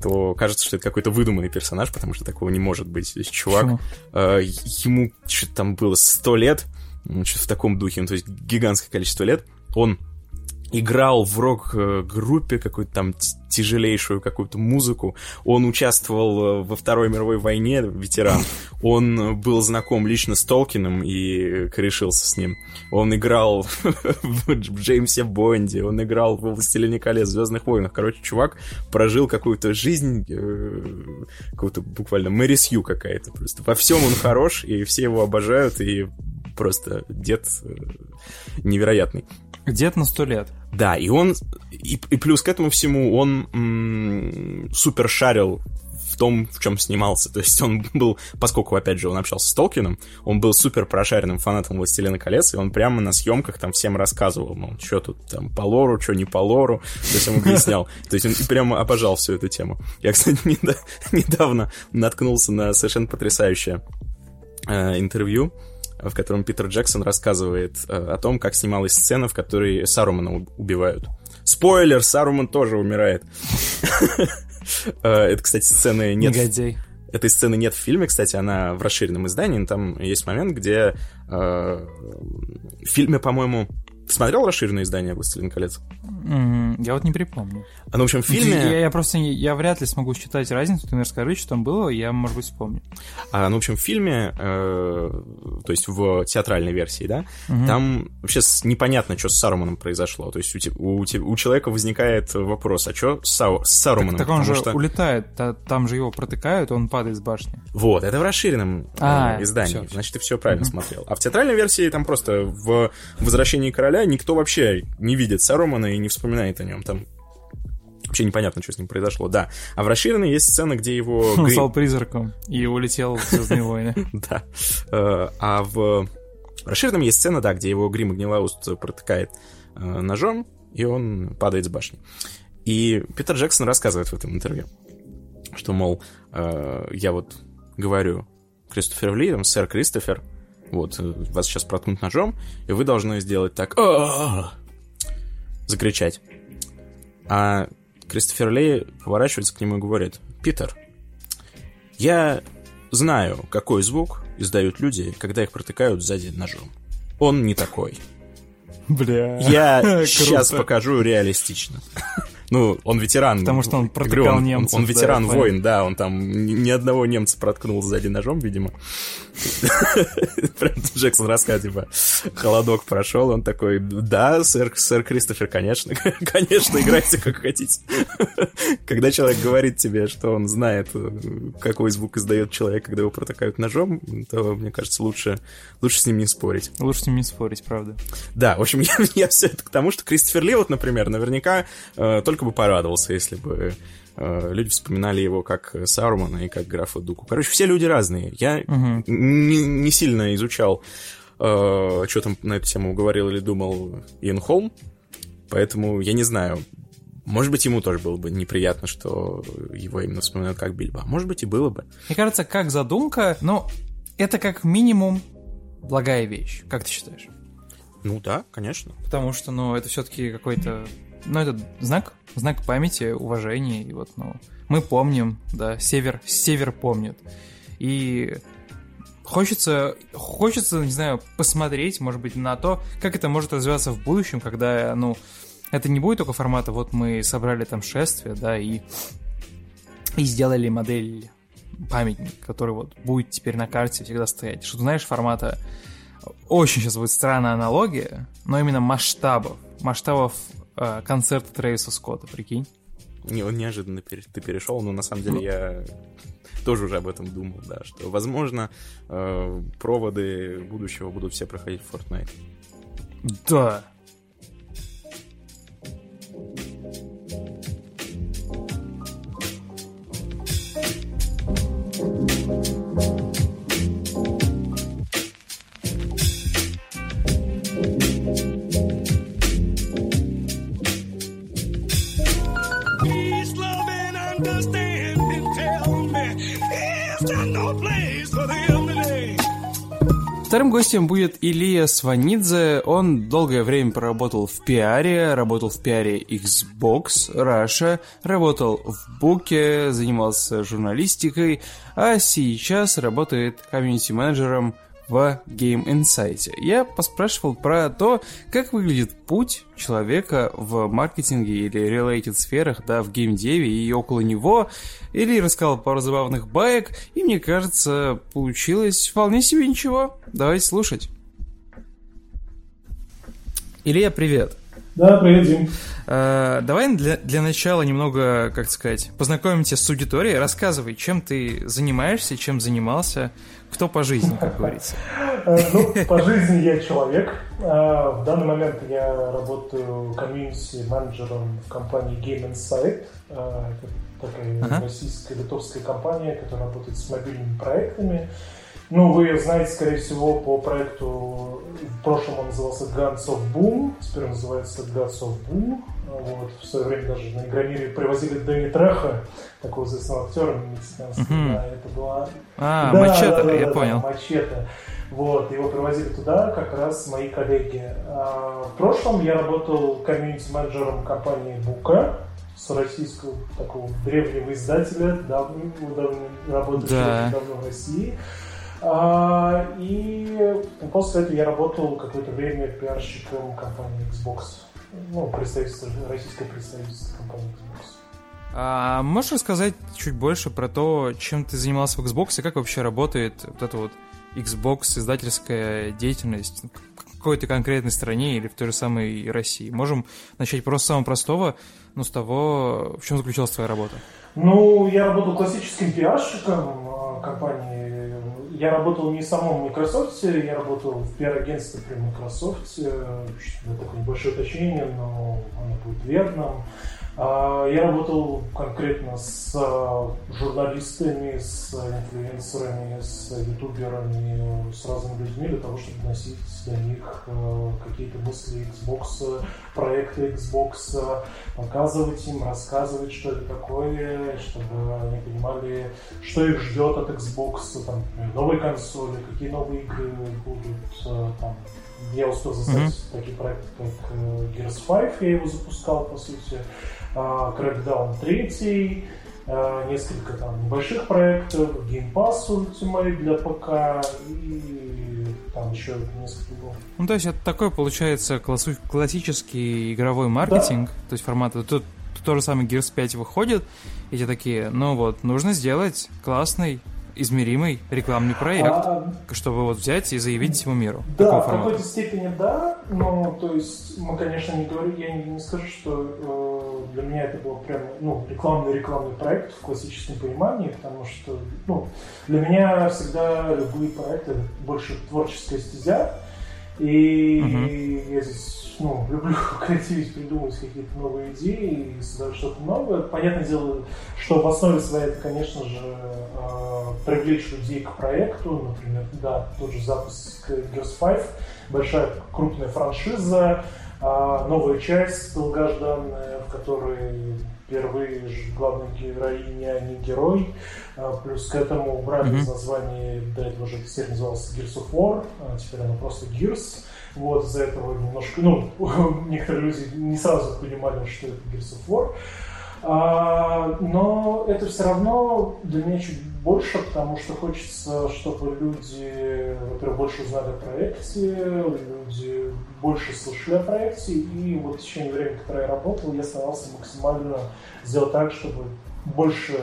то кажется, что это какой-то выдуманный персонаж, потому что такого не может быть. То есть чувак, э, ему что-то там было 100 лет, что-то в таком духе, ну, то есть гигантское количество лет, он играл в рок-группе какую-то там тяжелейшую какую-то музыку. Он участвовал э, во Второй мировой войне, ветеран. Он был знаком лично с Толкином и корешился с ним. Он играл <laughs> в Джеймсе Бонде, он играл в «Властелине колец», «Звездных войнах». Короче, чувак прожил какую-то жизнь, э, какую-то буквально Мэри Сью какая-то просто. Во всем он хорош, и все его обожают, и просто дед э, невероятный. Дед на сто лет. Да, и он, и, и плюс к этому всему, он м, супер шарил в том, в чем снимался. То есть он был, поскольку, опять же, он общался с Толкином, он был супер прошаренным фанатом «Властелина колец», и он прямо на съемках там всем рассказывал, мол, что тут там по лору, что не по лору, то есть он объяснял. То есть он прямо обожал всю эту тему. Я, кстати, <laughs> недавно наткнулся на совершенно потрясающее э, интервью, в котором Питер Джексон рассказывает э, о том, как снималась сцена, в которой Сарумана убивают. Спойлер, Саруман тоже умирает. <laughs> Э, это, кстати, сцены нет... Негодяй. Этой сцены нет в фильме, кстати, она в расширенном издании. Там есть момент, где э, в фильме, по-моему, ты смотрел расширенное издание «Властелин колец»? Mm, я вот не припомню. А, ну, в общем, в фильме... Я, я просто не, я вряд ли смогу считать разницу. Ты мне расскажи, что там было, я, может быть, вспомню. А, ну, в общем, в фильме, э, то есть в театральной версии, да, угу. там вообще непонятно, что с Саруманом произошло. То есть у, у, у человека возникает вопрос, а что с, Сау, с Саруманом? Так, так он же что... улетает, там же его протыкают, он падает с башни. Вот, это в расширенном а, э, издании. Все. Значит, ты все правильно угу. смотрел. А в театральной версии там просто в «Возвращении короля» никто вообще не видит Сарумана и не вспоминает о нем. Там вообще непонятно, что с ним произошло, да. А в расширенной есть сцена, где его... Он стал призраком и улетел в Звездные войны. <laughs> Да. Э, а в расширенном есть сцена, да, где его грим Гнилауст протыкает э, ножом, и он падает с башни. И Питер Джексон рассказывает в этом интервью, что, мол, э, я вот говорю Кристофер Ли, сэр Кристофер, вот, вас сейчас проткнут ножом, и вы должны сделать так, закричать. А Кристофер Лей поворачивается к нему и говорит, «Питер, я знаю, какой звук издают люди, когда их протыкают сзади ножом. Он не такой. Бля. Я <laughs> сейчас покажу реалистично. <laughs> Ну, он ветеран. Потому что он протыкал немцев. Он, он ветеран да, войн, да, он там ни одного немца проткнул сзади ножом, видимо. <laughs> Прям Джексон рассказывает, типа, холодок прошел, он такой, да, сэр, сэр Кристофер, конечно, <laughs> конечно, играйте как хотите. <laughs> Когда человек говорит тебе, что он знает, какой звук издает человек, когда его протыкают ножом, то, мне кажется, лучше, лучше с ним не спорить. Лучше с ним не спорить, правда. Да, в общем, я, я все это к тому, что Кристофер Ли, вот, например, наверняка э, только бы порадовался, если бы э, люди вспоминали его как Сарумана и как графа Дуку. Короче, все люди разные. Я угу. не, не сильно изучал, э, что там на эту тему говорил или думал Иэн Холм, поэтому я не знаю. Может быть, ему тоже было бы неприятно, что его именно вспоминают как Бильбо. А может быть, и было бы. Мне кажется, как задумка, но это как минимум благая вещь. Как ты считаешь? Ну да, конечно. Потому что, ну, это все-таки какой-то ну, это знак, знак памяти, уважения, и вот, ну, мы помним, да, север, север помнит. И хочется, хочется, не знаю, посмотреть, может быть, на то, как это может развиваться в будущем, когда, ну, это не будет только формата, вот мы собрали там шествие, да, и, и сделали модель памятник, который вот будет теперь на карте всегда стоять. Что, знаешь, формата очень сейчас будет странная аналогия, но именно масштабов, масштабов э, концерта Трэвиса Скотта, прикинь. Не, он неожиданно ты перешел, но на самом деле я тоже уже об этом думал, да, что, возможно, э, проводы будущего будут все проходить в Fortnite. Да, Вторым гостем будет Илья Сванидзе. Он долгое время проработал в пиаре, работал в пиаре Xbox, Russia, работал в Буке, занимался журналистикой, а сейчас работает комьюнити-менеджером в Game Insight. Я поспрашивал про то, как выглядит путь человека в маркетинге или related сферах, да, в геймдеве и около него, или рассказал пару забавных баек, и мне кажется, получилось вполне себе ничего. Давайте слушать. Илья, привет. Да, привет, Дим. Uh, давай для, для начала немного, как сказать, познакомимся с аудиторией. Рассказывай, чем ты занимаешься, чем занимался, кто по жизни, как <laughs> говорится? Э, ну, по жизни я человек. А, в данный момент я работаю комьюнити-менеджером в компании Game Insight. А, это такая Ага. российская, литовская компания, которая работает с мобильными проектами. Ну, вы знаете, скорее всего, по проекту, в прошлом он назывался Guns of Boom, теперь он называется Guns of Boom. Вот. В свое время даже на Игромире привозили Дэнни Треха, такого известного актера мексиканского. Мгм. Да, это была А, да, мачете, да, да, я да, понял. Да, мачете. Вот, его привозили туда как раз мои коллеги. А, в прошлом я работал комьюнити-менеджером компании Бука, с российского такого древнего издателя, давно, давно работающего Да. давно в России. А, и после этого я работал какое-то время пиарщиком компании Xbox. Ну, представительство, российское представительство компании Xbox. А можешь рассказать чуть больше про то, чем ты занимался в Xbox и как вообще работает вот эта вот Xbox издательская деятельность в какой-то конкретной стране или в той же самой России? Можем начать просто с самого простого, но с того, в чем заключалась твоя работа. Ну, я работал классическим пиарщиком э, компании. Я работал не в самом Microsoft, я работал в пиар-агентстве при Microsoft. Это такое небольшое уточнение, но оно будет верным. А, Я работал конкретно с э, журналистами, с инфлюенсерами, с ютуберами, с разными людьми для того, чтобы доносить до них какие-то мысли Xbox, проекты Xbox, показывать им, рассказывать, что это такое, чтобы они понимали, что их ждет от Xbox, там, новые консоли, какие новые игры будут. Там. Я успел застать такие проекты, как э, Gears 5, я его запускал, по сути, а, Crackdown 3, э, несколько там небольших проектов, Game Pass Ultimate для ПК и там еще несколько другого. Ну, то есть это такой, получается, классу- классический игровой маркетинг, то есть формат, тут, тут то же самое Gears 5 выходит, и те такие, ну вот, нужно сделать классный, измеримый рекламный проект, А, чтобы вот взять и заявить всему миру. Да, в какой-то степени да, но то есть мы, конечно, не говорим, я не, не скажу, что э, для меня это был прям ну, рекламный рекламный проект в классическом понимании, потому что ну, для меня всегда любые проекты больше творческая стезя, и Мгм. я здесь ну, люблю <laughs> креативить, придумывать какие-то новые идеи и создавать что-то новое. Понятное дело, что в основе своей это, конечно же, э, привлечь людей к проекту. Например, да, тот же запуск Gears 5, большая крупная франшиза, а, новая часть долгожданная, в которой впервые главная героиня не герой. А, Плюс к этому убрали Мгм. из названия, до этого же серия называлась Gears of War, а теперь она просто Gears. Вот, из-за этого немножко, ну, <laughs> некоторые люди не сразу понимали, что это Gears of War. А, но это все равно для меня чуть больше, потому что хочется, чтобы люди, во-первых, больше узнали о проекте, люди больше слышали о проекте, и вот в течение времени, которое я работал, я старался максимально сделать так, чтобы больше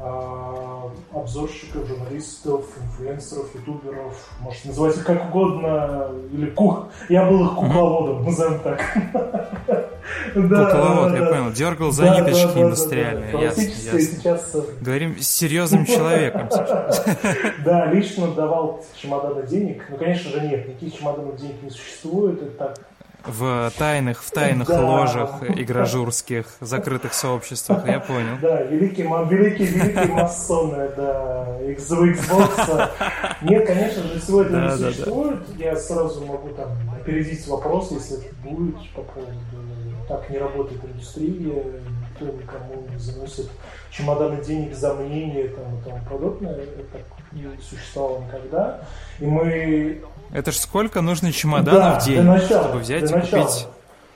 обзорщиков, журналистов, инфлюенсеров, ютуберов, можете называть их как угодно, или кух... Я был их кукловодом, назовем так. <laughs> Кукловод, я понял, дергал за ниточки индустриальные, ясно, сейчас э, Говорим с серьезным человеком. <laughs> Да, лично давал чемоданы денег. Ну, конечно же, нет, никаких чемоданов денег не существует. Это так. В тайных, в тайных Да. ложах игражурских, закрытых сообществах, я понял. Да, великие, великие, великие масоны, да, X- Xbox. Нет, конечно же, сегодня Да, не да, да. существует. Я сразу могу там опередить вопрос, если это будет по поводу так не работает индустрия, никто никому не заносит чемоданы денег за мнение там, и тому подобное. Это так не существовало никогда. И мы Это ж сколько нужно чемоданов Да, в день, начала, чтобы взять и начала. купить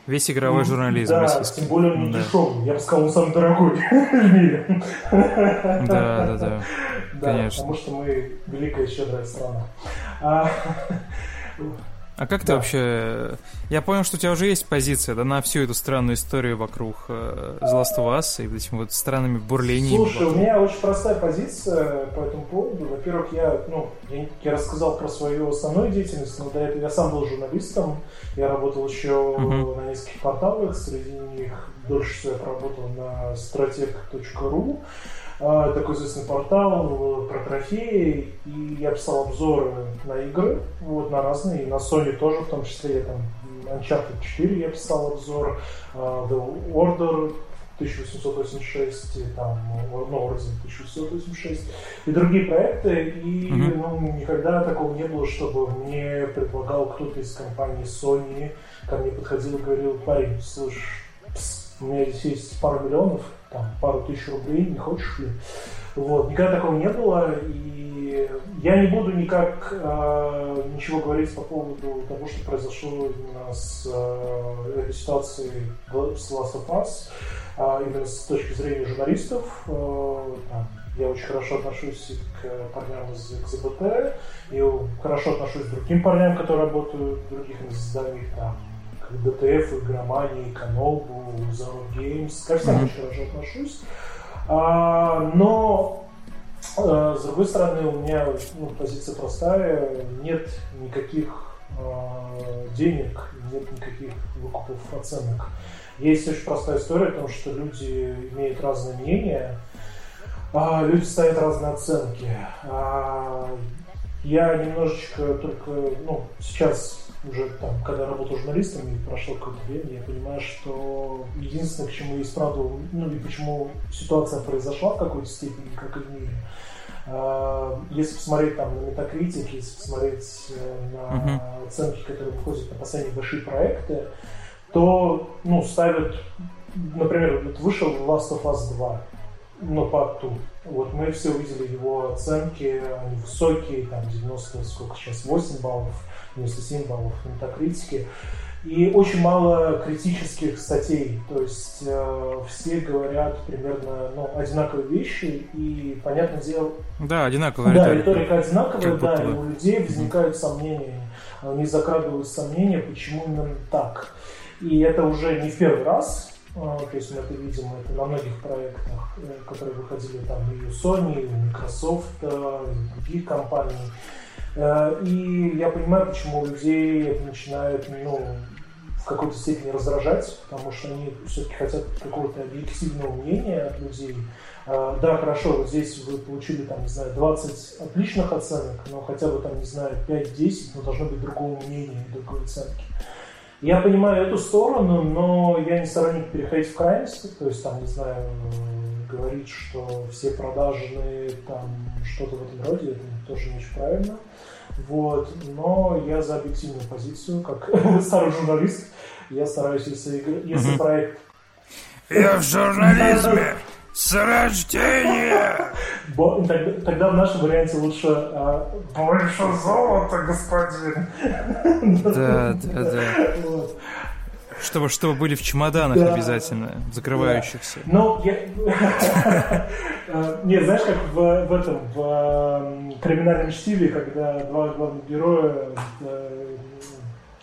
весь игровой журнализм да, российский. тем более он не Да. дешевый. Я бы сказал, он самый дорогой <laughs> в мире. Да, да, да. Да, Конечно. потому что мы великая щедрая страна. А, как ты Да. вообще... Я понял, что у тебя уже есть позиция, да, на всю эту странную историю вокруг э, Last of Us и вот этими вот странными бурлениями. Слушай, у меня очень простая позиция по этому поводу. Во-первых, я, ну, я, я рассказал про свою основную деятельность, но до этого я сам был журналистом. Я работал еще Мгм. на нескольких порталах, среди них дольше всего я проработал на strateg.ru. А, Такой известный портал про трофеи, и я писал обзоры на игры, вот, на разные, и на Sony тоже, в том числе, я там Uncharted 4 я писал обзор, а, The Order 1886, и там No Horizon 1886 и другие проекты. И mm-hmm. ну, никогда такого не было, чтобы мне предлагал кто-то из компании Sony, ко мне подходил и говорил, парень, слушай, у меня здесь есть пару миллионов, там, пару тысяч рублей, не хочешь ли? Вот, никогда такого не было, и я не буду никак э, ничего говорить по поводу того, что произошло именно с э, ситуацией с Last of Us, э, именно с точки зрения журналистов. Э, я очень хорошо отношусь к парням из XBT, и хорошо отношусь к другим парням, которые работают в других изданиях, там, DTF, Игромании, Канобу, Zero Games, ко всем mm-hmm. очень хорошо отношусь. А, но а, с другой стороны, у меня ну, позиция простая, нет никаких а, денег, нет никаких выкупов оценок. Есть очень простая история о том, что люди имеют разные мнения, а, люди ставят разные оценки. А, я немножечко только, ну, сейчас уже там, когда работал журналистом и прошло какое-то время, я понимаю, что единственное, к чему есть правда, ну и почему ситуация произошла в какой-то степени, как и в мире, а, если посмотреть там на Metacritic, если посмотреть э, на оценки, которые выходят на последние большие проекты, то ну, ставят, например, вот вышел Last of Us 2, но по акту. Вот мы все увидели его оценки, они высокие, там 90, сколько сейчас, 8 баллов 97 баллов на метакритике. И очень мало критических статей, то есть э, все говорят примерно ну, одинаковые вещи, и понятное дело... Да, одинаковая Да, риторика одинаковая, да, и у людей возникают сомнения, они закрадывают сомнения, почему именно так. И это уже не в первый раз, то есть мы это видим это на многих проектах, э, которые выходили там и у Sony, и у Microsoft, э, и у других компаний. Э, и я понимаю, почему людей это начинает ну, в какой-то степени раздражать, потому что они все-таки хотят какого-то объективного мнения от людей. Э, да, хорошо, вот здесь вы получили, там, не знаю, 20 отличных оценок, но хотя бы, там, не знаю, 5-10, но должно быть другого мнения и другой оценки. Я понимаю эту сторону, но я не сторонник переходить в крайности, то есть, там, не знаю, говорить, что все продажные, там, что-то в этом роде, это тоже не очень правильно. Вот. Но я за объективную позицию, как <laughs> старый журналист. Я стараюсь, если, если проект... Я в журнализме! С рождения! Тогда, тогда в нашем варианте лучше а, больше золота, господин. Да, да, да. Чтобы, чтобы были в чемоданах да. обязательно, закрывающихся. Да. Ну, я... Э, <laughs> нет, знаешь, как в, в этом, в криминальном чтиве, когда два главных героя э,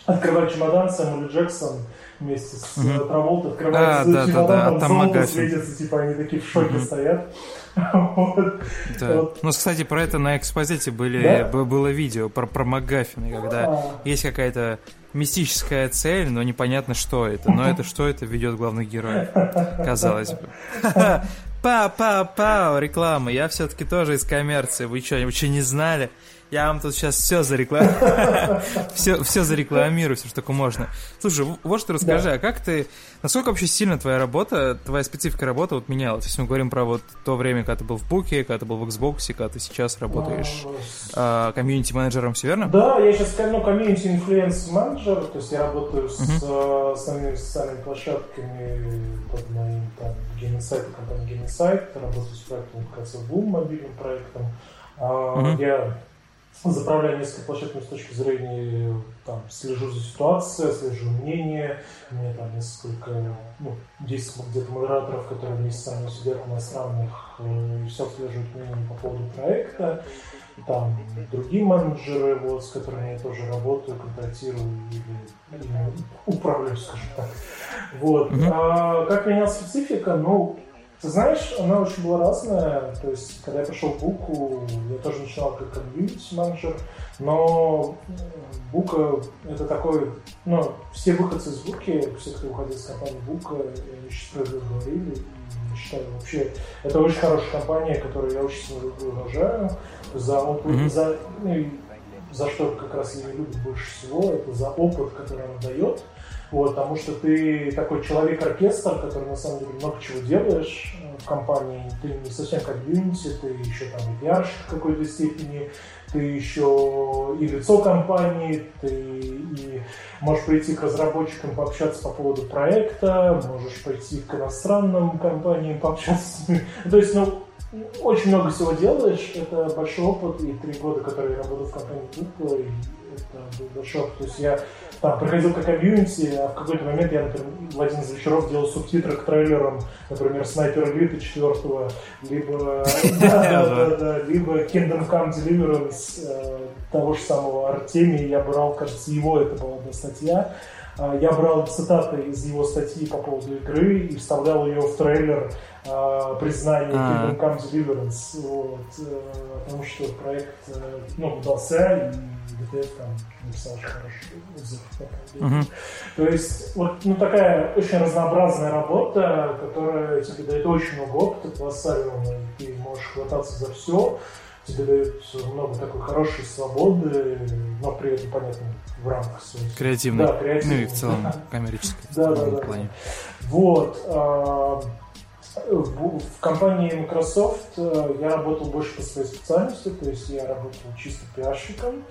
открывают чемодан, Сэмюэл Джексон вместе с mm-hmm. Траволт открывает а, да, чемодан, да, да. там золото светится, типа они такие в шоке mm-hmm. стоят. <laughs> вот. Да. Вот. Ну, кстати, про это на экспозите были, да? было видео про, про Магафина, когда а. есть какая-то мистическая цель, но непонятно, что это. Но это что это ведет главных героев, <laughs> казалось бы. <laughs> Па-па-па, реклама. Я все-таки тоже из коммерции. Вы что, вы что, не знали? Я вам тут сейчас все <laughs> зарекламирую. все, все зарекламирую, все, что только можно. Слушай, вот что расскажи, да. а как ты... Насколько вообще сильно твоя работа, твоя специфика работы вот менялась? Если мы говорим про вот то время, когда ты был в Буке, когда ты был в Xbox, когда ты сейчас работаешь а, комьюнити-менеджером, все верно? Да, я сейчас ну, community influence manager, то есть я работаю с основными социальными площадками под моим там Game Insight ом, компанией Game Insight, работаю с проектом Guns of Boom, мобильным проектом. Uh-huh. Я заправляю несколько площадками с точки зрения, там, слежу за ситуацией, слежу мнение, у меня там несколько, ну, 10 где-то модераторов, которые вместе со мной сидят на странных э, и все отслеживают мнение по поводу проекта, там другие менеджеры, вот, с которыми я тоже работаю, контактирую или, или управляю, скажем так. Вот. Mm-hmm. А, как менялась специфика? Ну, ты знаешь, она очень была разная. То есть, когда я пришел в Буку, я тоже начинал как комьюнити менеджер, но Бука это такой, ну, все выходцы из Буки, все, кто уходил из компании Бука, они справедливо говорили, и считаю вообще, это очень хорошая компания, которую я очень сильно люблю уважаю за опыт, mm-hmm. за, ну, за что как раз ее любят больше всего, это за опыт, который она дает. Вот, потому что ты такой человек-оркестр, который на самом деле много чего делаешь в компании. Ты не совсем как комьюнити, ты еще там и пиарщик в какой-то степени, ты еще и лицо компании, ты и можешь прийти к разработчикам пообщаться по поводу проекта, можешь пойти к иностранным компаниям пообщаться ними. То есть, ну, очень много всего делаешь, это большой опыт, и три года, которые я работал в компании Google, это был большой опыт. То есть я там приходил как комьюнити, а в какой-то момент я, например, в один из вечеров делал субтитры к трейлерам, например, Снайпер Элиты 4 либо, <laughs> либо Kingdom Come Deliverance э, того же самого Артемия, я брал, кажется, его, это была одна статья, я брал цитаты из его статьи по поводу игры и вставлял ее в трейлер э, признание Kingdom Come Deliverance, вот, э, потому что проект э, ну, удался, и GTF там написал очень хороший отзыв. Uh-huh. То есть, вот ну, такая очень разнообразная работа, которая тебе дает очень много опыта колоссального, и ты можешь хвататься за все, тебе дают много такой хорошей свободы, но при этом, понятно, в рамках своей. Креативной. Да, креативной. Ну и в целом <laughs> коммерческой. Да, да, да. Вот. А, в, компании Microsoft э, я работал больше по своей специальности, то есть я работал чисто пиарщиком.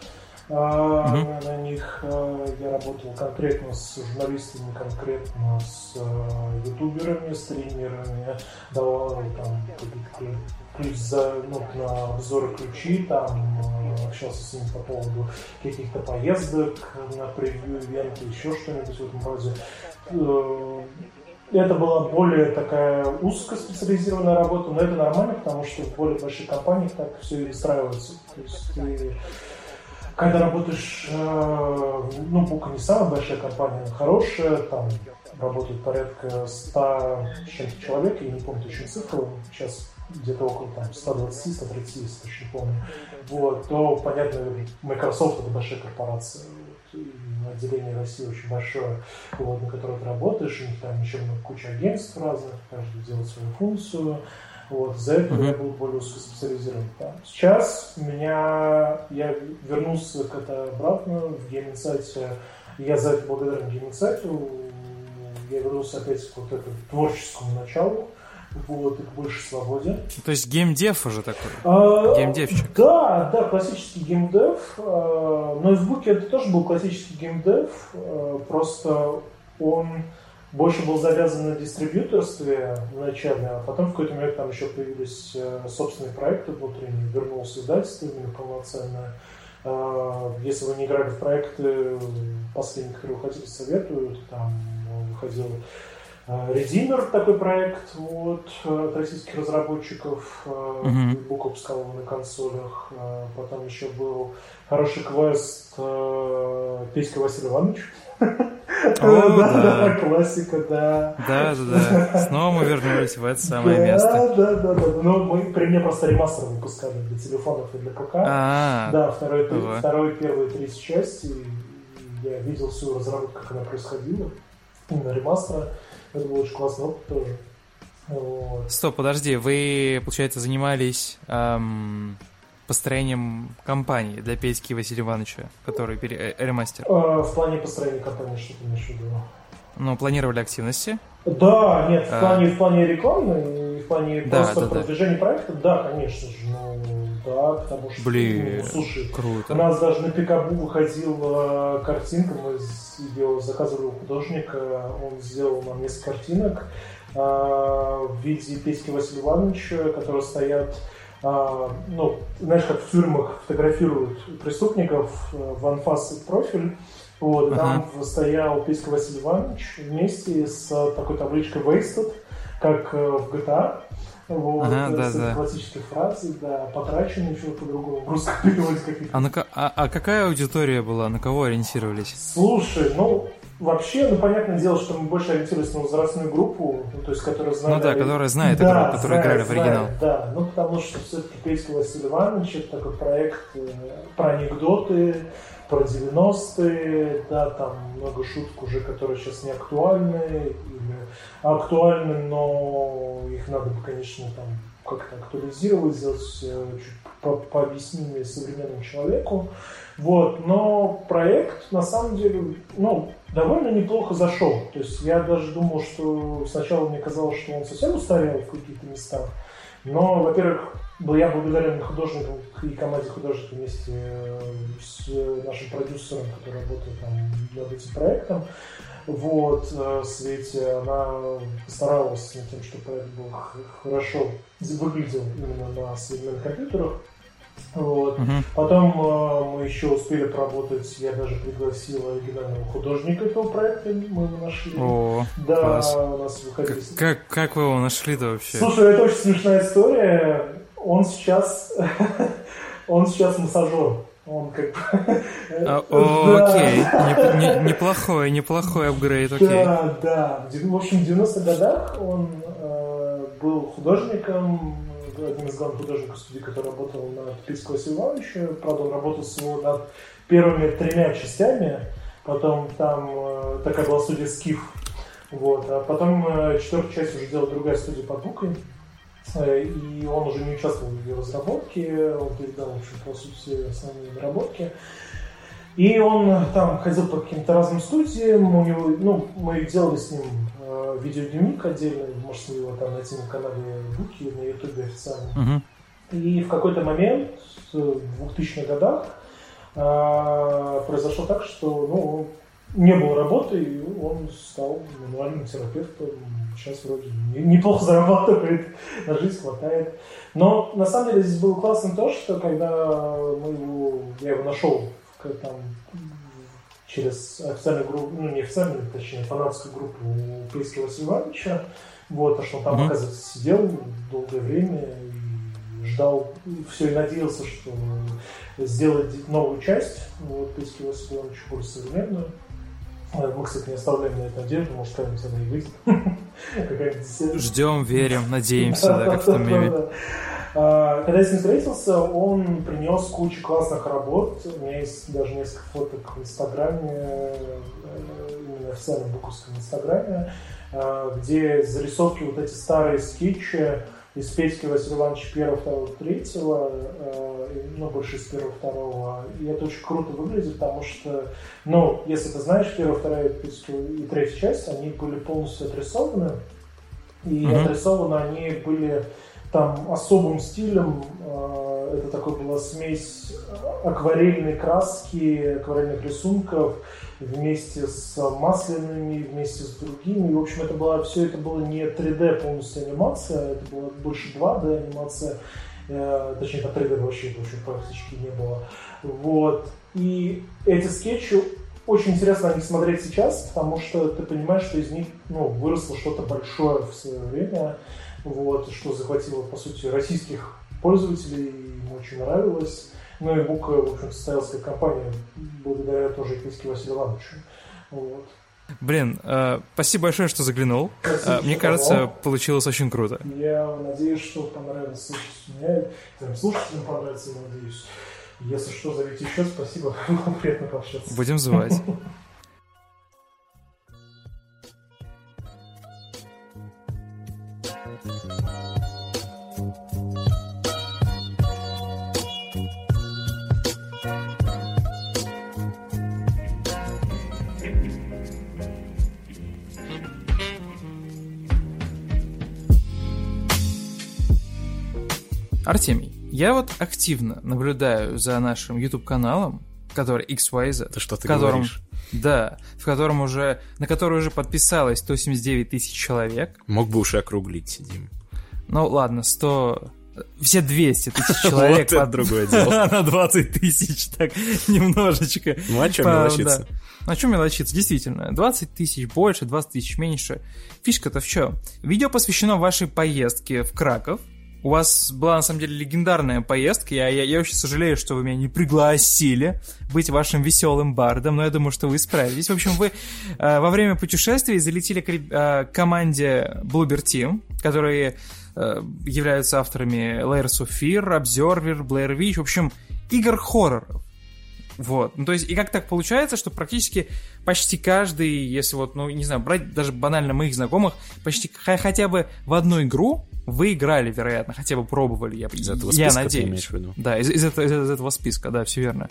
Uh-huh. На них э, я работал конкретно с журналистами, конкретно с э, ютуберами, стримерами, давал там ключ за, ну, на обзоры ключи, там общался с ними по поводу каких-то поездок на превью ивенты, еще что-нибудь в этом роде это была более такая узкоспециализированная работа, но это нормально, потому что в более больших компаниях так все и выстраивается. То есть ты, когда работаешь, э, ну, Бука не самая большая компания, но хорошая, там работает порядка 100 с чем-то человек, я не помню точно цифру, сейчас где-то около там, 120-130, если точно помню, вот, то, понятно, Microsoft это большая корпорация отделение России очень большое, вот, на котором ты работаешь, у них там еще много куча агентств разных, каждый делает свою функцию. Вот, за это mm-hmm. я был более узкоспециализирован. Да. Сейчас меня, я вернулся к это обратно в Game Insight е. Я за это благодарен Game Insight у. Я вернулся опять к вот этому творческому началу вот, и к большей свободе. То есть геймдев уже такой? А, Геймдевчик? Да, да, классический геймдев. А, но и в Буке это тоже был классический геймдев, а, просто он больше был завязан на дистрибьюторстве вначале, а потом в какой-то момент там еще появились э, собственные проекты внутренние, вернулся издательство именно полноценное. А, если вы не играли в проекты, последние, которые выходили, советую, там выходил Redeemer такой проект вот, от российских разработчиков, uh-huh. Book выпускал на консолях. Э, потом еще был хороший квест э, Петька Василий Иванович. О, <laughs> да, да, классика, да. Да, да, да. Снова мы вернулись в это самое место. Да, да, да, да. Ну, мы при мне просто ремастер выпускали для телефонов и для ПК. А, да, второй, второй, первый, третий части. Я видел всю разработку, как она происходила. Именно ремастера. Это был очень классный опыт тоже. Вот. Стоп, подожди, вы, получается, занимались эм, построением компании для Петьки Василия Ивановича, который пере... э, ремастер? Э, в плане построения компании, что ты имеешь в виду? Ну, планировали активности? Да, нет, в а. плане, а... в плане рекламы, в плане да, просто да, продвижения да. проекта, да, конечно же. Ну, да, потому что, Блин, ну, слушай, круто. у нас даже на Пикабу выходила картинка, мы ее заказывали у художника, он сделал нам несколько картинок э, в виде Петьки Василия Ивановича, которые стоят а, ну, знаешь, как в тюрьмах фотографируют преступников э, в анфас профиль. Вот, uh-huh. там стоял Петька Василий Иванович вместе с такой табличкой Wasted, как э, в GTA. Вот, ага, да, да. классических фраз, да, потрачено еще по-другому, в русском переводе каких-то. А, на, а, а какая аудитория была, на кого ориентировались? Слушай, ну, вообще, ну, понятное дело, что мы больше ориентировались на возрастную группу, ну, то есть, которая знает... Ну да, которая знает да, игру, которая играли в оригинал. Знает, да, ну, потому что все-таки Петька Василий Иванович, это такой проект э, про анекдоты, про 90-е, да, там много шуток уже, которые сейчас не актуальны, или актуальны, но их надо бы, конечно, там как-то актуализировать, сделать чуть по пообъяснимее современному человеку. Вот, но проект на самом деле, ну, довольно неплохо зашел. То есть я даже думал, что сначала мне казалось, что он совсем устарел в каких-то местах. Но, во-первых, был я благодарен художникам и команде художников вместе э, с нашим продюсером, который работает там над этим проектом. Вот, э, Свете, она старалась над тем, чтобы проект был хорошо выглядел именно на современных компьютерах. Вот. Угу. Потом э, мы еще успели поработать, я даже пригласил оригинального художника этого проекта, мы его нашли. О, да, класс. у нас выходили. Как, как, как вы его нашли-то вообще? Слушай, это очень смешная история. Он сейчас, <laughs> он сейчас массажер. Он как бы... А, <laughs> о, Да. окей, Не- не- неплохой, неплохой апгрейд, окей. Да, да. В общем, в 90-х годах он э, был художником, одним из главных художников студии, который работал на Тупицкого Василия Ивановича. Правда, он работал всего над первыми тремя частями. Потом там э, такая была студия Скиф. Вот. А потом э, четвертую часть уже делала другая студия под Букой. Э, И он уже не участвовал в ее разработке, он передал, в общем, по сути, основные наработки. И он там ходил по каким-то разным студиям, у него, ну, мы делали с ним видеодневник отдельный, можете его там найти на канале Буки на ютубе официально. Мгм. И в какой-то момент, в 2000-х годах, э, произошло так, что ну, не было работы, и он стал мануальным терапевтом. Сейчас вроде не- неплохо зарабатывает, на жизнь хватает. Но на самом деле здесь было классно то, что когда мы его, я его нашел там, через официальную группу, ну не официальную, точнее, фанатскую группу Пейского Василия Ивановича, вот, а что он там, Мгм. оказывается, сидел долгое время и ждал, все и надеялся, что сделает новую часть, вот, Пейский Василий Иванович, более современную. Мы, кстати, не оставляем на это надежду, может, когда-нибудь она и выйдет. <laughs> Ждем, верим, надеемся, да, как в том меме. А, Когда я с ним встретился, он принес кучу классных работ. У меня есть даже несколько фоток в Инстаграме, э, именно официальном буковском Инстаграме, э, где зарисовки вот эти старые скетчи из Петьки Василия Ивановича первого, второго, третьего, э, ну, больше из первого, второго. И это очень круто выглядит, потому что, ну, если ты знаешь, первая, вторая Петька и третья часть, они были полностью отрисованы. И Мгм. отрисованы они были там особым стилем. э, Это такой была смесь акварельной краски, акварельных рисунков вместе с масляными, вместе с другими. И, в общем, это было, все это было не 3D полностью анимация, это была больше 2D анимация. Э, Точнее, по 3D вообще, вообще практически не было. Вот. И эти скетчи очень интересно них смотреть сейчас, потому что ты понимаешь, что из них ну, выросло что-то большое в свое время, вот, что захватило, по сути, российских пользователей, им очень нравилось. Ну и Бук, в общем, состоялась как компания благодаря тоже Писке Василию Ивановичу. Вот. Блин, э, спасибо большое, что заглянул. Спасибо, Э, Мне что кажется, позвал. получилось очень круто. Я надеюсь, что понравилось слушать меня, твоим слушателям понравится, я надеюсь. Если что, зовите еще, спасибо, <laughs> приятно пообщаться. Будем звать. <laughs> Артемий, я вот активно наблюдаю за нашим YouTube-каналом, который XYZ. Это что ты котором, говоришь? Да, в котором уже, на который уже подписалось 179 тысяч человек. Мог бы уж и округлить, сидим. Ну ладно, 100... Все 200 тысяч <laughs> человек. Вот под- другое дело. <laughs> На 20 тысяч, так, немножечко. Ну а что По- мелочиться? да. На чем мелочиться? Действительно, 20 тысяч больше, 20 тысяч меньше. Фишка-то в чем? Видео посвящено вашей поездке в Краков. У вас была, на самом деле, легендарная поездка. Я, я, я очень сожалею, что вы меня не пригласили быть вашим веселым бардом, но я думаю, что вы справитесь. В общем, вы э, во время путешествий залетели к э, команде Bloober Team, которые э, являются авторами Layers of Fear, Observer, Blair Witch, в общем, игр хорроров. Вот. Ну, то есть, и как так получается, что практически почти каждый, если вот, ну, не знаю, брать даже банально моих знакомых, почти хотя бы в одну игру вы играли, вероятно, хотя бы пробовали, я, из этого я надеюсь. ты в виду? Да, из, из, этого, из, из этого списка, да, все верно.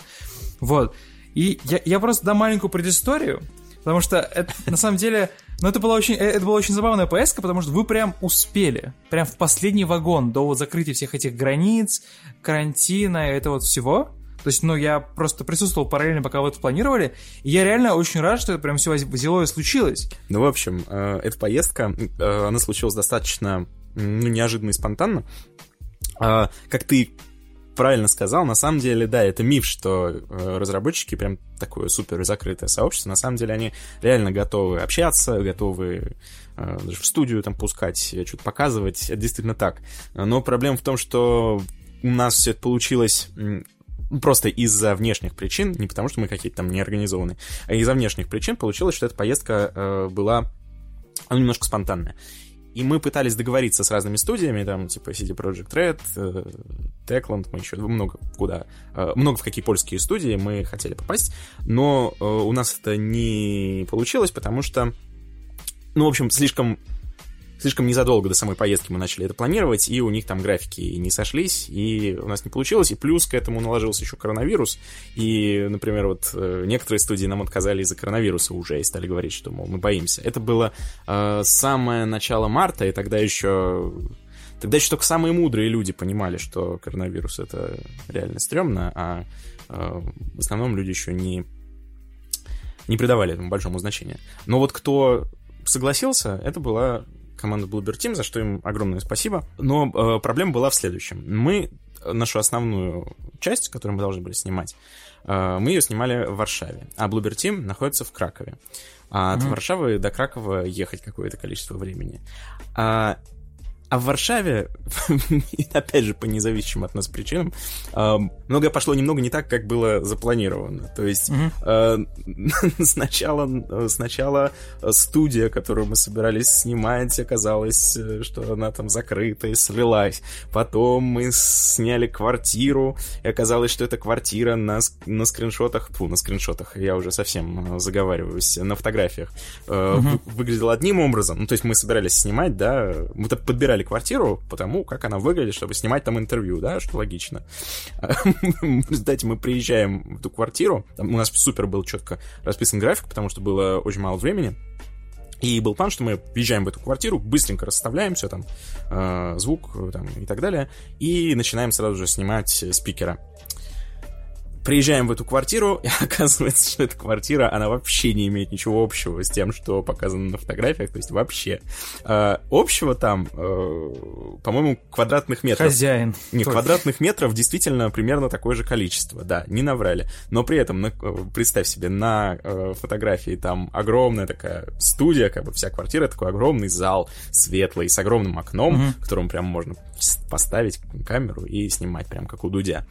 Вот. И я, я просто дам маленькую предысторию, потому что это, <laughs> на самом деле, ну это была очень, э, это была очень забавная поездка, потому что вы прям успели, прям в последний вагон до вот закрытия всех этих границ, карантина и этого вот всего. То есть, ну, я просто присутствовал параллельно, пока вы это планировали, и я реально очень рад, что это прям все взяло и случилось. Ну, в общем, э, эта поездка, э, она случилась достаточно ну, неожиданно и спонтанно. А, как ты правильно сказал, на самом деле, да, это миф, что э, разработчики прям такое супер закрытое сообщество. На самом деле они реально готовы общаться, готовы даже в студию там пускать, что-то показывать. Это действительно так. Но проблема в том, что у нас все это получилось просто из-за внешних причин, не потому что мы какие-то там неорганизованные, а из-за внешних причин получилось, что эта поездка э, была ну, немножко спонтанная. И мы пытались договориться с разными студиями, там, типа CD Project Red, э, Techland, мы еще много куда, э, много в какие польские студии мы хотели попасть, но э, у нас это не получилось, потому что, ну, в общем, слишком слишком незадолго до самой поездки мы начали это планировать, и у них там графики не сошлись, и у нас не получилось, и плюс к этому наложился еще коронавирус, и, например, вот э, некоторые студии нам отказали из-за коронавируса уже, и стали говорить, что, мол, мы боимся. Это было э, самое начало марта, и тогда еще... Тогда еще только самые мудрые люди понимали, что коронавирус это реально стрёмно, а э, в основном люди еще не, не придавали этому большому значения. Но вот кто согласился, это была команда Bluebird Team, за что им огромное спасибо. Но э, проблема была в следующем. Мы нашу основную часть, которую мы должны были снимать, э, мы ее снимали в Варшаве, а Bluebird Team находится в Кракове. А от mm-hmm. Варшавы до Кракова ехать какое-то количество времени. А а в Варшаве, <laughs> опять же, по независимым от нас причинам, многое пошло немного не так, как было запланировано. То есть mm-hmm. <laughs> сначала, сначала студия, которую мы собирались снимать, оказалось, э, что она там закрыта и слилась. Потом мы сняли квартиру, и оказалось, что эта квартира на, на скриншотах, фу, на скриншотах, я уже совсем э, заговариваюсь, на фотографиях, mm-hmm. выглядела одним образом. Ну, то есть мы собирались снимать, да, мы подбирали подбирали квартиру потому как она выглядит, чтобы снимать там интервью, да, что логично. <laughs> В мы приезжаем в эту квартиру, там у нас супер был четко расписан график, потому что было очень мало времени, и был план, что мы въезжаем в эту квартиру, быстренько расставляем все там, э, звук там, и так далее, и начинаем сразу же снимать спикера. Приезжаем в эту квартиру, и <laughs> оказывается, что эта квартира, она вообще не имеет ничего общего с тем, что показано на фотографиях, то есть вообще. Э, общего там, э, по-моему, квадратных метров. Хозяин. Не, Только. квадратных метров действительно примерно такое же количество, да, не наврали. Но при этом, на, э, представь себе, на э, фотографии там огромная такая студия, как бы вся квартира, такой огромный зал, светлый, с огромным окном, угу. в котором прям можно поставить камеру и снимать прям как у Дудя.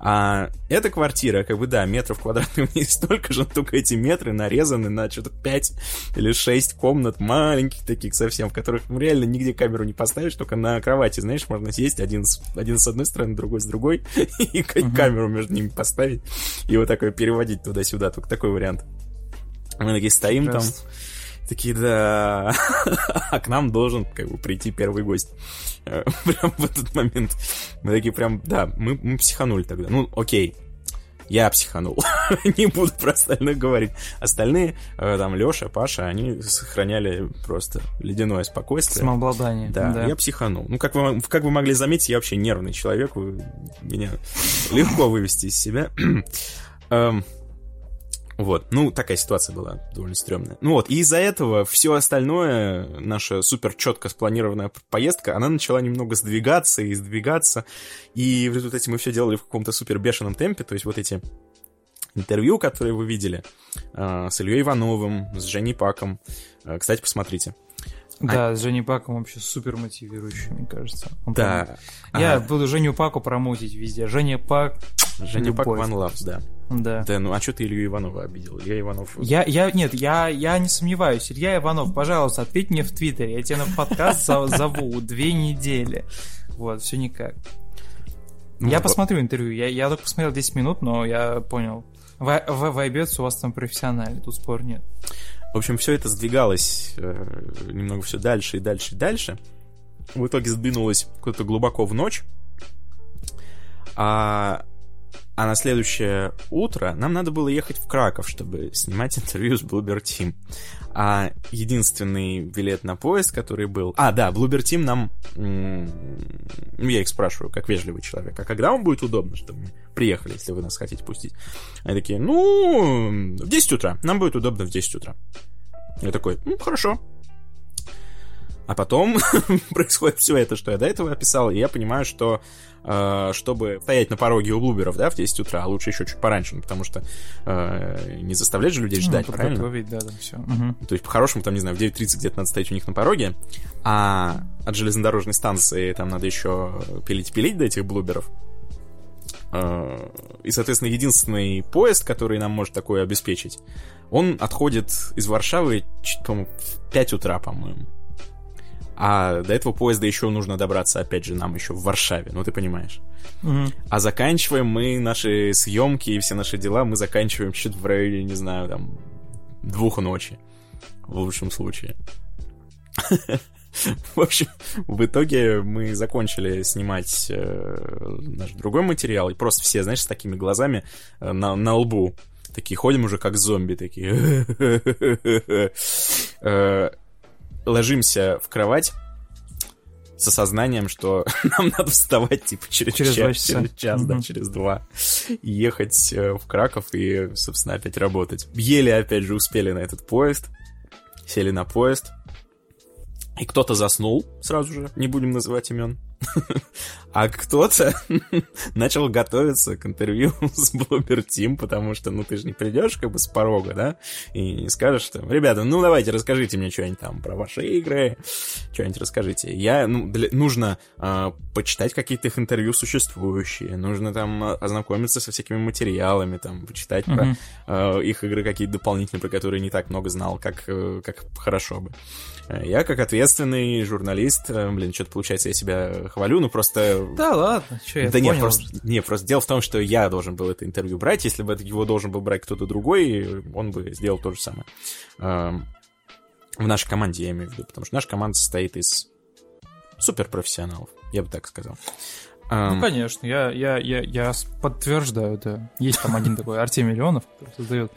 А эта квартира, как бы, да, метров квадратных не <laughs> столько же, только эти метры нарезаны на что-то 5 или 6 комнат маленьких таких совсем, в которых ну, реально нигде камеру не поставишь, только на кровати, знаешь, можно сесть один с, один с одной стороны, другой с другой, <laughs> и камеру между ними поставить, и вот такой переводить туда-сюда, только такой вариант. Мы такие стоим там, такие, да, <laughs> а к нам должен как бы прийти первый гость. Э, <laughs> прям в этот момент. Мы такие прям, да, мы, мы психанули тогда. Ну, окей, я психанул. <laughs> не буду про остальных говорить. Остальные, э, там, Леша, Паша, они сохраняли просто ледяное спокойствие. Самообладание. Да, да, я психанул. Ну, как вы, как вы могли заметить, я вообще нервный человек. Меня легко вывести из себя. <clears throat> Вот, ну, такая ситуация была довольно стрёмная. Ну вот, и из-за этого все остальное, наша супер четко спланированная поездка, она начала немного сдвигаться и сдвигаться, и в результате мы все делали в каком-то супер бешеном темпе, то есть вот эти интервью, которые вы видели, э, с Ильей Ивановым, с Женей Паком, э, кстати, посмотрите. Да, а... с Женей Паком вообще супер мотивирующий, мне кажется. Он да. Прям... Я а... буду Женю Паку промоутить везде. Женя Пак... Женя Пак One Love, да. Да. Да, ну а что ты Илью Иванова обидел? Илья Иванов... Я, я, нет, я, я не сомневаюсь. Илья Иванов, пожалуйста, ответь мне в Твиттере. Я тебя на подкаст зову две недели. Вот, все никак. Ну, я посмотрю интервью. Я, я только посмотрел 10 минут, но я понял Ва- ва- Вайбец у вас там профессиональный, тут спор нет. В общем, все это сдвигалось э, немного все дальше и дальше и дальше. В итоге сдвинулось куда-то глубоко в ночь. А, а на следующее утро нам надо было ехать в Краков, чтобы снимать интервью с Bloober Team. А единственный билет на поезд, который был... А, да, Bloober Team нам... Ну, я их спрашиваю, как вежливый человек, а когда вам будет удобно, чтобы мы приехали, если вы нас хотите пустить? Они такие, ну, в 10 утра. Нам будет удобно в 10 утра. Я такой, ну, хорошо. А потом <laughs> происходит все это, что я до этого описал, и я понимаю, что чтобы стоять на пороге у блуберов, да, в 10 утра, а лучше еще чуть пораньше, ну, потому что э, не заставлять же людей ждать, Ну, правильно? да, да, все. То есть, по-хорошему, там, не знаю, в 9.30 где-то надо стоять у них на пороге, а от железнодорожной станции там надо еще пилить-пилить до этих блуберов. Э, И, соответственно, единственный поезд, который нам может такое обеспечить, он отходит из Варшавы, по-моему, в 5 утра, по-моему. А до этого поезда еще нужно добраться, опять же, нам еще в Варшаве, ну ты понимаешь. Мгм. А заканчиваем мы наши съемки и все наши дела, мы заканчиваем чуть в районе, не знаю, там, двух ночи. В лучшем случае. <laughs> В общем, в итоге мы закончили снимать э, наш другой материал, и просто все, знаешь, с такими глазами э, на, на лбу. Такие ходим уже как зомби, такие. <laughs> Ложимся в кровать с осознанием, что <laughs> нам надо вставать, типа, через, Через час, часа. через час, да, Мгм. через два, и ехать э, в Краков и, собственно, опять работать. Еле, опять же, успели на этот поезд, сели на поезд, и кто-то заснул сразу же, не будем называть имен. А кто-то <laughs> начал готовиться к интервью <laughs> с Bloober Team, потому что, ну, ты же не придешь как бы с порога, да, и не скажешь, что, ребята, ну, давайте, расскажите мне что-нибудь там про ваши игры, что-нибудь расскажите. Я, ну, для- нужно а, почитать какие-то их интервью существующие, нужно там а, ознакомиться со всякими материалами, там, почитать про Мгм. э, их игры какие-то дополнительные, про которые не так много знал, как, э, как хорошо бы. Я, как ответственный журналист, э, блин, что-то получается, я себя хвалю, ну просто... Да ладно, что я да нет, понял. просто, не, просто дело в том, что я должен был это интервью брать, если бы его должен был брать кто-то другой, он бы сделал то же самое. Эм, В нашей команде, я имею в виду, потому что наша команда состоит из суперпрофессионалов, я бы так сказал. Эм, Ну, конечно, я, я, я, я подтверждаю, да. Есть там один такой Артемий Леонов, который создает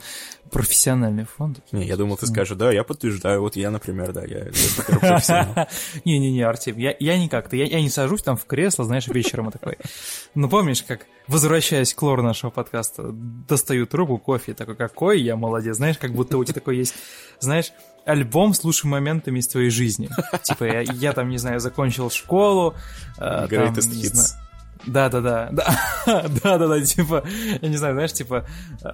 профессиональный фонд. Не, я думал, ты скажешь, да, я подтверждаю, вот я, например, да, я. <laughs> Не-не-не, Артем, я, я не как-то, я, я не сажусь там в кресло, знаешь, вечером и такой. Ну, помнишь, как, возвращаясь к лору нашего подкаста, достаю трубку, кофе, такой, какой я молодец, знаешь, как будто у тебя такой есть, знаешь, альбом с лучшими моментами из твоей жизни. Типа, я, я там, не знаю, закончил школу. э, там, Greatest hits. знаю, да-да-да, да, <laughs> да-да-да, типа, я не знаю, знаешь, типа,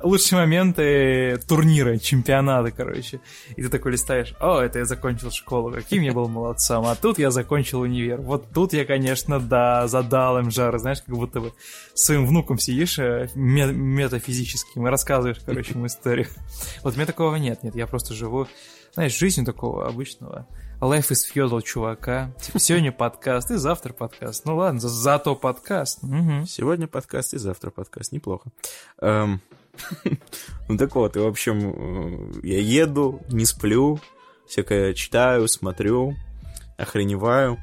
лучшие моменты турнира, чемпионата, короче. И ты такой листаешь, о, это я закончил школу, каким я был молодцом, а тут я закончил универ. Вот тут я, конечно, да, задал им жары, знаешь, как будто бы своим внуком сидишь э, ме- метафизическим и рассказываешь, короче, ему историю. Вот у меня такого нет, нет, я просто живу, знаешь, жизнью такого обычного Life is feudal чувака. Типа, сегодня подкаст и завтра подкаст. Ну ладно, за- зато подкаст. Мгм. Сегодня подкаст и завтра подкаст. Неплохо. Эм, <laughs> Ну так вот, и в общем, э, я еду, не сплю, всякое читаю, смотрю, охреневаю.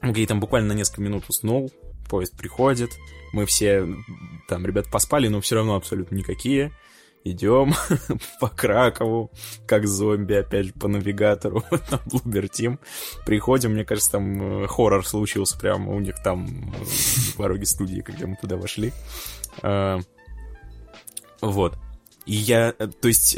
Окей, там буквально на несколько минут уснул, поезд приходит, мы все, там, ребят поспали, но все равно абсолютно никакие. Идем <laughs> по Кракову, как зомби, опять же, по навигатору на Bloober Team. Приходим, мне кажется, там э, хоррор случился прямо у них там э, в пороге студии, когда мы туда вошли. Э, Вот. И я, э, то есть,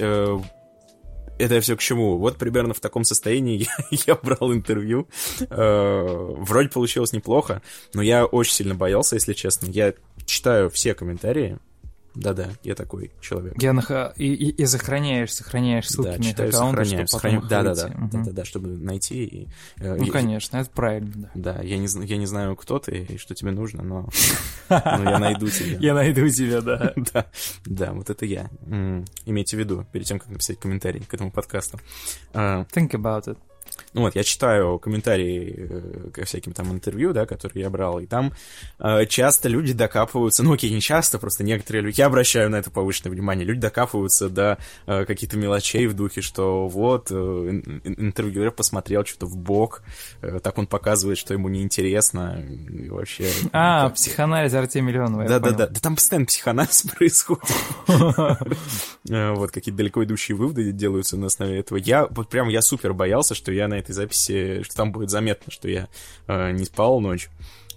это все к чему? Вот примерно в таком состоянии я, <laughs> я брал интервью. Э, Вроде получилось неплохо, но я очень сильно боялся, если честно. Я читаю все комментарии. Да-да, я такой человек. Я нах- и, и, и сохраняешь, сохраняешь ссылки Да, на их читаю, аккаунты, сохраняю. сохраняю. потом их Да-да-да, выйти. Мгм. да-да-да, чтобы найти. И, э, Ну, я- конечно, это правильно, да. Да, я не, я не знаю, кто ты и что тебе нужно, но, но я найду тебя. <laughs> Я найду тебя, да. <laughs> Да, да, вот это я. Имейте в виду, перед тем, как написать комментарий к этому подкасту. А, Think about it. Ну вот, я читаю комментарии э, ко всяким там интервью, да, которые я брал, и там э, часто люди докапываются, ну окей, не часто, просто некоторые люди, я обращаю на это повышенное внимание, люди докапываются до э, каких-то мелочей в духе, что вот, э, интервьюер посмотрел что-то в бок, э, так он показывает, что ему неинтересно, и вообще... А, психоанализ Артемия Миллионова, Да-да-да, да там постоянно психоанализ <laughs> происходит. <laughs> Э, вот, какие-то далеко идущие выводы делаются на основе этого. Я, вот прям, я супер боялся, что я на этой записи, что там будет заметно, что я э, не спал ночь.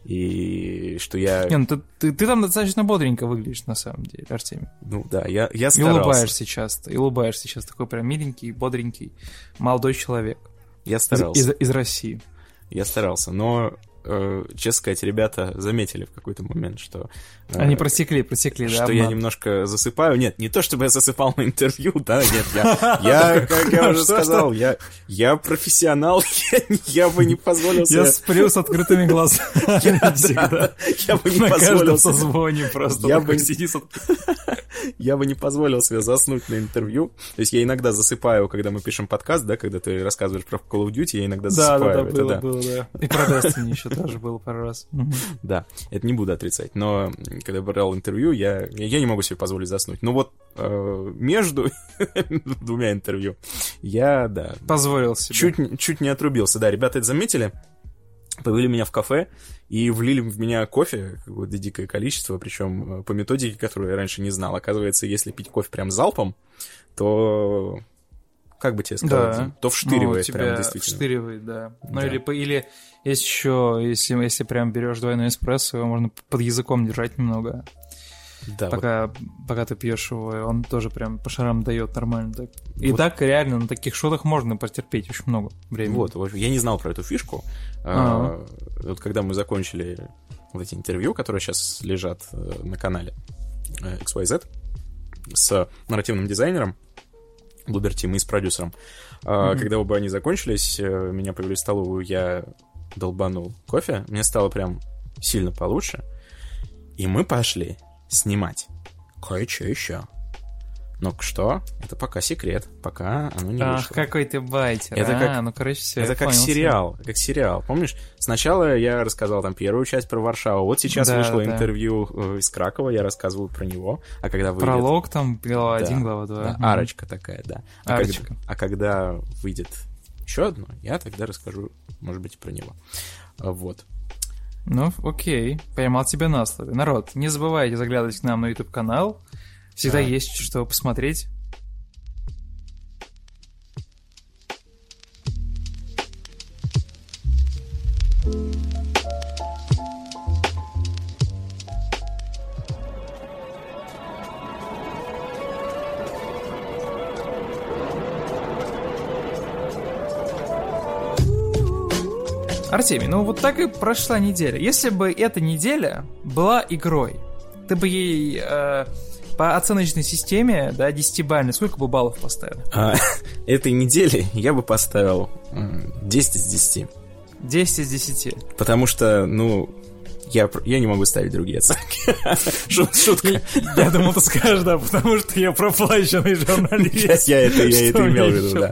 И что я... Не, ну ты, ты, ты там достаточно бодренько выглядишь, на самом деле, Артемий. Ну да, я, я старался. И улыбаешься часто, и улыбаешься сейчас. Такой прям миленький, бодренький, молодой человек. Я старался. Из, из, из России. Я старался, но э, честно сказать, ребята заметили в какой-то момент, что... Э, Они просекли, просекли, да? Что я немножко засыпаю. Нет, не то, чтобы я засыпал на интервью, да, нет, я, <laughs> я как я уже сказал, я, я профессионал, <laughs> я, бы не позволил себе... Я сплю с открытыми глазами <laughs> Я бы не позволил созвоне просто. Я бы я бы не позволил себе заснуть на интервью. То есть я иногда засыпаю, когда мы пишем подкаст, да, когда ты рассказываешь про Call of Duty, я иногда засыпаю. Да, да, было, было, да. И про Destiny еще тоже было пару раз. <laughs> Да, это не буду отрицать. Но когда брал интервью, я, я не могу себе позволить заснуть. Но вот э, между <laughs> двумя интервью я, да... Позволил себе. Чуть, чуть не отрубился. Да, ребята это заметили повели меня в кафе и влили в меня кофе, какое-то дикое количество, причем э, по методике, которую я раньше не знал. Оказывается, если пить кофе прям залпом, то как бы тебе сказать, да. то вштыривает ну, прям действительно. Вштыривает, да. Ну да. или, или есть еще, если, если прям берешь двойной эспрессо, его можно под языком держать немного. Да, пока, вот. пока ты пьешь его, он тоже прям по шарам дает нормально. Так. И вот. так реально на таких шотах можно потерпеть очень много времени. Вот, я не знал про эту фишку. А, вот когда мы закончили вот эти интервью, которые сейчас лежат э, на канале э, XYZ с нарративным дизайнером, Блубер Тим и с продюсером. Mm-hmm. Когда оба они закончились, э, меня повели в столовую, я долбанул кофе, мне стало прям сильно получше, и мы пошли снимать кое-что еще. Но что? Это пока секрет, пока оно не Ах, вышло. какой ты байтер. Это а, как, ну, короче, все. Это как понял, сериал, все. как сериал. Помнишь, сначала я рассказал там первую часть про Варшаву, вот сейчас да, вышло да. интервью э, из Кракова, я рассказываю про него, а когда выйдет... Пролог там, глава да, 1, глава 2. Да, mm арочка такая, да. А арочка. Когда, а когда выйдет еще одно, я тогда расскажу, может быть, про него. Вот. Ну, окей, поймал тебя на слове. Народ, не забывайте заглядывать к нам на YouTube-канал. Всегда да. есть что посмотреть. Артемий, ну вот так и прошла неделя. Если бы эта неделя была игрой, ты бы ей э, по оценочной системе, да, 10-бальной, сколько бы баллов поставил? А, <laughs> этой неделе я бы поставил 10 из 10. 10 из 10. Потому что, ну, я, я не могу ставить другие оценки. <laughs> Шутка. Я думал, ты скажешь, да, потому что я проплаченный журналист. Я это имел в виду, да.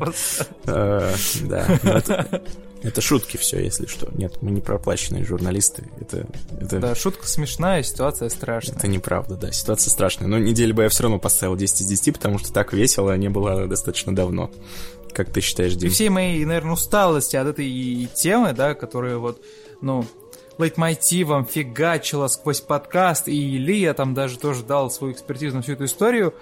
А, да. <laughs> Это шутки все, если что. Нет, мы не проплаченные журналисты. Это, это... Да, шутка смешная, ситуация страшная. Это неправда, да, ситуация страшная. Но неделю бы я все равно поставил 10 из 10, потому что так весело не было достаточно давно. Как ты считаешь, Дим? И всей моей, наверное, усталости от этой темы, да, которая вот, ну, лейтмотивом фигачила сквозь подкаст, и Илья там даже тоже дал свою экспертизу на всю эту историю.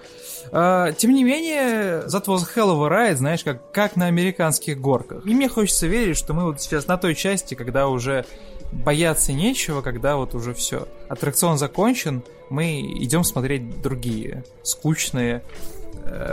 А, тем не менее, that was hell of a ride, знаешь, как, как на американских горках. И мне хочется верить, что мы вот сейчас на той части, когда уже бояться нечего, когда вот уже все. Аттракцион закончен, мы идем смотреть другие, скучные,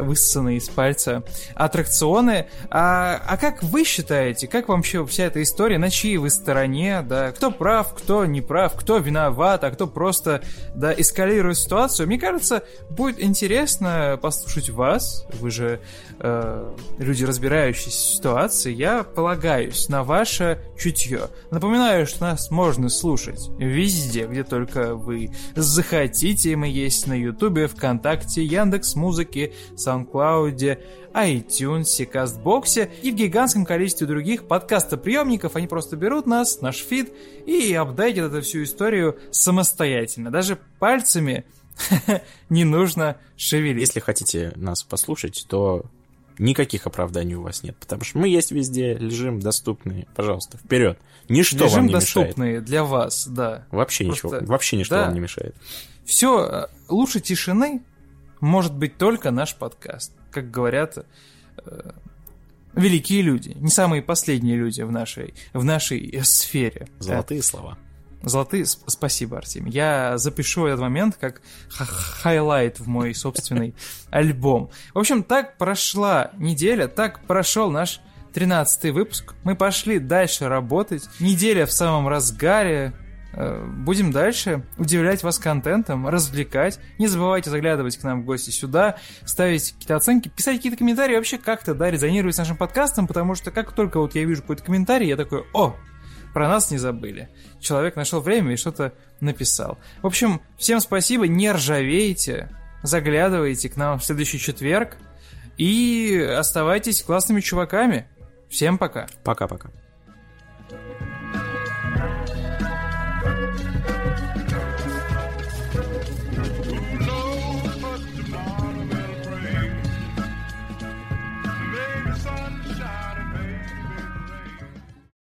высосанные из пальца аттракционы. А, а как вы считаете, как вообще вся эта история, на чьей вы стороне, да, кто прав, кто не прав, кто виноват, а кто просто, да, эскалирует ситуацию? Мне кажется, будет интересно послушать вас, вы же э, люди, разбирающиеся в ситуации, я полагаюсь на ваше чутье. Напоминаю, что нас можно слушать везде, где только вы захотите. Мы есть на Ютубе, ВКонтакте, Яндекс Музыке, SoundCloud, iTunes, Кастбоксе и в гигантском количестве других подкастоприемников. Они просто берут нас, наш фид, и апдейтят эту всю историю самостоятельно. Даже пальцами <laughs> не нужно шевелить. Если хотите нас послушать, то никаких оправданий у вас нет, потому что мы есть везде, лежим доступные. Пожалуйста, вперед. Ничто Лежим вам не доступные мешает. для вас, да. Вообще Просто- ничего, вообще ничто да. вам не мешает. Все лучше тишины может быть только наш подкаст. Как говорят э, великие люди, не самые последние люди в нашей, в нашей э, сфере. Золотые слова. Золотые, сп- спасибо, Артем. Я запишу этот момент как hi- highlight в мой собственный <laughs> альбом. В общем, так прошла неделя, так прошел наш 13 выпуск. Мы пошли дальше работать. Неделя в самом разгаре. Э, Будем дальше удивлять вас контентом, развлекать. Не забывайте заглядывать к нам в гости сюда, ставить какие-то оценки, писать какие-то комментарии, вообще как-то, да, резонировать с нашим подкастом, потому что как только вот я вижу какой-то комментарий, я такой, о, про нас не забыли. Человек нашел время и что-то написал. В общем, всем спасибо, не ржавейте, заглядывайте к нам в следующий четверг и оставайтесь классными чуваками. Всем пока. Пока-пока.